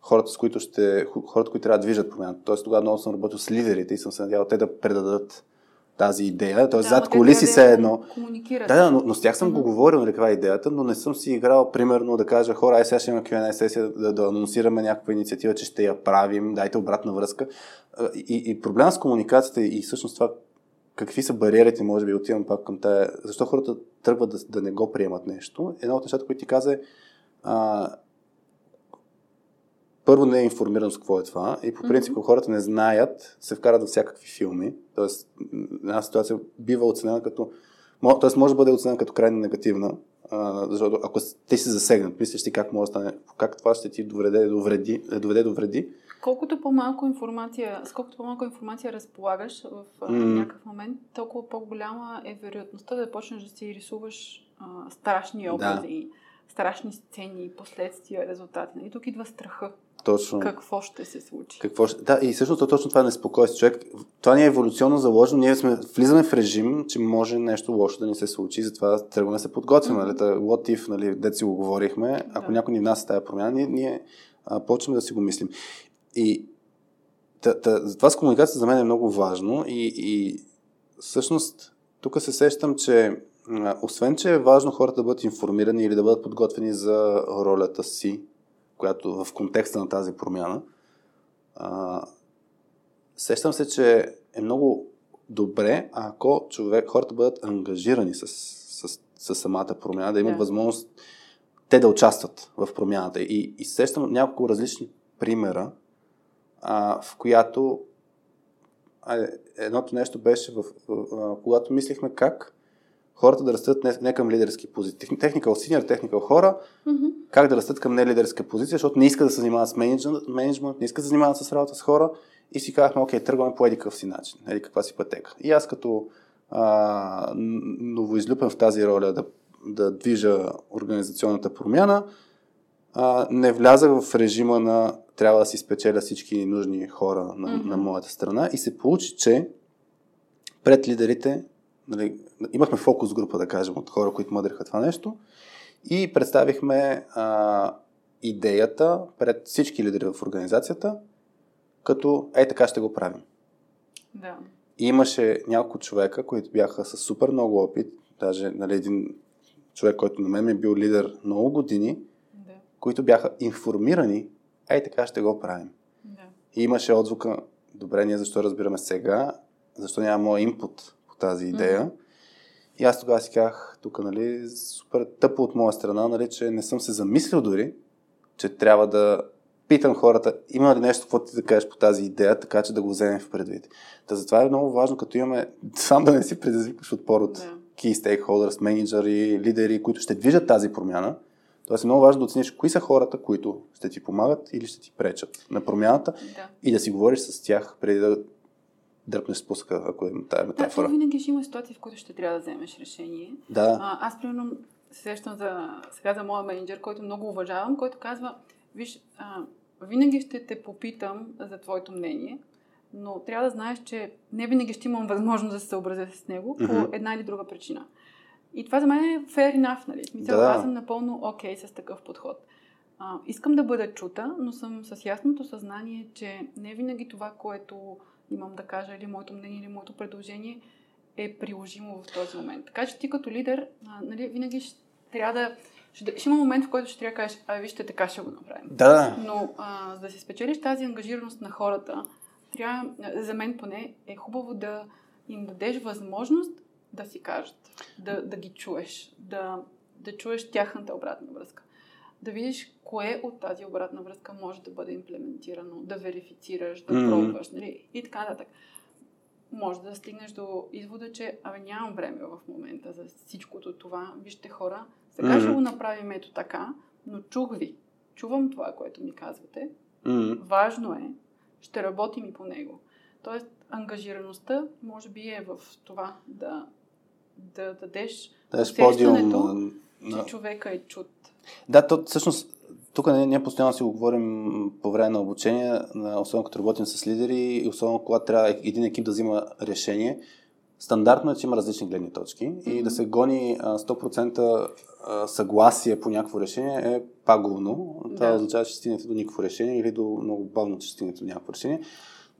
хората, с които ще, хората, които трябва да движат промяната. Тоест тогава много съм работил с лидерите и съм се надявал те да предадат тази идея. Тоест Да, зад трябва се едно. Да, да, но, но с тях съм го Мгм. говорил, нали, каква е идеята, но не съм си играл, примерно, да кажа, хора, ай сега ще имаме Q&A сесия, да, да анонсираме някаква инициатива, че ще я правим, дайте обратна връзка. И, и проблема с комуникацията и всъщност това, какви са бариерите, може би отивам пак към тая, защо хората тръгват да, да не го приемат нещо. Едно от нещата, които ти каза е, а, първо не е информираност какво е това и по принцип, ако хората не знаят, се вкарат във всякакви филми. Тоест, една ситуация бива оценена като Тоест може да бъде оценена като крайно негативна, а, защото ако с- ти си засегнат, мислиш ти как може да стане, как това ще ти доведе до вреди, е, доведе до вреди. Колкото по-малко информация, с колкото по-малко информация разполагаш в М. някакъв момент, толкова по-голяма е вероятността да почнеш да си рисуваш а, страшни образи, страшни сцени, последствия, резултати. И тук идва страха. Точно. Какво ще се случи? Какво ще... Да, и всъщност то точно това е неспокойство. Човек, това ни е еволюционно заложено. Ние сме, влизаме в режим, че може нещо лошо да ни се случи, затова тръгваме да се подготвяме. Мгм. Mm-hmm. Нали, what if, нали, дет си го говорихме, ако Да. някой ни внася тази промяна, ние, ние а, почваме да си го мислим. И та, та, затова с комуникацията за мен е много важно и, и всъщност тук се сещам, че освен, че е важно хората да бъдат информирани или да бъдат подготвени за ролята си, която в контекста на тази промяна, а, сещам се, че е много добре, ако човек, хората бъдат ангажирани с, с, с самата промяна, да имат Да. възможност те да участват в промяната. И, и сещам няколко различни примера, а, в която а, едното нещо беше, в, в, а, когато мислихме как хората да растат не, не към лидерски позиции. Техникал синьор, техникал хора, Мгм. как да растат към нелидерска позиция, защото не искат да се занимават с менеджмент, не искат да се занимават с работа с хора и си казахме, окей, тръгваме по еди какъв си начин, еди каква си пътека. И аз като а, новоизлюпен в тази роля да, да движа организационната промяна, а, не влязах в режима на трябва да си спечеля всички нужни хора на, Мгм. на моята страна и се получи, че пред лидерите нали, имахме фокус група, да кажем, от хора, които мъдриха това нещо и представихме а, идеята пред всички лидери в организацията, като е така ще го правим. Да. И имаше няколко човека, които бяха с супер много опит, даже нали, един човек, който на мен е бил лидер много години, Да. които бяха информирани, ей така ще го правим. Да. И имаше отзвука, добре, ние защо разбираме сега, защо няма моя инпут по тази идея. Мгм. И аз тогава си казах, тук, нали, супер тъпо от моя страна, нали, че не съм се замислил дори, че трябва да питам хората, има ли нещо, какво ти да кажеш по тази идея, така че да го вземем в предвид. Та затова е много важно, като имаме, сам да не си предизвикаш отпор от Да. key stakeholders, менеджери, лидери, които ще движат тази промяна. Тоест е много важно да оцениш кои са хората, които ще ти помагат или ще ти пречат на промяната Да. и да си говориш с тях преди да дръпнеш спуска, ако е тая Да, метафора. то винаги ще има ситуации, в които ще трябва да вземеш решение. Да, А, аз, примерно, се сещам за, сега за моя менеджер, който много уважавам, който казва, виж, а, винаги ще те попитам за твоето мнение, но трябва да знаеш, че не винаги ще имам възможност да се съобразя с него Мгм. по една или друга причина. И това за мен е fair enough, нали? Смисъл, Да. аз съм напълно окей с такъв подход. А, искам да бъда чута, но съм с ясното съзнание, че не винаги това, което имам да кажа, или моето мнение, или моето предложение, е приложимо в този момент. Така че ти като лидер, а, нали, винаги ще трябва да... Ще, ще има момент, в който ще трябва да кажеш, а вижте, така ще го направим. да, Но а, за да си спечелиш тази ангажираност на хората, трябва, за мен поне, е хубаво да им дадеш възможност да си кажат, да, да ги чуеш, да, да чуеш тяхната обратна връзка. Да видиш кое от тази обратна връзка може да бъде имплементирано, да верифицираш, да Мгм. пробваш, нали? и така нататък. Може да стигнеш до извода, че абе нямам време в момента за всичкото това. Вижте хора, сега Мгм. ще го направим ето така, но чух ви. Чувам това, което ми казвате. м, Важно е. Ще работим и по него. Тоест, ангажираността може би е в това да, да дадеш, да е усещането, на- че човека е чут. Да, то всъщност тук ние, ние постоянно си го говорим по време на обучение, особено като работим с лидери и особено когато трябва един екип да взима решение. Стандартно е, че има различни гледни точки и Мгм. да се гони а, 100% а, съгласие по някакво решение е пагубно. Това Да. означава, че стигнете до никакво решение или до много бавно, че стигнете до някакво решение.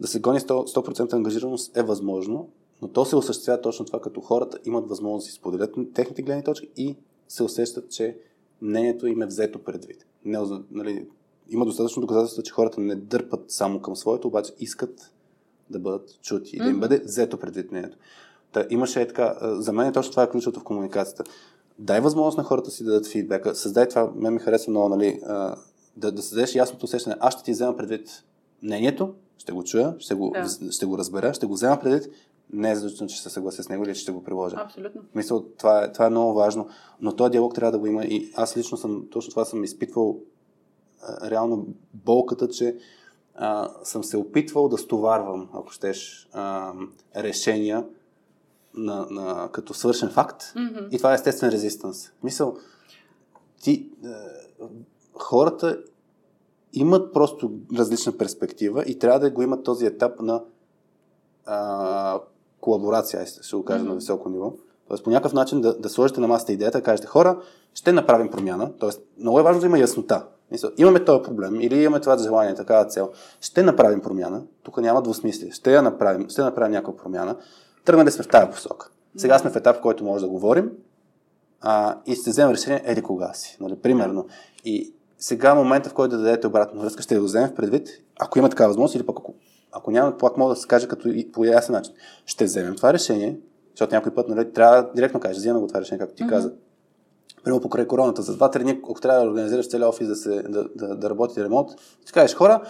Да се гони 100%, 100% ангажираност е възможно, но то се осъществява точно това, като хората имат възможност да си споделят техните гледни точки и се усещат, че мнението им е взето предвид. Не, нали, има достатъчно доказателства, че хората не дърпат само към своето, обаче искат да бъдат чути и да им бъде взето предвид мнението. Та, имаше е така, за мен точно това е ключовото в комуникацията. Дай възможност на хората си да дадат фидбека. Създай това, мен ми харесва много, нали, да, да създадеш ясното усещане. Аз ще ти взема предвид мнението, ще го чуя, ще го, Да. ще го разбера, ще го взема предвид. Не е задължително, че ще се съглася с него или че ще го приложа. Абсолютно. Мисля, това е, това е много важно. Но този диалог трябва да го има и аз лично съм, точно това съм изпитвал а, реално болката, че а, съм се опитвал да стоварвам, ако щеш, а, решения на, на, като свършен факт. Мгм. И това е естествен резистанс. Мисъл, ти, е, хората имат просто различна перспектива и трябва да го имат този етап на а, колаборация, ще го кажа Мгм. на високо ниво. Тоест по някакъв начин да, да сложите на масата идеята, да кажете хора, ще направим промяна. Тоест много е важно да има яснота. Мисъл, имаме този проблем или имаме това желание, такава цел. Ще направим промяна. Тук няма двусмислие. Ще я направим, ще направим някаква промяна. Тръгнали сме в тази посока. Сега сме в етап, в който може да говорим а, и ще вземем решение еди кога си. Нали, примерно. И сега момента, в който да дадете обратна връзка, ще го вземем в предвид, ако има такава възможност или пък ако, ако няма, пак мога да се каже като и по ясен начин. Ще вземем това решение, защото някой път нали, трябва да директно кажеш, вземем го това решение, както ти Мгм. каза. Примерно покрай короната, за 2-3 дни, ако трябва да организираш целият офис да, се, да, да, да работи ремонт, ще кажеш хора,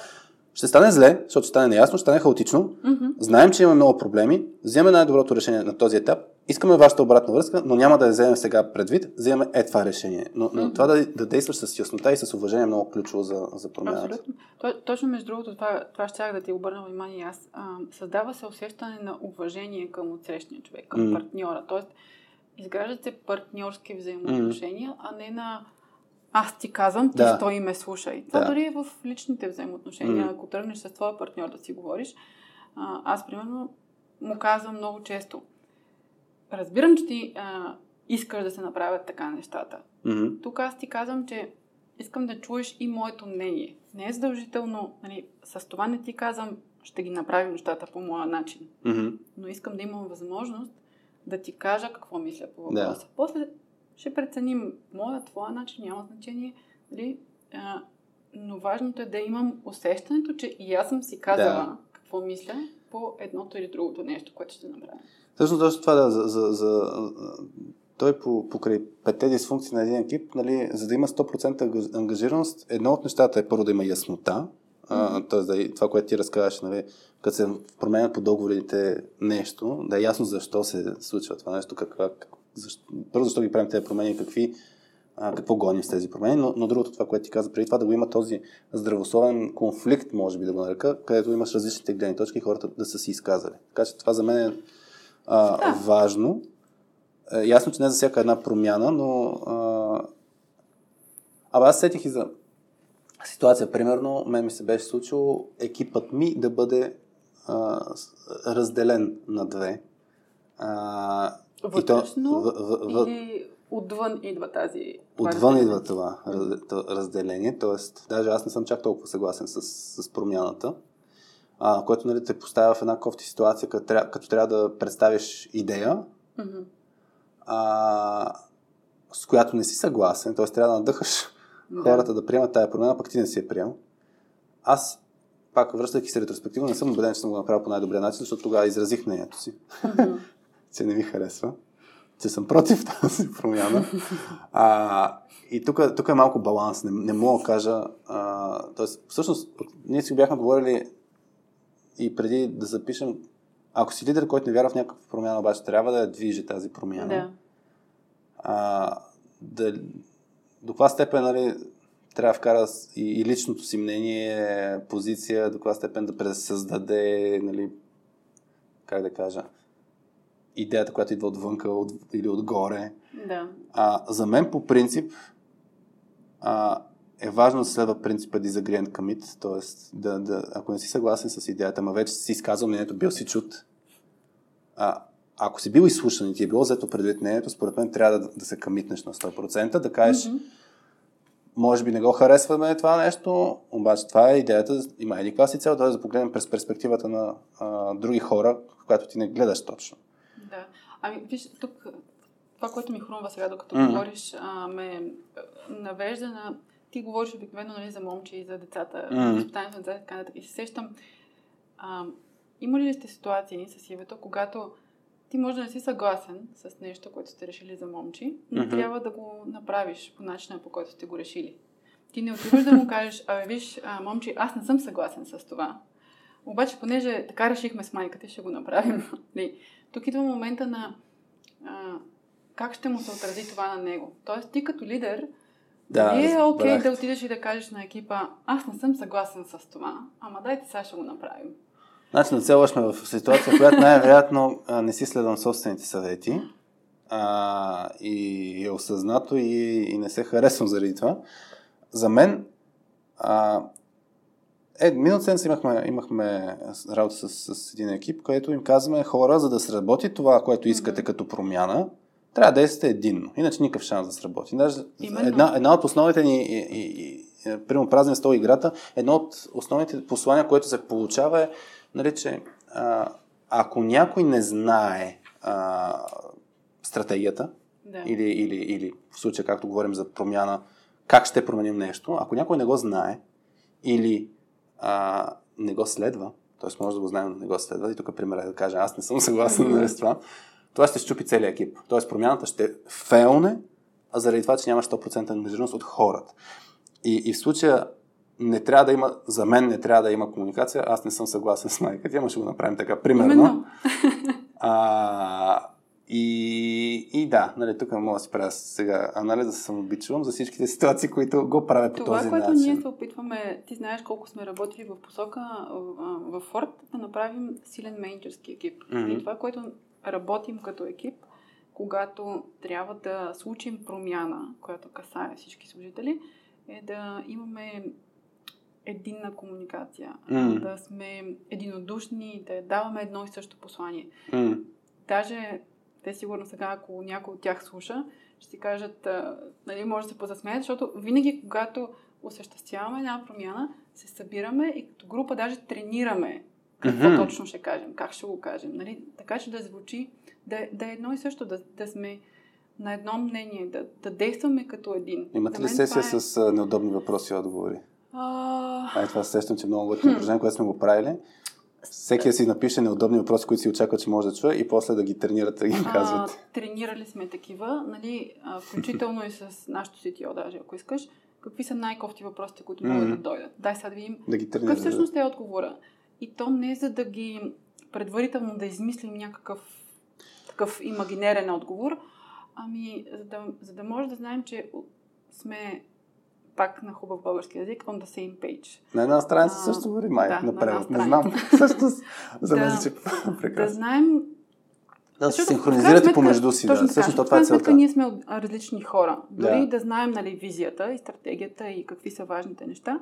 ще стане зле, защото ще стане неясно, ще стане хаотично. Мгм. Знаем, че имаме много проблеми, вземем най-доброто решение на този етап, искаме вашата обратна връзка, но няма да я вземем сега предвид, вземем е това решение. Но, но това да, да действаш с яснота и с уважение е много ключово за, за промяната. Абсолютно. То, точно между другото, това, това ще да ти обърна внимание аз. А, създава се усещане на уважение към отсрещния човек, към М. партньора. Тоест, изграждат се партньорски взаимоотношения, а не на аз ти казвам, ти Да. стой ме слушай. Това Да. дори е в личните взаимоотношения. М. Ако тръгнеш с твоя партньор да си говориш, а, аз примерно му казвам много често, разбирам, че ти а, искаш да се направят така нещата. Мгм. Тук аз ти казвам, че искам да чуеш и моето мнение. Не е задължително, нали, с това не ти казвам, ще ги направим нещата по моя начин. Мгм. Но искам да имам възможност да ти кажа какво мисля по Да. въпроса. После ще преценим моя, твоя начин, няма значение. Нали? А, но важното е да имам усещането, че и аз съм си казала Да. какво мисля по едното или другото нещо, което ще направя. Всъщност точно това да, за, за, за, той по, покрай петте дисфункции на един екип, нали, за да има 100% ангаж- ангажираност, едно от нещата е първо да има яснота, т.е. да, това, което ти разказваш, нали, като се променят по договорите нещо, да е ясно защо се случва това нещо, каква, как, защо, първо защо ги правим тези промени, какви, а, какво гоним с тези промени, но, но другото това, което ти каза преди това, да го има този здравословен конфликт, може би да го нарека, където имаш различните гледни точки и хората да са си изказали. Така че това за мен е а, Да. важно. Е, ясно, че не за всяка една промяна, но а... Абе, аз сетих и за ситуация. Примерно, мен ми се беше случило екипът ми да бъде а, разделен на две. А, и то- Вътрешно в, в, в, или отвън идва тази... Отвън разделение? идва това раз- то- разделение, т.е. даже аз не съм чак толкова съгласен с, с промяната, а, което нали, те поставя в една кофти ситуация, като, тря- като трябва да представиш идея, Мгм. а, с която не си съгласен, т.е. трябва да надъхаш Да. хората да приемат тая промяна, пък ти не си я приел. Аз, пак връщайки се ретроспективно, не съм убеден, че съм го направил по най-добрия начин, защото тогава изразих мнението си, Мгм. че не ми харесва, че съм против тази промяна. А, и тук, тук е малко баланс, не, не мога да кажа. А, тоест, всъщност, ние си бяхме говорили и преди да запишем, ако си лидер, който не вярва в някаква промяна, обаче трябва да я движи тази промяна. Да. а, да, до каква степен нали, трябва да вкара и, и личното си мнение, позиция, до каква степен да пресъздаде, нали, как да кажа, идеята, която идва отвънка от, или отгоре. Да. А, за мен по принцип а, е важно да следва принципа disagreement commit, т.е. Да, да, ако не си съгласен с идеята, ма вече си изказал мнението, бил си чут, а, ако си бил изслушан и ти е било взето предвид мнението, според мен трябва да, да се камитнеш на 100%, да кажеш, Мгм. може би не го харесваме това нещо, обаче това е идеята, има един класи цел, т.е. да погледнем през перспективата на а, други хора, която ти не гледаш точно. Да. Ами, виж, тук това, което ми хрумва сега, докато Мгм. говориш, а, ме навежда на... Ти говориш обикновено нали, за момче и за децата, Мгм. възпитанието на децата и така нататък. И се сещам, а, има ли сте ситуации с Ивето, когато ти може да не си съгласен с нещо, което сте решили за момче, но Мгм. трябва да го направиш по начина, по който сте го решили. Ти не отиваш да му кажеш, абе виж, а, момче, аз не съм съгласен с това. Обаче, понеже така решихме с майка ти, ще го направим. Нали, Тук идва момента на а, как ще му се отрази това на него. Тоест, ти като лидер, Да, дали е окей да отидеш и да кажеш на екипа, аз не съм съгласен с това, ама дайте сега ще го направим. Значи нацелваш ме в ситуация, в която най-вероятно не си следвам собствените съвети а, и е осъзнато и, и не се харесвам заради това. За мен а, е, миналата седмица имахме, имахме работа с, с един екип, където им казваме хора, за да сработи това, което искате като промяна, трябва да действате единно. Иначе никакъв шанс да сработи. Даже Именно. една, една от основните ни, и, и, и, е, примерно празен стол играта, едно от основните послания, което се получава е, нали, че а, ако някой не знае а, стратегията, Да. или, или, или в случая, както говорим за промяна, как ще променим нещо, ако някой не го знае или а, не го следва, т.е. може да го знаем, но не го следва, и тук пример е да кажа, аз не съм съгласен нали, с това, това ще щупи целият екип. Т.е. промяната ще фейлне, а заради това, че няма 100% ангажираност от хората. И, и в случая не трябва да има, за мен не трябва да има комуникация, аз не съм съгласен с майка ти, ама ще го направим така. Примерно, Именно. а, и, и да, нали, тук мога да си правя сега анализ да се самообичувам за всичките ситуации, които го правя по Това, този което начин. ние се опитваме, ти знаеш колко сме работили в посока в Форд, да направим силен менеджерски екип. Мгм. И това, което работим като екип, когато трябва да случим промяна, която касае всички служители, е да имаме единна комуникация, М. да сме единодушни, да даваме едно и също послание. М, Даже те сигурно сега, ако някой от тях слуша, ще си кажат, а, нали, може да се позасмеят, защото винаги, когато осъществяваме една промяна, се събираме и като група даже тренираме какво mm-hmm. точно ще кажем, как ще го кажем. Нали? Така че да звучи, да, да е едно и също, да, да сме на едно мнение, да, да действаме като един. Имате ли сесия е... с неудобни въпроси и отговори? А... Ай, това сещам, че много готино упражнение, което сме го правили. Всеки да си напише неудобни въпроси, които си очаква, че може да чуе и после да ги тренирате да ги казвате. Тренирали сме такива, нали, а, включително и с нашото CTO даже, ако искаш. Какви са най-кофти въпросите, които mm-hmm. могат да дойдат? Дай сега да видим да ги какъв всъщност е отговора. И то не е за да ги предварително да измислим някакъв такъв имагинерен отговор, ами за да, за да може да знаем, че сме пак на хубав български язик, on the same page. На една страница а, също говори май, да, напред. Не знам. също за мен да, прекрасно. Да знаем да се синхронизирате помежду си. Точно да. Всъщност това е целта. Ние сме различни хора. Дори да. да знаем нали, визията и стратегията и какви са важните неща,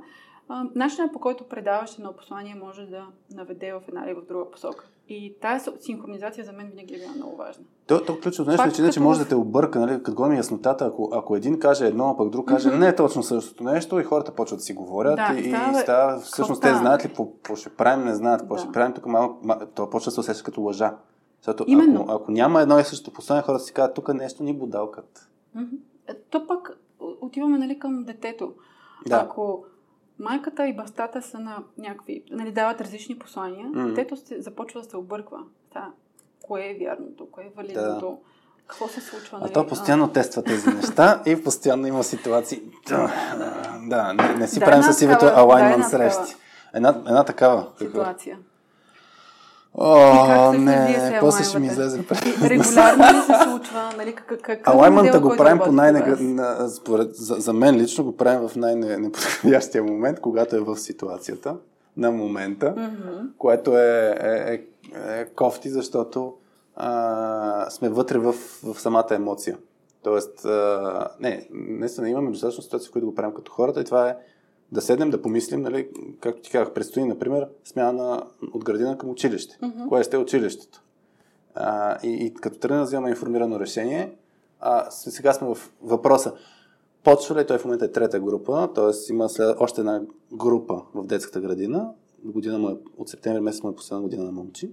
начинът по който предаваш едно послание може да наведе в една или в друга посока. И тази синхронизация за мен винаги е била много важна. То, то ключовото нещо е, че, че може да те обърка, нали, като го яснотата, ако, ако един каже едно, а пък друг каже mm-hmm. не е точно същото нещо и хората почват да си говорят да, и, става, и става, всъщност те знаят ли какво ще правим, не знаят какво да. ще правим, тук малко, малко, то почва да се усеща като лъжа. Защото Именно. ако, ако няма едно и също послание, хората си казват, тук нещо ни будалкат. Mm-hmm. То пък отиваме нали, към детето. Да. Ако майката и бащата са на някакви, нали, дават различни послания, mm-hmm. детето се, започва да се обърква. Та, кое е вярното, кое е валидното, да. какво се случва. Нали? А то постоянно а... тества тези неща и постоянно има ситуации. Да, не, не си да, правим с името алайнмент да, срещи. Една, една такава. Ситуация. О, не, после ще ми излезе. Регулярно ли се случва? Нали, как, как, Алаймента го правим по най според, за, за мен лично го правим в най-неподходящия момент, когато е в ситуацията на момента, mm-hmm. което е, е, е, е кофти, защото а, сме вътре в, в самата емоция. Тоест, а, не, наистина имаме достатъчно ситуации, в които го правим като хората и това е да седнем, да помислим, нали, както ти казах, предстои, например, смяна от градина към училище. Mm-hmm. Кое сте училището? А, и, и като тръгнем да вземаме информирано решение, а, сега сме в въпроса. Почва ли той в момента е трета група, т.е. има след, още една група в детската градина. Година му е, от септември месец му е последна година на момчи.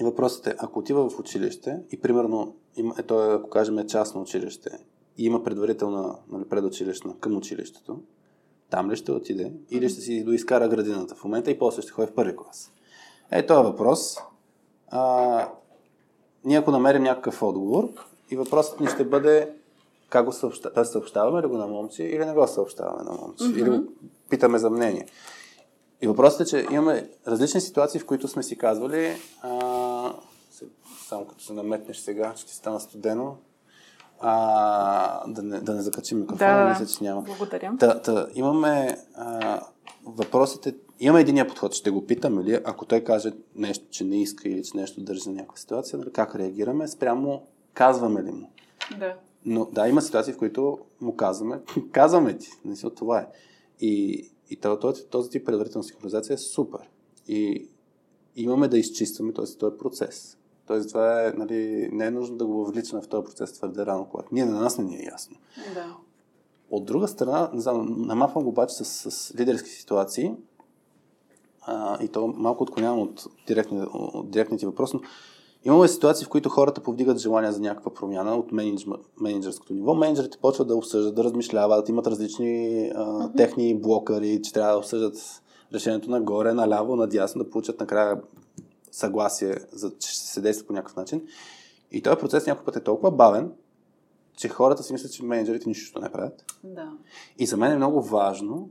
И въпросът е, ако отива в училище и примерно, има, е, той, ако кажем е частно училище и има предварителна нали, предучилищна към училището, там ли ще отиде или ще си доизкара градината в момента и после ще ходи в първи клас? Е, този въпрос. А, ние ако намерим някакъв отговор и въпросът ни ще бъде как го съобщаваме, съобщаваме ли го на момци или не го съобщаваме на момци, mm-hmm. или го питаме за мнение. И въпросът е, че имаме различни ситуации, в които сме си казвали, а, само като се наметнеш сега, че ти стана студено, а, да, не, да не закачим микрофона, да, мисля, че няма. Благодаря. Та, та, имаме а, въпросите, имаме единия подход, ще го питаме ли, ако той каже нещо, че не иска или че нещо държи на някаква ситуация, нали, как реагираме, спрямо казваме ли му. Да. Но да, има ситуации, в които му казваме, казваме ти, не това е. И, и този, този тип предварителна синхронизация е супер. И имаме да изчистваме този, този процес. Тоест, това е, нали, не е нужно да го въвличаме в този процес твърде рано, когато ние на нас не ни е ясно. Да. От друга страна, не знам, намафвам го обаче с, с лидерски ситуации, а, и то малко отклонявам от, директни, от директните въпроси, но имаме ситуации, в които хората повдигат желание за някаква промяна от менеджерското ниво. Менеджерите почват да обсъждат, да размишляват, имат различни а, uh-huh. техни блокари, че трябва да обсъждат решението нагоре, наляво, надясно, да получат накрая съгласие, за, че ще се действа по някакъв начин. И този процес някой път е толкова бавен, че хората си мислят, че менеджерите нищо не правят. Да. И за мен е много важно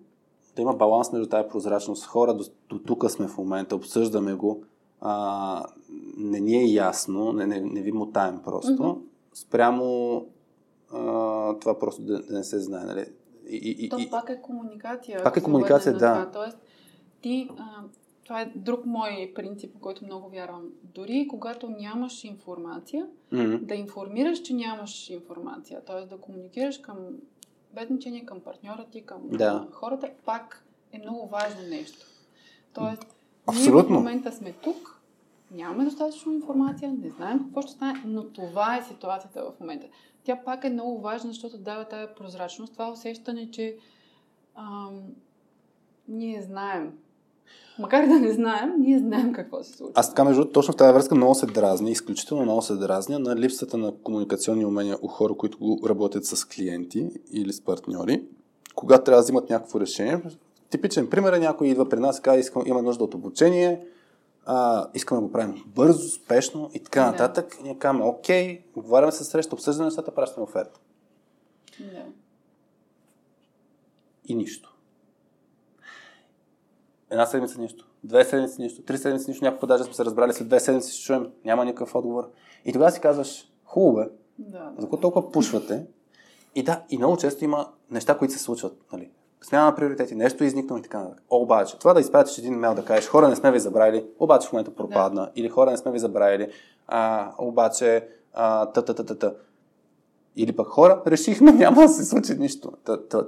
да има баланс между тази прозрачност. Хора, до, до тук сме в момента, обсъждаме го, а, не ни е ясно, не, не, не ви мутаем просто. Mm-hmm. Спрямо а, това просто да, да не се знае. Нали? И, и, То и, пак е комуникация. Пак е комуникация, да. Тоест, ти а, това е друг мой принцип, който много вярвам. Дори когато нямаш информация, mm-hmm. да информираш, че нямаш информация, т.е. да комуникираш към без значение към партньора ти, към да. хората, пак е много важно нещо. Тоест, Абсолютно. ние в момента сме тук, нямаме достатъчно информация, не знаем какво ще стане, но това е ситуацията в момента. Тя пак е много важна, защото дава тази прозрачност, това усещане, че ам, ние знаем. Макар да не знаем, ние знаем какво се случва. Аз така, между точно в тази връзка много се дразня, изключително много се дразня на липсата на комуникационни умения у хора, които работят с клиенти или с партньори, когато трябва да взимат някакво решение. Типичен пример е някой идва при нас и казва, искам, има нужда от обучение, а, искаме да го правим бързо, спешно и така Да. нататък. И ние казваме, окей, говорим се среща, обсъждаме нещата, пращаме оферта. Да. И нищо. Една седмица нищо, две седмици нищо, три седмици нищо, някой път даже сме се разбрали след две седмици ще чуем, няма никакъв отговор. И тогава си казваш, хубаво бе, Да, за да. какво толкова пушвате? И да, и много често има неща, които се случват. Нали? Смяна на приоритети, нещо е изникнало и така нататък. Обаче, това да изпратиш един имейл да кажеш, хора не сме ви забравили, обаче в момента пропадна, или хора не сме ви забравили, а, обаче, а, та, та, та, та, та. Или пък хора, решихме, няма да се случи нищо.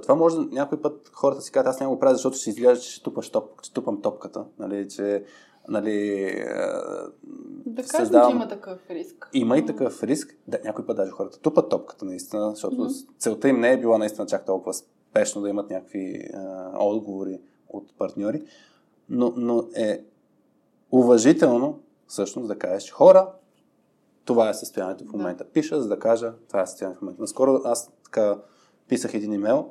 Това може някой път хората си казват, аз няма го правя, защото ще изглежда, че ще, тупаш топ, че тупам топката. Нали, че, нали, е, Да кажем, създавам- че има такъв риск. има и такъв риск, да, някой път даже хората тупат топката наистина, защото mm-hmm. целта им не е била наистина чак толкова спешно да имат някакви а, отговори от партньори, но, но е уважително всъщност да кажеш хора, това е състоянието в момента. Да. Пиша, за да кажа, това е състоянието в момента. Наскоро аз така писах един имейл,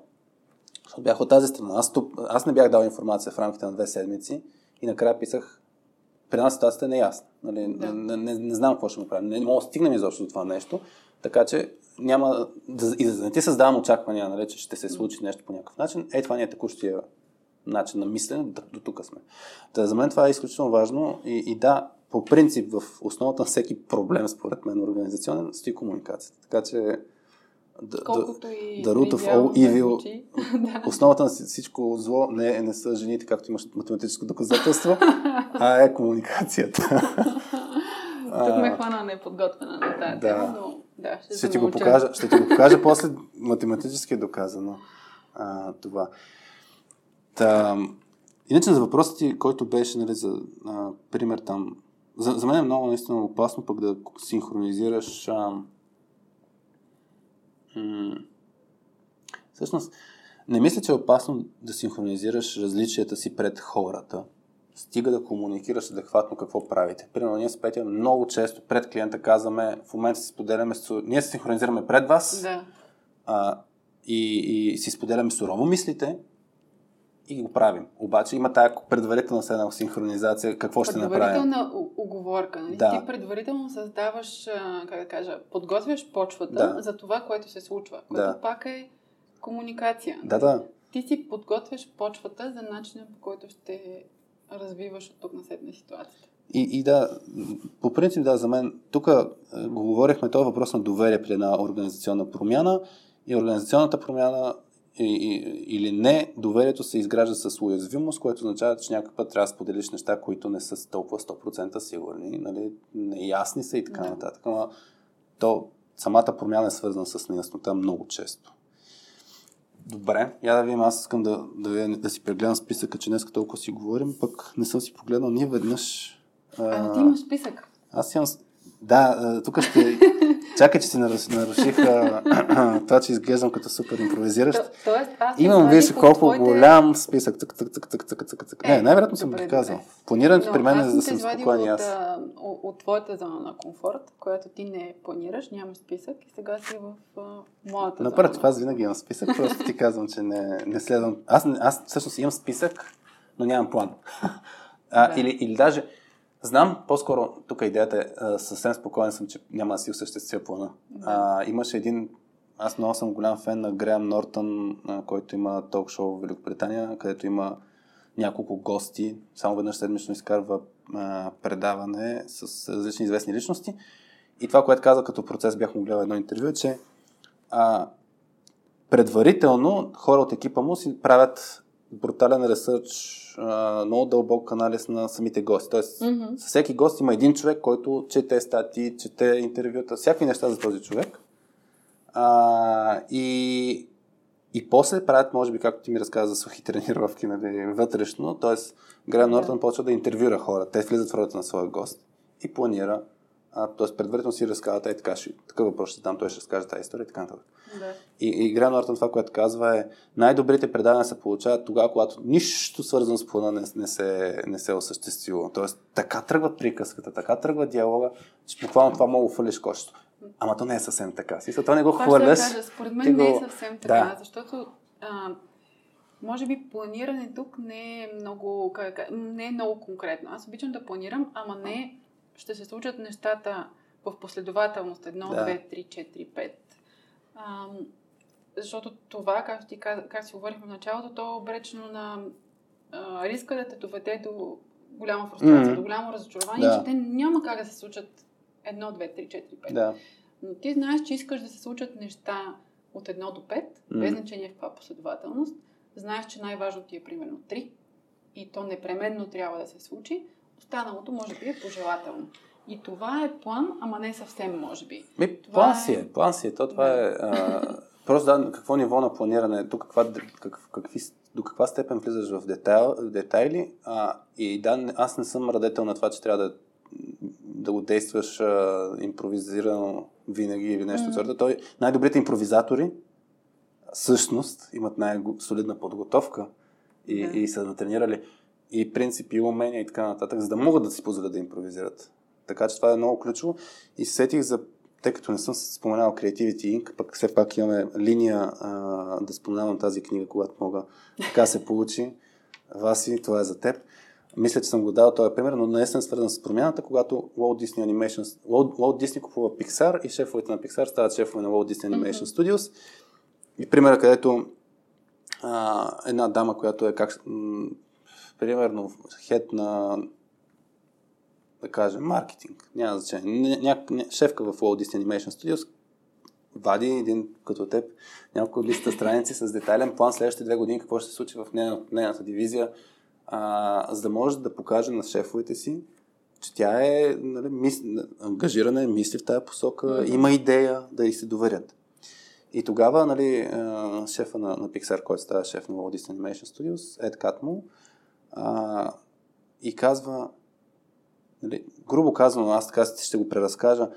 защото бях от тази страна. Аз, туп, аз не бях дал информация в рамките на две седмици и накрая писах при нас ситуацията е неясна. Нали, Да. не, не, не, знам какво ще му правим. Не мога да стигнем изобщо до това нещо. Така че няма да, и да не ти създавам очаквания, нали, че ще се случи нещо по някакъв начин. Е, това ни е текущия начин на мислене, до тук сме. Та, за мен това е изключително важно и, и да, по принцип в основата на всеки проблем, според мен, организационен, стои комуникацията. Така че да, Колкото и the root of all evil-. Основата на всичко зло не, не са жените, както имаш математическо доказателство, а е комуникацията. Тук ме хвана неподготвена на тази Да. тема, но да, ще, ще, ти го покажа, ще ти го покажа после математически е доказано а, това. Та, иначе за въпросът ти, който беше нали, за а, пример там, за, за мен е много наистина опасно пък да синхронизираш а, м- всъщност не мисля, че е опасно да синхронизираш различията си пред хората. Стига да комуникираш адекватно какво правите. Примерно, ние с Петя много често пред клиента казваме, в момента си споделяме, ние се синхронизираме пред вас Да. а, и, и си споделяме сурово мислите и го правим. Обаче има тая предварителна седна синхронизация, какво ще направим. Предварителна уговорка. Нали? Да. Ти предварително създаваш, как да кажа, подготвяш почвата Да. за това, което се случва, което Да. пак е комуникация. Да, да. Ти си подготвяш почвата за начина по който ще развиваш от тук на седна ситуацията. И, и да, по принцип, да, за мен, тук е, го говорихме, този въпрос на доверие при една организационна промяна и организационната промяна или не, доверието се изгражда с уязвимост, което означава, че някой път трябва да споделиш неща, които не са толкова 100% сигурни, нали, неясни са и така Да. нататък. Ама то, самата промяна е свързана с неяснота много често. Добре, я да видим, аз искам да, да, да си прегледам списъка, че днес толкова си говорим, пък не съм си погледнал ние веднъж. А, ти имаш списък. Аз имам... Да, а, тук ще... Чакай, че си наруших, това, че изглеждам като супер импровизиращ. Имам, виж, колко голям списък. Цък, цък, цък, цък, цък, цък, цък. Е, Не, най-вероятно съм казал. Планирането при мен е за да съм спокоен аз. от, твоята зона на комфорт, която ти не планираш, нямаш списък и сега си в моята зона. аз винаги имам списък, просто ти казвам, че не, не следвам. Аз, не- аз всъщност имам списък, но нямам план. А, Да. или, или даже знам, по-скоро тук идеята е, съвсем спокоен съм, че няма да си осъществя плана. Да. А, имаше един, аз много съм голям фен на Греъм Нортън, който има ток-шоу в Великобритания, където има няколко гости, само веднъж седмично изкарва а, предаване с различни известни личности. И това, което каза като процес, бях му гледал едно интервю, е, че а, предварително хора от екипа му си правят брутален ресърч, много дълбок анализ на самите гости. Тоест, Мгм. с всеки гост има един човек, който чете статии, чете интервюта, всякакви неща за този човек. А, и, и после правят, може би, както ти ми разказа за сухи тренировки, нали, вътрешно. Т.е. Грaham. Нортън почва да интервюра хора. Те влизат в ролята на своя гост. и планира. т.е. предварително си разказва, е така, ще, такъв въпрос ще дам, той ще разкаже тази история и така нататък. И, и Гран Нортън това, което казва е, най-добрите предавания се получават тогава, когато нищо свързано с плана не, не, се, не се е осъществило. Тоест, така тръгва приказката, така тръгва диалога, че буквално това мога фалиш кошето. Ама то не е съвсем така. Си, това не го хвърляш. Да според мен го... не е съвсем така, да. защото а, може би планиране тук не е, много, не е много конкретно. Аз обичам да планирам, ама не ще се случат нещата в последователност едно, да. 2, 3, 4, 5 защото това, както ти как, как си говорихме в началото, то е обречено на а, риска да те доведе до голяма фрустрация, mm-hmm. до голямо разочарование, да. че те няма как да се случат едно, две, три, четири, пет. Да. Но ти знаеш, че искаш да се случат неща от едно до пет, mm-hmm. без значение в каква последователност. Знаеш, че най-важното ти е примерно три и то непременно трябва да се случи. Останалото може би е пожелателно. И това е план, ама не съвсем, може би. Ми, това план си е, план си е. То това е... А, просто да, какво ниво на планиране, тук каква, как, какви, до каква степен влизаш в детайл, детайли. А, и да, аз не съм радетел на това, че трябва да, да го действаш а, импровизирано винаги или нещо mm-hmm. Той, най-добрите импровизатори всъщност имат най-солидна подготовка и, yeah. и са натренирали и принципи, и умения и така нататък, за да могат да си позволят да импровизират. Така че това е много ключово. И сетих за, тъй като не съм споменал Creativity Inc., пък все пак имаме линия а, да споменавам тази книга, когато мога. Така се получи. Васи, това е за теб. Мисля, че съм го дал този пример, но наистина свързан с промяната, когато Walt Disney Animation, Walt, Walt Disney купува Pixar и шефовете на Pixar стават шефове на Walt Disney Animation mm-hmm. Studios. И примера, където а, една дама, която е как, м- примерно хед на да кажем, маркетинг, няма значение. Ня, ня, шефка в Walt Disney Animation Studios вади един като теб няколко листа страници с детайлен план следващите две години какво ще се случи в нейната, нейната дивизия, а, за да може да покаже на шефовете си, че тя е нали, мис... ангажирана, мисли в тази посока, mm-hmm. има идея да й се доверят. И тогава нали, шефа на, на Pixar, който става шеф на Walt Disney Animation Studios, Ед Катмул, и казва, нали, грубо казано, аз така ще го преразкажа,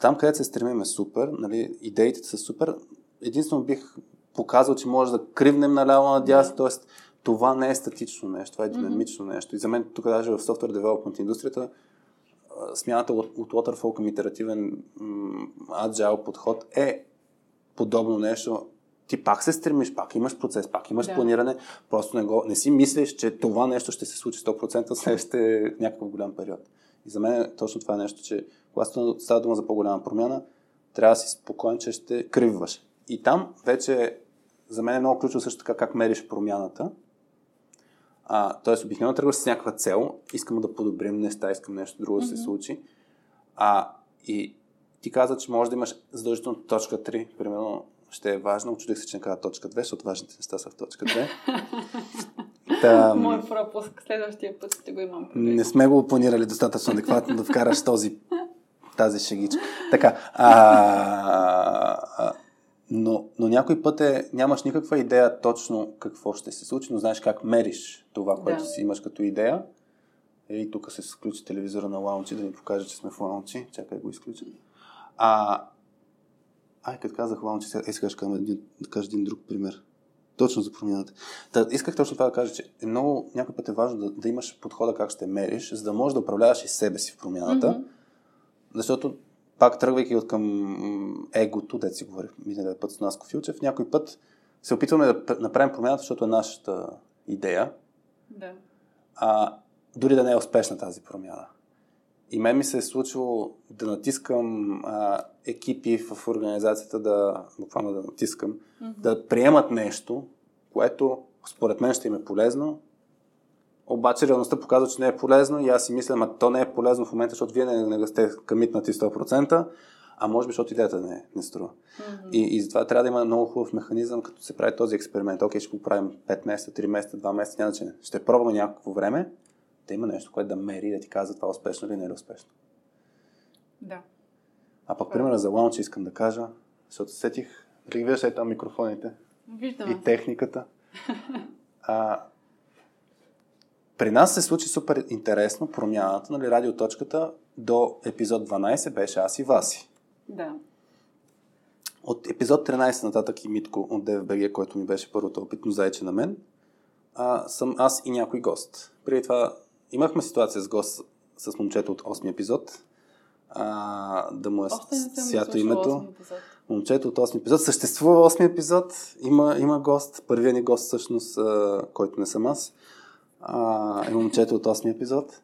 там където се стремим е супер, нали, идеите са супер, единствено бих показал, че може да кривнем наляво надясно, т.е. това не е статично нещо, това е динамично mm-hmm. нещо. И за мен тук даже в software development индустрията смяната от, от waterfall към итеративен agile подход е подобно нещо ти пак се стремиш, пак имаш процес, пак имаш да. планиране, просто не, го, не си мислиш, че това нещо ще се случи 100% следващите някакъв голям период. И за мен точно това е нещо, че когато става дума за по-голяма промяна, трябва да си спокоен, че ще кривваш. И там вече за мен е много ключово също така как мериш промяната. А, тоест, обикновено тръгваш с някаква цел, искам да подобрим неща, искам нещо друго да mm-hmm. се случи. А, и ти каза, че може да имаш задължително точка 3, примерно ще е важно. Очудих се, че не каза точка 2, защото важните неща са в точка 2. Та, Мой пропуск. Следващия път ще го имам. Не сме го планирали достатъчно адекватно да вкараш този, тази шегичка. Така. А, а, но, но някой път е, нямаш никаква идея точно какво ще се случи, но знаеш как мериш това, което да. си имаш като идея. И тук се включи телевизора на лаунчи, да ни покаже, че сме в лаунчи. Чакай го изключа. А, Ай, като казах лаунчи, сега искаш да кажа един друг пример. Точно за промяната. Та, исках точно това да кажа, че е много, някой път е важно да, да имаш подхода как ще мериш, за да можеш да управляваш и себе си в промяната. Mm-hmm. Защото пак тръгвайки от към егото, де си говорих миналия път с Наско Филчев, някой път се опитваме да направим промяната, защото е нашата идея. Да. А, дори да не е успешна тази промяна. И мен ми се е случило да натискам а, екипи в организацията да, буквално да натискам, mm-hmm. да приемат нещо, което според мен ще им е полезно, обаче реалността показва, че не е полезно и аз си мисля, ама то не е полезно в момента, защото вие не, не сте къмитнати 100%, а може би, защото идеята не, не струва. Mm-hmm. И, и затова трябва да има много хубав механизъм, като се прави този експеримент. Окей, ще го правим 5 месеца, 3 месеца, 2 месеца, няма значение. Ще пробваме някакво време, да има нещо, което да мери да ти казва това успешно или не е успешно. Да. А пък, примера за лаунч искам да кажа, защото сетих, дали виждаш е там микрофоните Виждам. и техниката. А, при нас се случи супер интересно промяната, нали, радиоточката до епизод 12 беше аз и Васи. Да. От епизод 13 нататък и Митко от DFBG, който ми беше първото опитно зайче на мен, а, съм аз и някой гост. Преди това имахме ситуация с гост с момчето от 8 епизод, а, да му е свято името. Момчето от 8 епизод. Съществува 8 епизод. Има, има гост. Първият ни гост, всъщност, а, който не съм аз, а, е момчето от 8 епизод.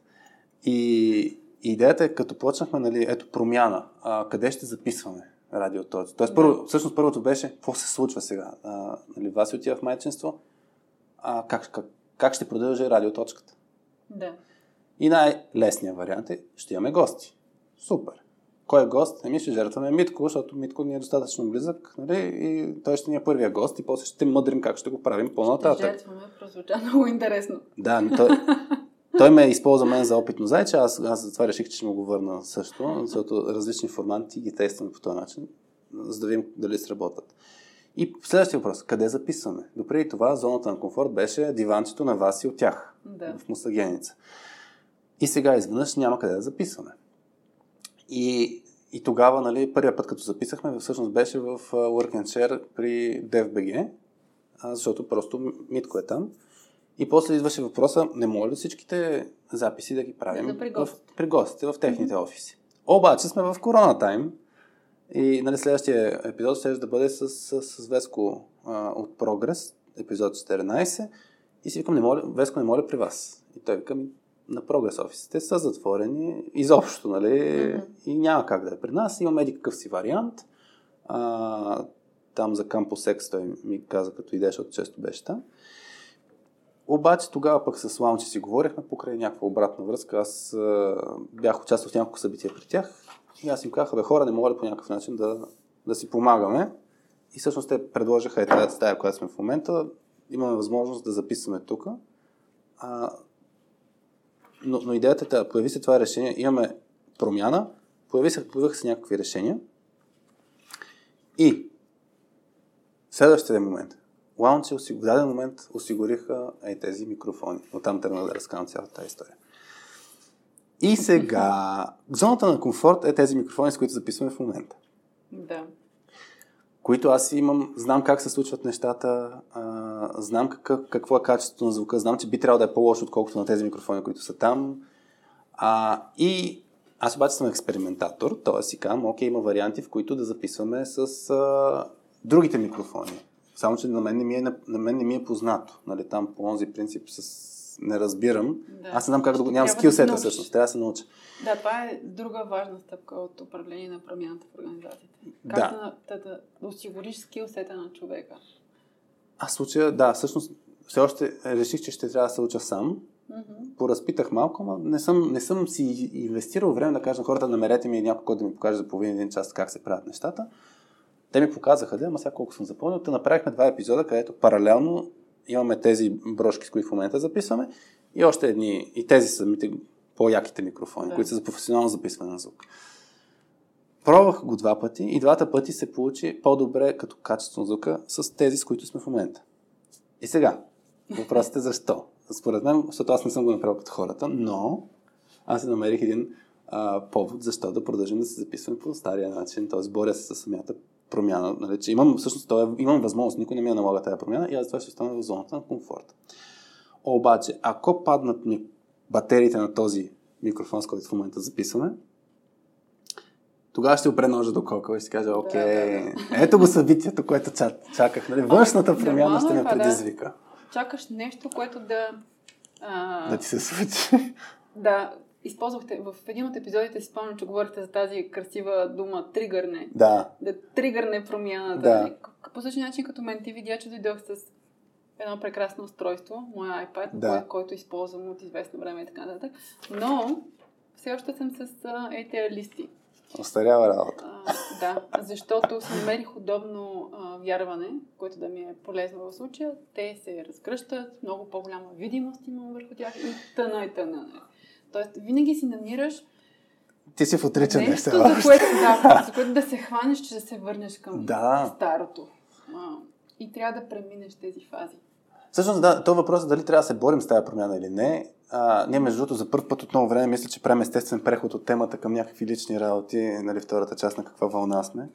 И идеята е, като почнахме, нали, ето промяна, а, къде ще записваме радиото. Тоест, първо, всъщност първото беше, какво се случва сега? А, нали, Васи отива в майчинство, а, как, как, как ще продължи радиоточката? Да. И най-лесният вариант е, ще имаме гости. Супер. Кой е гост? Еми ще жертваме Митко, защото Митко ни е достатъчно близък, нали? И той ще ни е първия гост и после ще мъдрим как ще го правим Ще по-нататък. жертваме, прозвуча много интересно. Да, но той, той ме използва мен за опитно зайче, аз, аз затова реших, че ще му го върна също, защото различни формати ги тестваме по този начин, за да видим дали сработват. И следващия въпрос. Къде записваме? Допреди това зоната на комфорт беше диванчето на вас и от тях Да. в Мусагеница. И сега изведнъж няма къде да записваме. И, и тогава, нали, първия път, като записахме, всъщност беше в Work and Share при DFBG, защото просто Митко е там. И после идваше въпроса, не може ли всичките записи да ги правим Да, при в, гостите. при гостите, в техните офиси. Обаче сме в корона тайм и нали, следващия епизод ще да бъде с, с, с Веско а, от Прогрес, епизод 14. И си викам, не моля, Веско не моля при вас. И той вика, ми, на Прогрес офисите са затворени изобщо, нали? Мгм. И няма как да е при нас. Имаме един какъв си вариант. А, там за Campus X той ми каза, като идея, защото често беше там. Обаче тогава пък с Лаунче си говорихме покрай някаква обратна връзка. Аз а, бях участвал в няколко събития при тях и аз им казах, бе хора, не мога ли по някакъв начин да, да си помагаме. И всъщност те предложиха е тази стая, която сме в момента. Имаме възможност да записваме тук. А, но, но идеята е, да появи се това решение. Имаме промяна, появи се, появиха се някакви решения. И следващия момент. Лаунче в даден момент осигуриха ей тези микрофони. Оттам тръгна да разказвам цялата тази история. И сега, зоната на комфорт е тези микрофони, с които записваме в момента. Да. Които аз имам, знам как се случват нещата, а, знам какъв, какво е качеството на звука, знам, че би трябвало да е по-лошо, отколкото на тези микрофони, които са там. А, и аз обаче съм експериментатор, т.е. си казвам, окей, има варианти, в които да записваме с а, другите микрофони. Само, че на мен не ми е, на мен не ми е познато. Нали, там по този принцип с... не разбирам. Да. Аз не знам как да го... Нямам да скилсета научиш. всъщност. Трябва да се науча. Да, това е друга важна стъпка от управление на промяната в организацията. Как Да. да, да, да осигуриш скилсета на човека. Аз случая, да, всъщност все още реших, че ще трябва да се уча сам. Мгм. Поразпитах малко, но не съм, не съм си инвестирал време да кажа на хората, намерете ми някой, който да ми покаже за половин един час как се правят нещата. Те ми показаха, да, ама сега колко съм запомнил. Те направихме два епизода, където паралелно имаме тези брошки, с които в момента записваме и още едни, и тези са самите по-яките микрофони, Да. които са за професионално записване на звук. Пробвах го два пъти и двата пъти се получи по-добре като качество на звука с тези, с които сме в момента. И сега, въпросът е защо? Според мен, защото аз не съм го направил като хората, но аз си намерих един а, повод защо да продължим да се записваме по стария начин, т.е. боря се с самата промяна. Нали, че имам, всъщност, това е- имам възможност, никой не ми я налага тази промяна и аз затова ще остана в зоната на комфорт. Обаче, ако паднат ми батериите на този микрофон, с който в момента записваме, тогава ще опре ножа до кока и ще кажа, окей, да, ето го събитието, което чак, чаках. Нали? Външната промяна ще е ме това, да. предизвика. Чакаш нещо, което да... А, Да ти се случи. да, използвахте в един от епизодите си спомням, че говорите за тази красива дума тригърне. да, Да тригърне промяната. Да. нали? По същия начин, като мен ти видя, че дойдох с едно прекрасно устройство, моя iPad, Да. кой, който използвам от известно време и така нататък. Но все още съм с е, тези листи. остарява работа. А, да, защото си намерих удобно а, вярване, което да ми е полезно в случая. Те се разгръщат, много по-голяма видимост имам върху тях и тъна и тъна. Тоест, винаги си намираш Ти си в отричане. нещо, за което, да, за което да се хванеш, че да се върнеш към Да. старото. И трябва да преминеш тези фази. Всъщност, да, то въпрос е дали трябва да се борим с тази промяна или не. А, ние, между другото, за първ път от много време мисля, че правим естествен преход от темата към някакви лични работи, нали, втората част на каква вълна сме.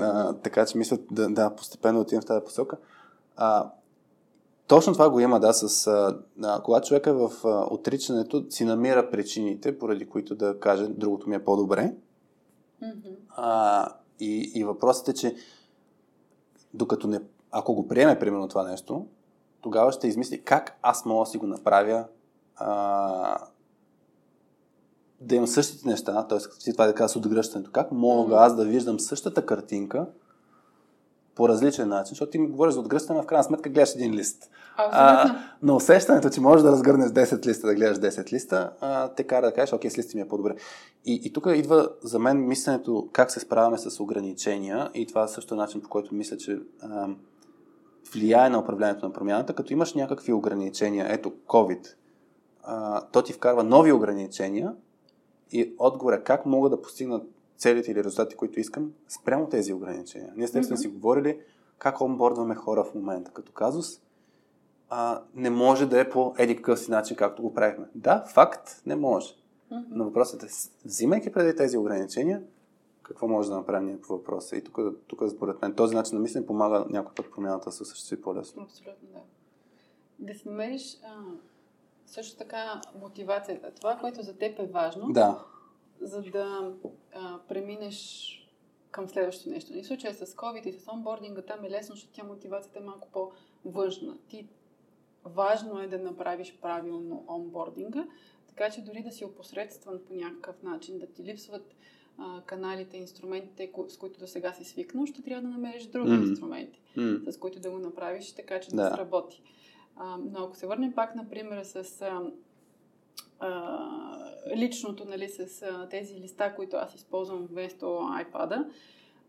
А, така че мисля да, да постепенно отивам в тази посока. А, точно това го има, да, с, а, когато човек е в а, отричането, си намира причините, поради които да каже другото ми е по-добре. Мгм. А, и, и въпросът е, че докато не, ако го приеме примерно това нещо, тогава ще измисли как аз мога да си го направя а, да имам същите неща, т.е. това да кажа с отгръщането, как мога аз да виждам същата картинка по различен начин, защото ти ми говориш за отгръщане, в крайна сметка гледаш един лист. А, но усещането, че можеш да разгърнеш 10 листа, да гледаш 10 листа, а, те кара да кажеш, окей, с листи ми е по-добре. И, и тук идва за мен мисленето как се справяме с ограничения и това също е начин, по който мисля, че а, влияе на управлението на промяната, като имаш някакви ограничения, ето COVID, а, то ти вкарва нови ограничения и отговор е как мога да постигна целите или резултати, които искам, спрямо тези ограничения. Ние с теб сме си говорили как онбордваме хора в момента. Като казус, а, не може да е по еди какъв си начин, както го правихме. Да, факт, не може. Но въпросът е, взимайки преди тези ограничения, какво може да направим ние по въпроса? И тук, тук според мен, този начин на мислене помага някой път промяната да се осъществи по-лесно. Абсолютно, да. Да си намериш а, също така мотивацията. Това, което за теб е важно, Да, за да а, преминеш към следващото нещо. И в случая с COVID и с онбординга, там е лесно, защото тя мотивацията е малко по-външна. Ти важно е да направиш правилно онбординга, така че дори да си опосредстван по някакъв начин, да ти липсват а, каналите, инструментите, с които до сега си свикнал, ще трябва да намериш други Мгм. инструменти М, с които да го направиш, така че да, Да. да сработи. А, но ако се върнем пак, например, с а, а, личното, нали, с а, тези листа, които аз използвам вместо iPad-а,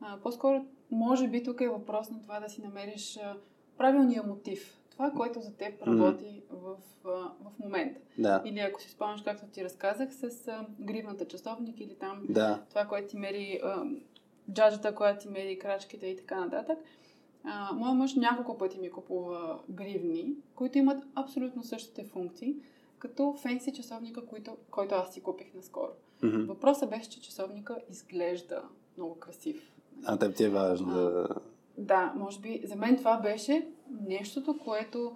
а, по-скоро, може би тук е въпрос на това да си намериш а, правилния мотив. Това, което за теб работи в, а, в момента. да, Или ако си спомняш, както ти разказах, с а, гривната часовник или там да, това, което ти мери, а, джаджата, която ти мери крачките и така нататък. А, моя мъж няколко пъти ми купува гривни, които имат абсолютно същите функции, като фенси часовника, който, който аз си купих наскоро. Мгм. Въпросът беше, че часовника изглежда много красив. А теб ти е важно да... Да, може би за мен това беше нещото, което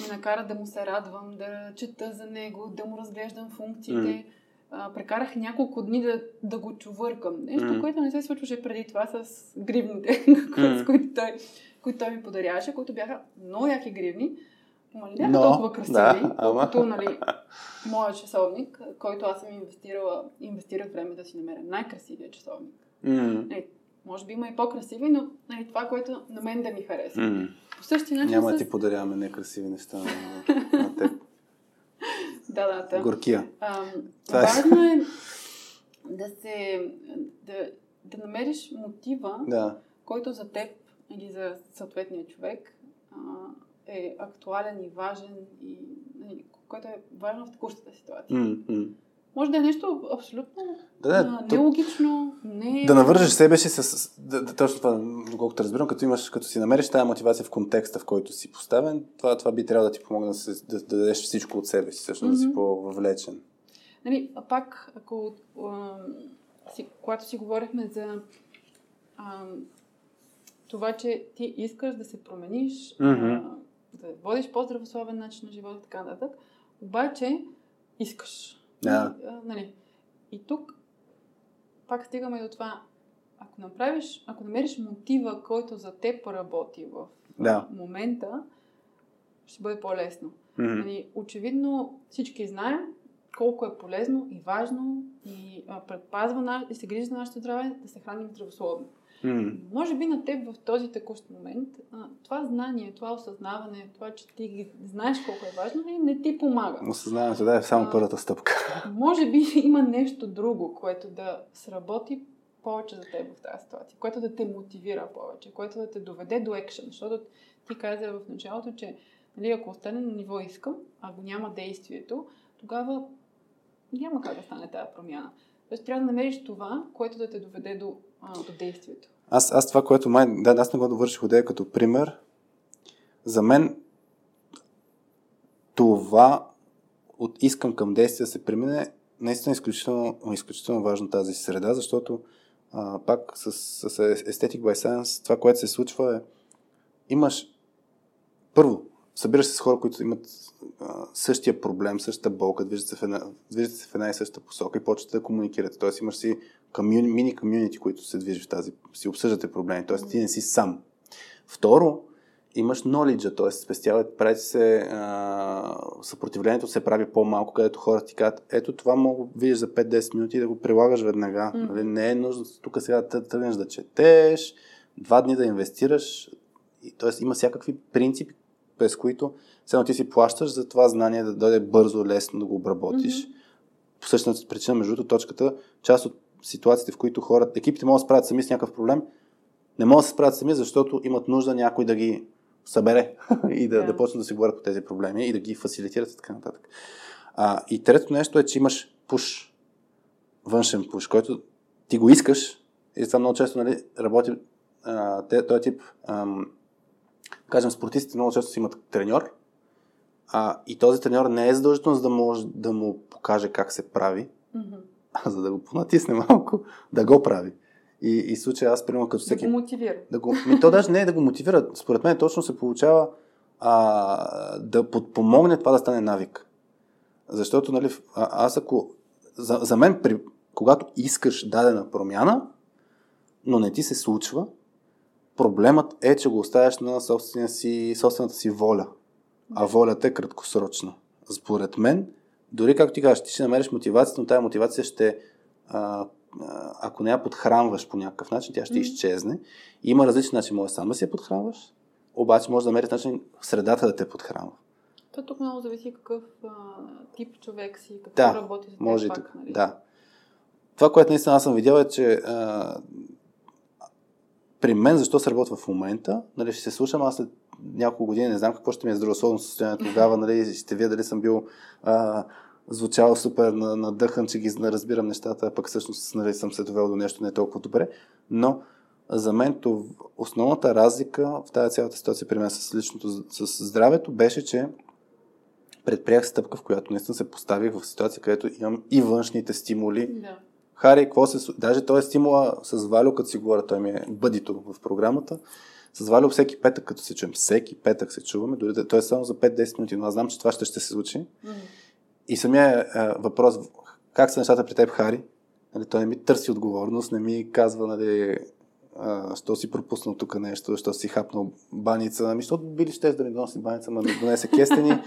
ме накара да му се радвам, да чета за него, да му разглеждам функциите. А, прекарах няколко дни да, да го чувъркам. Нещо, Мгм. което не се случваше преди това с гривните, Мгм. с които той, които той ми подаряваше, които бяха много яки гривни. Ама не бяха Но, толкова красиви, да, ама- колкото нали, моят часовник, който аз съм инвестирала, инвестирах време да си намеря най-красивия часовник. М, Нали, може би има и по-красиви, но нали, това, което на мен да ми хареса. м. По същия начин Няма да с... ти подаряваме некрасиви неща на, на теб. Да, да, да. Горкия. Това е. важно е да се... Да, да намериш мотива, Да. който за теб или за съответния човек а, е актуален и важен и нали, който е важен в текущата ситуация. М. Може да е нещо абсолютно Да, да, нелогично, не... Да навържеш себе си с... Да, да, точно това, доколкото разбирам, като, имаш, като си намериш тази мотивация в контекста, в който си поставен, това, това би трябвало да ти помогне да, се, да, да дадеш всичко от себе си, всъщност да си по-въвлечен. Нали, а пак, ако, а, си, когато си говорихме за а, това, че ти искаш да се промениш, а, да водиш по-здравословен начин на живота и така нататък, обаче искаш. Да. И, а, нали, и тук пак стигаме до това. Ако направиш, ако намериш мотива, който за теб работи в Да. момента, ще бъде по-лесно. М, Нали, очевидно всички знаем колко е полезно и важно и а, предпазва на, и се грижи за нашето здраве да се храним здравословно. М. Може би на теб в този текущ момент а, това знание, това осъзнаване, това, че ти знаеш колко е важно, нали, не ти помага. Осъзнаването да е само А. първата стъпка. Може би има нещо друго, което да сработи повече за теб в тази ситуация, което да те мотивира повече, което да те доведе до екшен, защото ти каза в началото, че нали, ако остане на ниво искам, а го няма действието, тогава няма как да стане тази промяна. Тоест трябва да намериш това, което да те доведе до, а, до действието. Аз, аз това, което май... Да, аз не го довърших идея като пример. За мен това от искам към действие се премине, наистина изключително, изключително важно тази среда, защото а, пак с, с Aesthetic by Science това, което се случва е имаш първо, събираш се с хора, които имат а, същия проблем, същата болка, движат се, в една, движат се в една и съща посока и почвате да комуникирате. Тоест имаш си комюни, мини комюнити, които се движат в тази, си обсъждате проблеми. Тоест ти не си сам. Второ, имаш knowledge, т.е. спестяват, прави се, а, съпротивлението се прави по-малко, където хората ти казват, ето това мога да видиш за 5-10 минути и да го прилагаш веднага. Mm. Нали? Не е нужно тук сега да тръгнеш да четеш, два дни да инвестираш. Т.е. има всякакви принципи, през които само ти си плащаш за това знание да дойде бързо, лесно да го обработиш. Mm-hmm. По същата причина, между другото, точката, част от ситуациите, в които хората, екипите могат да справят сами с някакъв проблем, не могат да се справят сами, защото имат нужда някой да ги събере и да, yeah. да почнат да си говорят по тези проблеми и да ги фасилитират и така нататък. А, и трето нещо е, че имаш пуш, външен пуш, който ти го искаш и това много често нали, работи а, този тип ам, кажем, спортистите много често си имат треньор, а, и този треньор не е задължително, за да може да му покаже как се прави, mm-hmm. за да го понатисне малко, да го прави. И, и случай аз, примерно, като всеки... Да го мотивира. Да го... Ми, то даже не е да го мотивира. Според мен точно се получава а, да подпомогне това да стане навик. Защото, нали, а, аз ако... За, за мен, при, когато искаш дадена промяна, но не ти се случва, проблемът е, че го оставяш на си, собствената си воля. А волята е краткосрочна. Според мен, дори както ти кажеш, ти ще намериш мотивацията, но тази мотивация ще а, ако не я подхранваш по някакъв начин, тя ще mm-hmm. изчезне. Има различни начини. Може сам да си я подхранваш, обаче може да намериш начин средата да те подхранва. То тук много зависи какъв а, тип човек си, какво да, работи за може пак. Нали? Да. Това, което наистина аз съм видял е, че а, при мен, защо се работва в момента, нали, ще се слушам, аз след няколко години не знам какво ще ми е здравословно състояние тогава, нали, ще вие дали съм бил а, звучал супер надъхан, че ги разбирам нещата, пък всъщност нали, съм се довел до нещо не толкова добре. Но за мен то, основната разлика в тази цялата ситуация при мен с личното, с здравето беше, че предприях стъпка, в която наистина се поставих в ситуация, където имам и външните стимули. Да. Хари, какво се... Даже той е стимула с Валю, като си говоря, той ми е бъдито в програмата. С Валю всеки петък, като се чуем, всеки петък се чуваме, дори да, той е само за 5-10 минути, но аз знам, че това ще, ще се случи. Mm-hmm. И самия а, въпрос, как са нещата при теб, Хари? Нали, той не ми търси отговорност, не ми казва, нали, а, що си пропуснал тук нещо, що си хапнал баница. Ами, защото били ще да ми доноси баница, ма ми донесе кестени.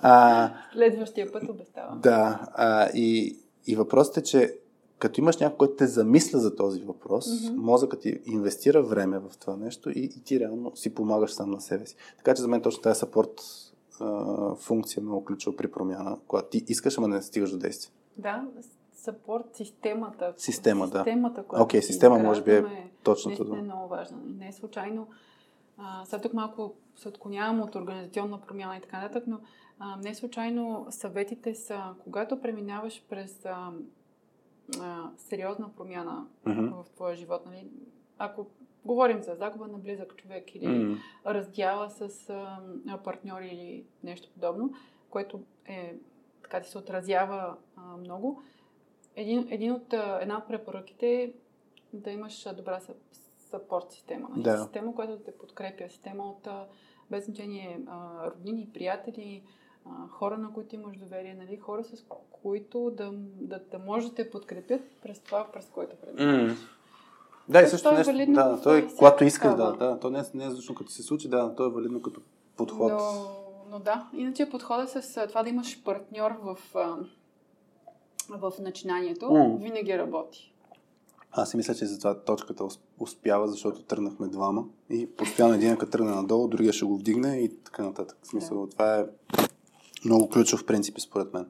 А, Следващия път обещавам. Да. А, и, и въпросът е, че като имаш някой, който те замисля за този въпрос, mm-hmm. мозъкът ти инвестира време в това нещо и, и ти реално си помагаш сам на себе си. Така че за мен точно тази сапорт функция много ключова при промяна, когато ти искаш, ама не стигаш до действие. Да, сапорт системата. Система, да. Системата, Окей, okay, система може би е, е точното. дума. е много важна. Не е случайно. А, сега тук малко се отклонявам от организационна промяна и така нататък, но а, не е случайно съветите са, когато преминаваш през а, а, сериозна промяна mm-hmm. в твоя живот, нали? ако Говорим за загуба на близък човек или mm. раздяла с а, партньори или нещо подобно, което е така ти се отразява а, много. Един, един от, една от препоръките е да имаш добра съпорт система. Нали? Да. Система, която да те подкрепя. Система от без значение роднини, приятели, а, хора, на които имаш доверие, нали? хора с които да, да, да може да те подкрепят през това, през което преминаваш. Mm. Да, и също е нещо. Е да, той, когато искаш, да, да, то не, е, не е защото като се случи, да, то е валидно като подход. Но, но да, иначе подхода с това да имаш партньор в, в начинанието mm. винаги работи. Аз си мисля, че за това точката успява, защото тръгнахме двама и постоянно един като тръгне надолу, другия ще го вдигне и така нататък. В смисъл, да. това е много ключов принцип според мен.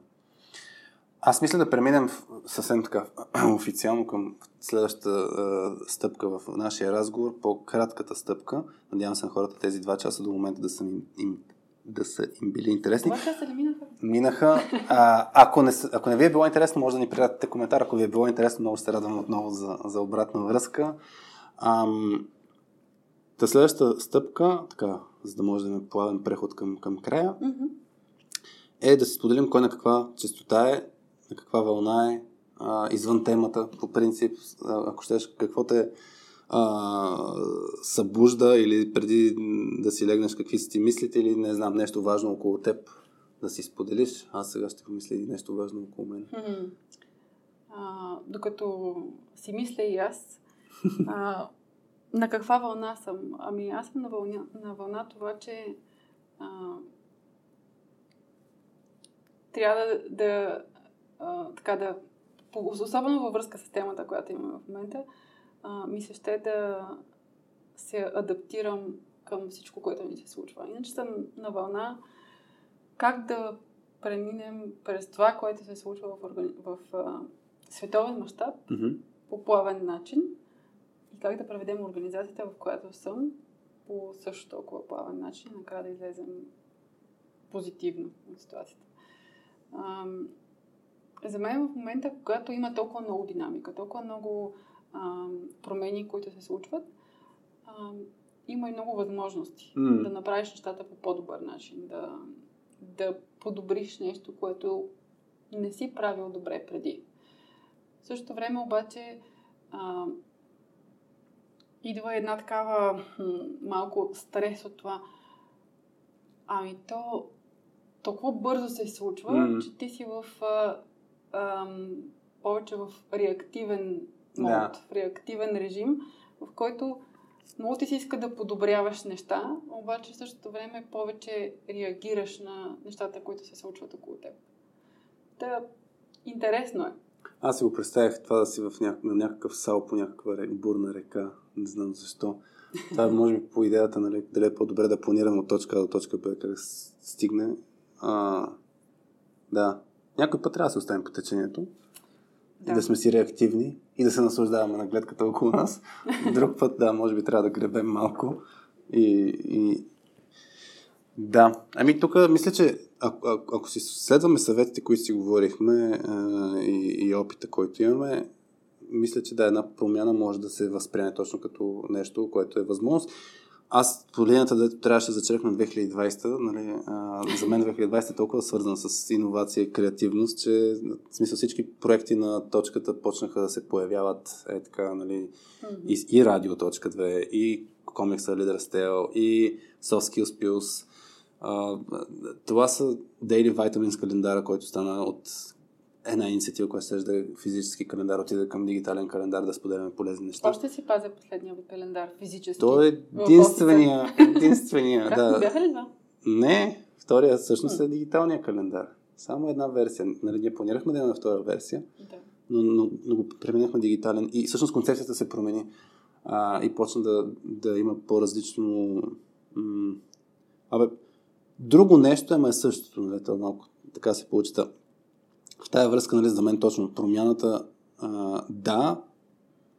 Аз мисля да преминем съвсем така официално към следващата е, стъпка в нашия разговор, по-кратката стъпка. Надявам се на хората тези два часа до момента да са им, им да са им били интересни. Два часа ли минаха? Минаха. А, ако, не, ако не ви е било интересно, може да ни придадете коментар. Ако ви е било интересно, много се радвам отново за, за обратна връзка. Ам, та следващата стъпка, така, за да може да имаме плавен преход към, към края, mm-hmm е да си споделим кой на каква частота е, на каква вълна е, а, извън темата, по принцип, ако щеш, какво те а, събужда или преди да си легнеш какви са ти мислите или не знам, нещо важно около теб да си споделиш. Аз сега ще помисля и нещо важно около мен. Хм. А, докато си мисля и аз, а, на каква вълна съм? Ами аз съм на вълна, на вълна това, че а, трябва да, да а, така да, особено във връзка с темата, която имаме в момента, а, ми се ще да се адаптирам към всичко, което ни се случва. Иначе съм на вълна как да преминем през това, което се случва в, органи... в а, световен мащаб Mm-hmm. по плавен начин и как да преведем организацията, в която съм, по също толкова плавен начин накрая да излезем позитивно от ситуацията. Ам, за мен в момента, когато има толкова много динамика, толкова много ам, промени, които се случват, ам, има и много възможности М. да направиш нещата по по-добър начин, да, да подобриш нещо, което не си правил добре преди. В същото време обаче а, идва една такава м, малко стрес от това. Ами то толкова бързо се случва, М. че ти си в а, ам, повече в реактивен мод, Да. в реактивен режим, в който много ти се иска да подобряваш неща, обаче в същото време повече реагираш на нещата, които се случват около теб. Та, интересно е. Аз си го представях това да си в ня... на някакъв сал по някаква ре... бурна река. Не знам защо. Това може би по идеята, нали, дали е по-добре да планираме от точка А до точка Б, как стигне. А, да. Някой път трябва да се оставим по течението да. и да сме си реактивни и да се наслаждаваме на гледката около нас. Друг път, да, може би трябва да гребем малко. И, и... Да. Ами тук мисля, че ако, ако, ако си следваме съветите, които си говорихме а, и, и опита, който имаме, мисля, че да, една промяна може да се възприеме точно като нещо, което е възможност. Аз по линията, дето трябваше да зачеркна 2020, нали, а, за мен 2020 е толкова свързана с иновация и креативност, че в смисъл всички проекти на точката почнаха да се появяват е така, нали, и, и Радио точка 2, и комикса Leader Style, и Soft Skills Pills. А, това са Daily Vitamins календара, който стана от една инициатива, която ще да е физически календар, отиде към дигитален календар да споделяме полезни неща. Още си пазя последния ви календар физически. Той е единствения, единствения, да. Бяха ли два? Не, втория всъщност е дигиталния календар. Само една версия. Нали, ние планирахме да имаме втора версия, Да. но, но, но го преминахме дигитален. И всъщност концепцията се промени а, и почна да, да има по-различно... М- абе, друго нещо, ама е същото. Нали, малко така се получи. В тая връзка, нали, за мен точно промяната, а, да,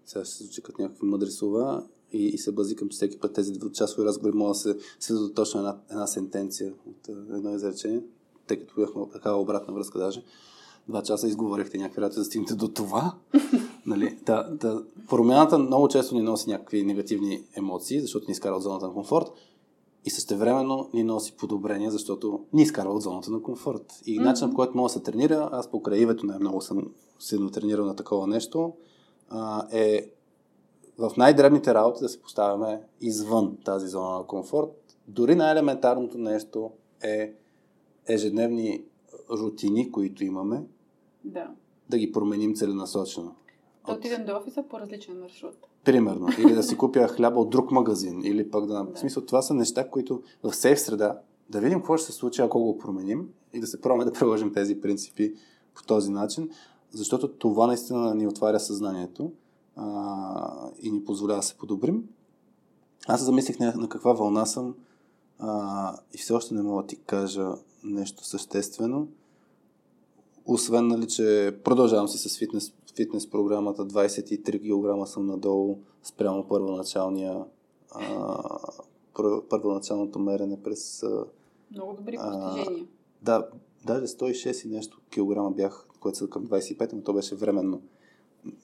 сега ще се звучи като някакви мъдри слова и, и се базикам, че всеки път тези двучасови разговори могат да се сведат точно една, една сентенция от едно изречение, тъй като бяхме такава обратна връзка даже. Два часа изговорихте някакви работи, да стигнете до това. нали? да, да, промяната много често ни носи някакви негативни емоции, защото ни изкара от зоната на комфорт и същевременно ни носи подобрение, защото ни изкарва от зоната на комфорт. И mm-hmm. начинът, по който мога да се тренира, аз покрай Ивето най-много съм силно тренирал на такова нещо, а, е в най-дребните работи да се поставяме извън тази зона на комфорт. Дори най-елементарното нещо е ежедневни рутини, които имаме, Да. да ги променим целенасочено. Да отидем до офиса по различен маршрут. Примерно. Или да си купя хляба от друг магазин. Или пък да... В смисъл, това са неща, които в сейф среда да видим какво ще се случи, ако го променим и да се пробваме да приложим тези принципи по този начин, защото това наистина ни отваря съзнанието а, и ни позволява да се подобрим. Аз замислих на, на каква вълна съм а, и все още не мога да ти кажа нещо съществено. Освен, нали, че продължавам си с фитнес, фитнес програмата, 23 кг съм надолу спрямо първоначалния а, пър- първоначалното мерене през а, Много добри А, постижения. да, даже 106 и нещо килограма бях, което са към 25, но то беше временно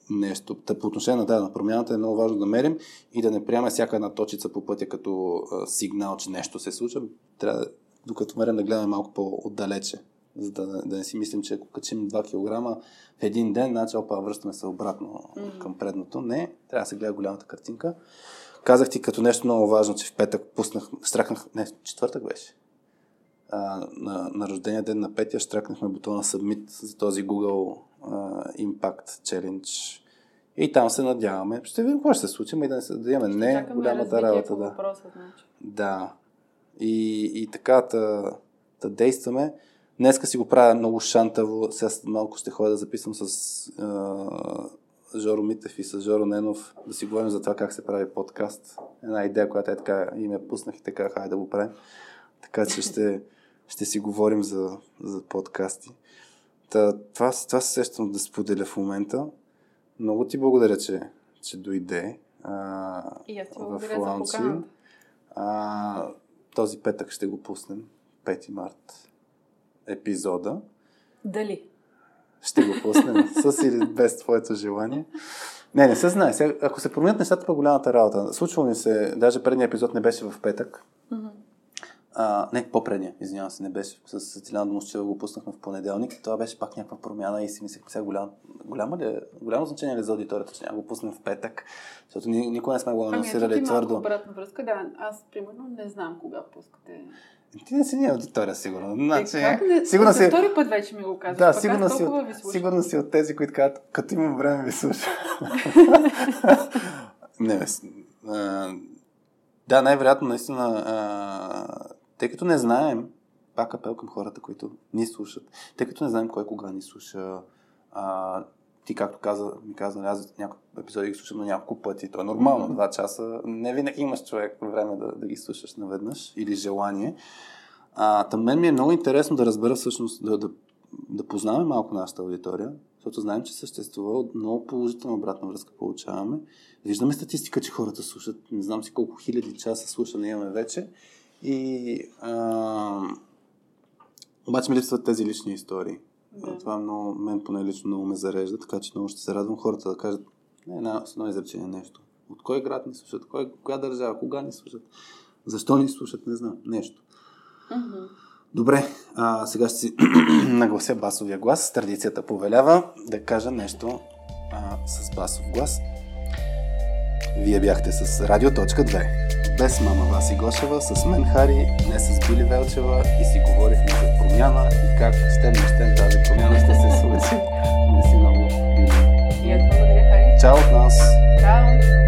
нещо. Та по отношение на, да, на промяната е много важно да мерим и да не приемаме всяка една точица по пътя като а, сигнал, че нещо се случва. Трябва, докато мерим, да гледаме малко по-отдалече За да, да не си мислим, че ако качим 2 кг в един ден, значи опа, връщаме се обратно mm-hmm. към предното. Не, трябва да се гледа голямата картинка. Казах ти като нещо много важно, че в петък пуснах, штракнах, не, четвъртък беше. А, на, на рождения ден на петия штракнахме бутона Submit за този Google uh, Impact Challenge. И там се надяваме. Ще видим какво ще се случи, и да не се дадем не голямата работа. Да. Въпроса, значи. да. И, и така да, да действаме. Днеска си го правя много шантаво. Сега малко ще ходя да записвам с uh, Жоро Митев и с Жоро Ненов да си говорим за това как се прави подкаст. Една идея, която е така и ме пуснах и така, хайде да го правим. Така че ще, ще си говорим за, за подкасти. Та, това, това се сещам да споделя в момента. Много ти благодаря, че, че дойде. А, и аз ти в. А, този петък ще го пуснем. 5 март епизода. Дали? ще го пуснем с или без твоето желание. Не, не се знае. Сега, ако се променят нещата, по голямата работа. Случва ми се, даже предния епизод не беше в петък. Mm-hmm. А, не, по-предния, извинявам се, не беше с Тиляна Домощева, го пуснахме в понеделник. Това беше пак някаква промяна и си мислех, сега голям, голямо, ли, е, голямо значение ли за аудиторията, че няма го пуснем в петък, защото никога не сме го ами, анонсирали ами, твърдо. обратна връзка, да. Аз, примерно, не знам кога пускате ти не си ни аудитория, сигурно. Е, значи, е, не... Сигурно си... втори път вече ми го казваш. Да, сигурно си, от... сигурно си от тези, които казват, като имам време ви слуша. не, бе. Да, най-вероятно, наистина, а, тъй като не знаем, пак апел към хората, които ни слушат, тъй като не знаем кой кога ни слуша, а, ти, както каза, ми каза, нали, аз няколко епизоди ги слушам на няколко пъти. То е нормално, два часа. Не винаги имаш човек време да, да ги слушаш наведнъж или желание. А, там мен ми е много интересно да разбера всъщност, да, да, да познаваме малко нашата аудитория, защото знаем, че съществува много положителна обратна връзка получаваме. Виждаме статистика, че хората слушат, не знам си колко хиляди часа слушане имаме вече. И а, обаче ми липсват тези лични истории. Да. Това много, мен поне лично много ме зарежда, така че много ще се радвам хората да кажат не, една, с едно изречение нещо. От кой град ни слушат, кой, коя държава, кога ни слушат, защо ни слушат, не знам, нещо. Mm-hmm. Добре, а, сега ще си наглася басовия глас. Традицията повелява да кажа нещо а, с басов глас. Вие бяхте с Радио.2 без мама Васи Гошева, с мен Хари, не с Били Велчева и си говорихме за промяна и как ще не ще тази промяна ще се случи. Мерси много, Били. И аз благодаря, Хари. Чао от нас. Чао.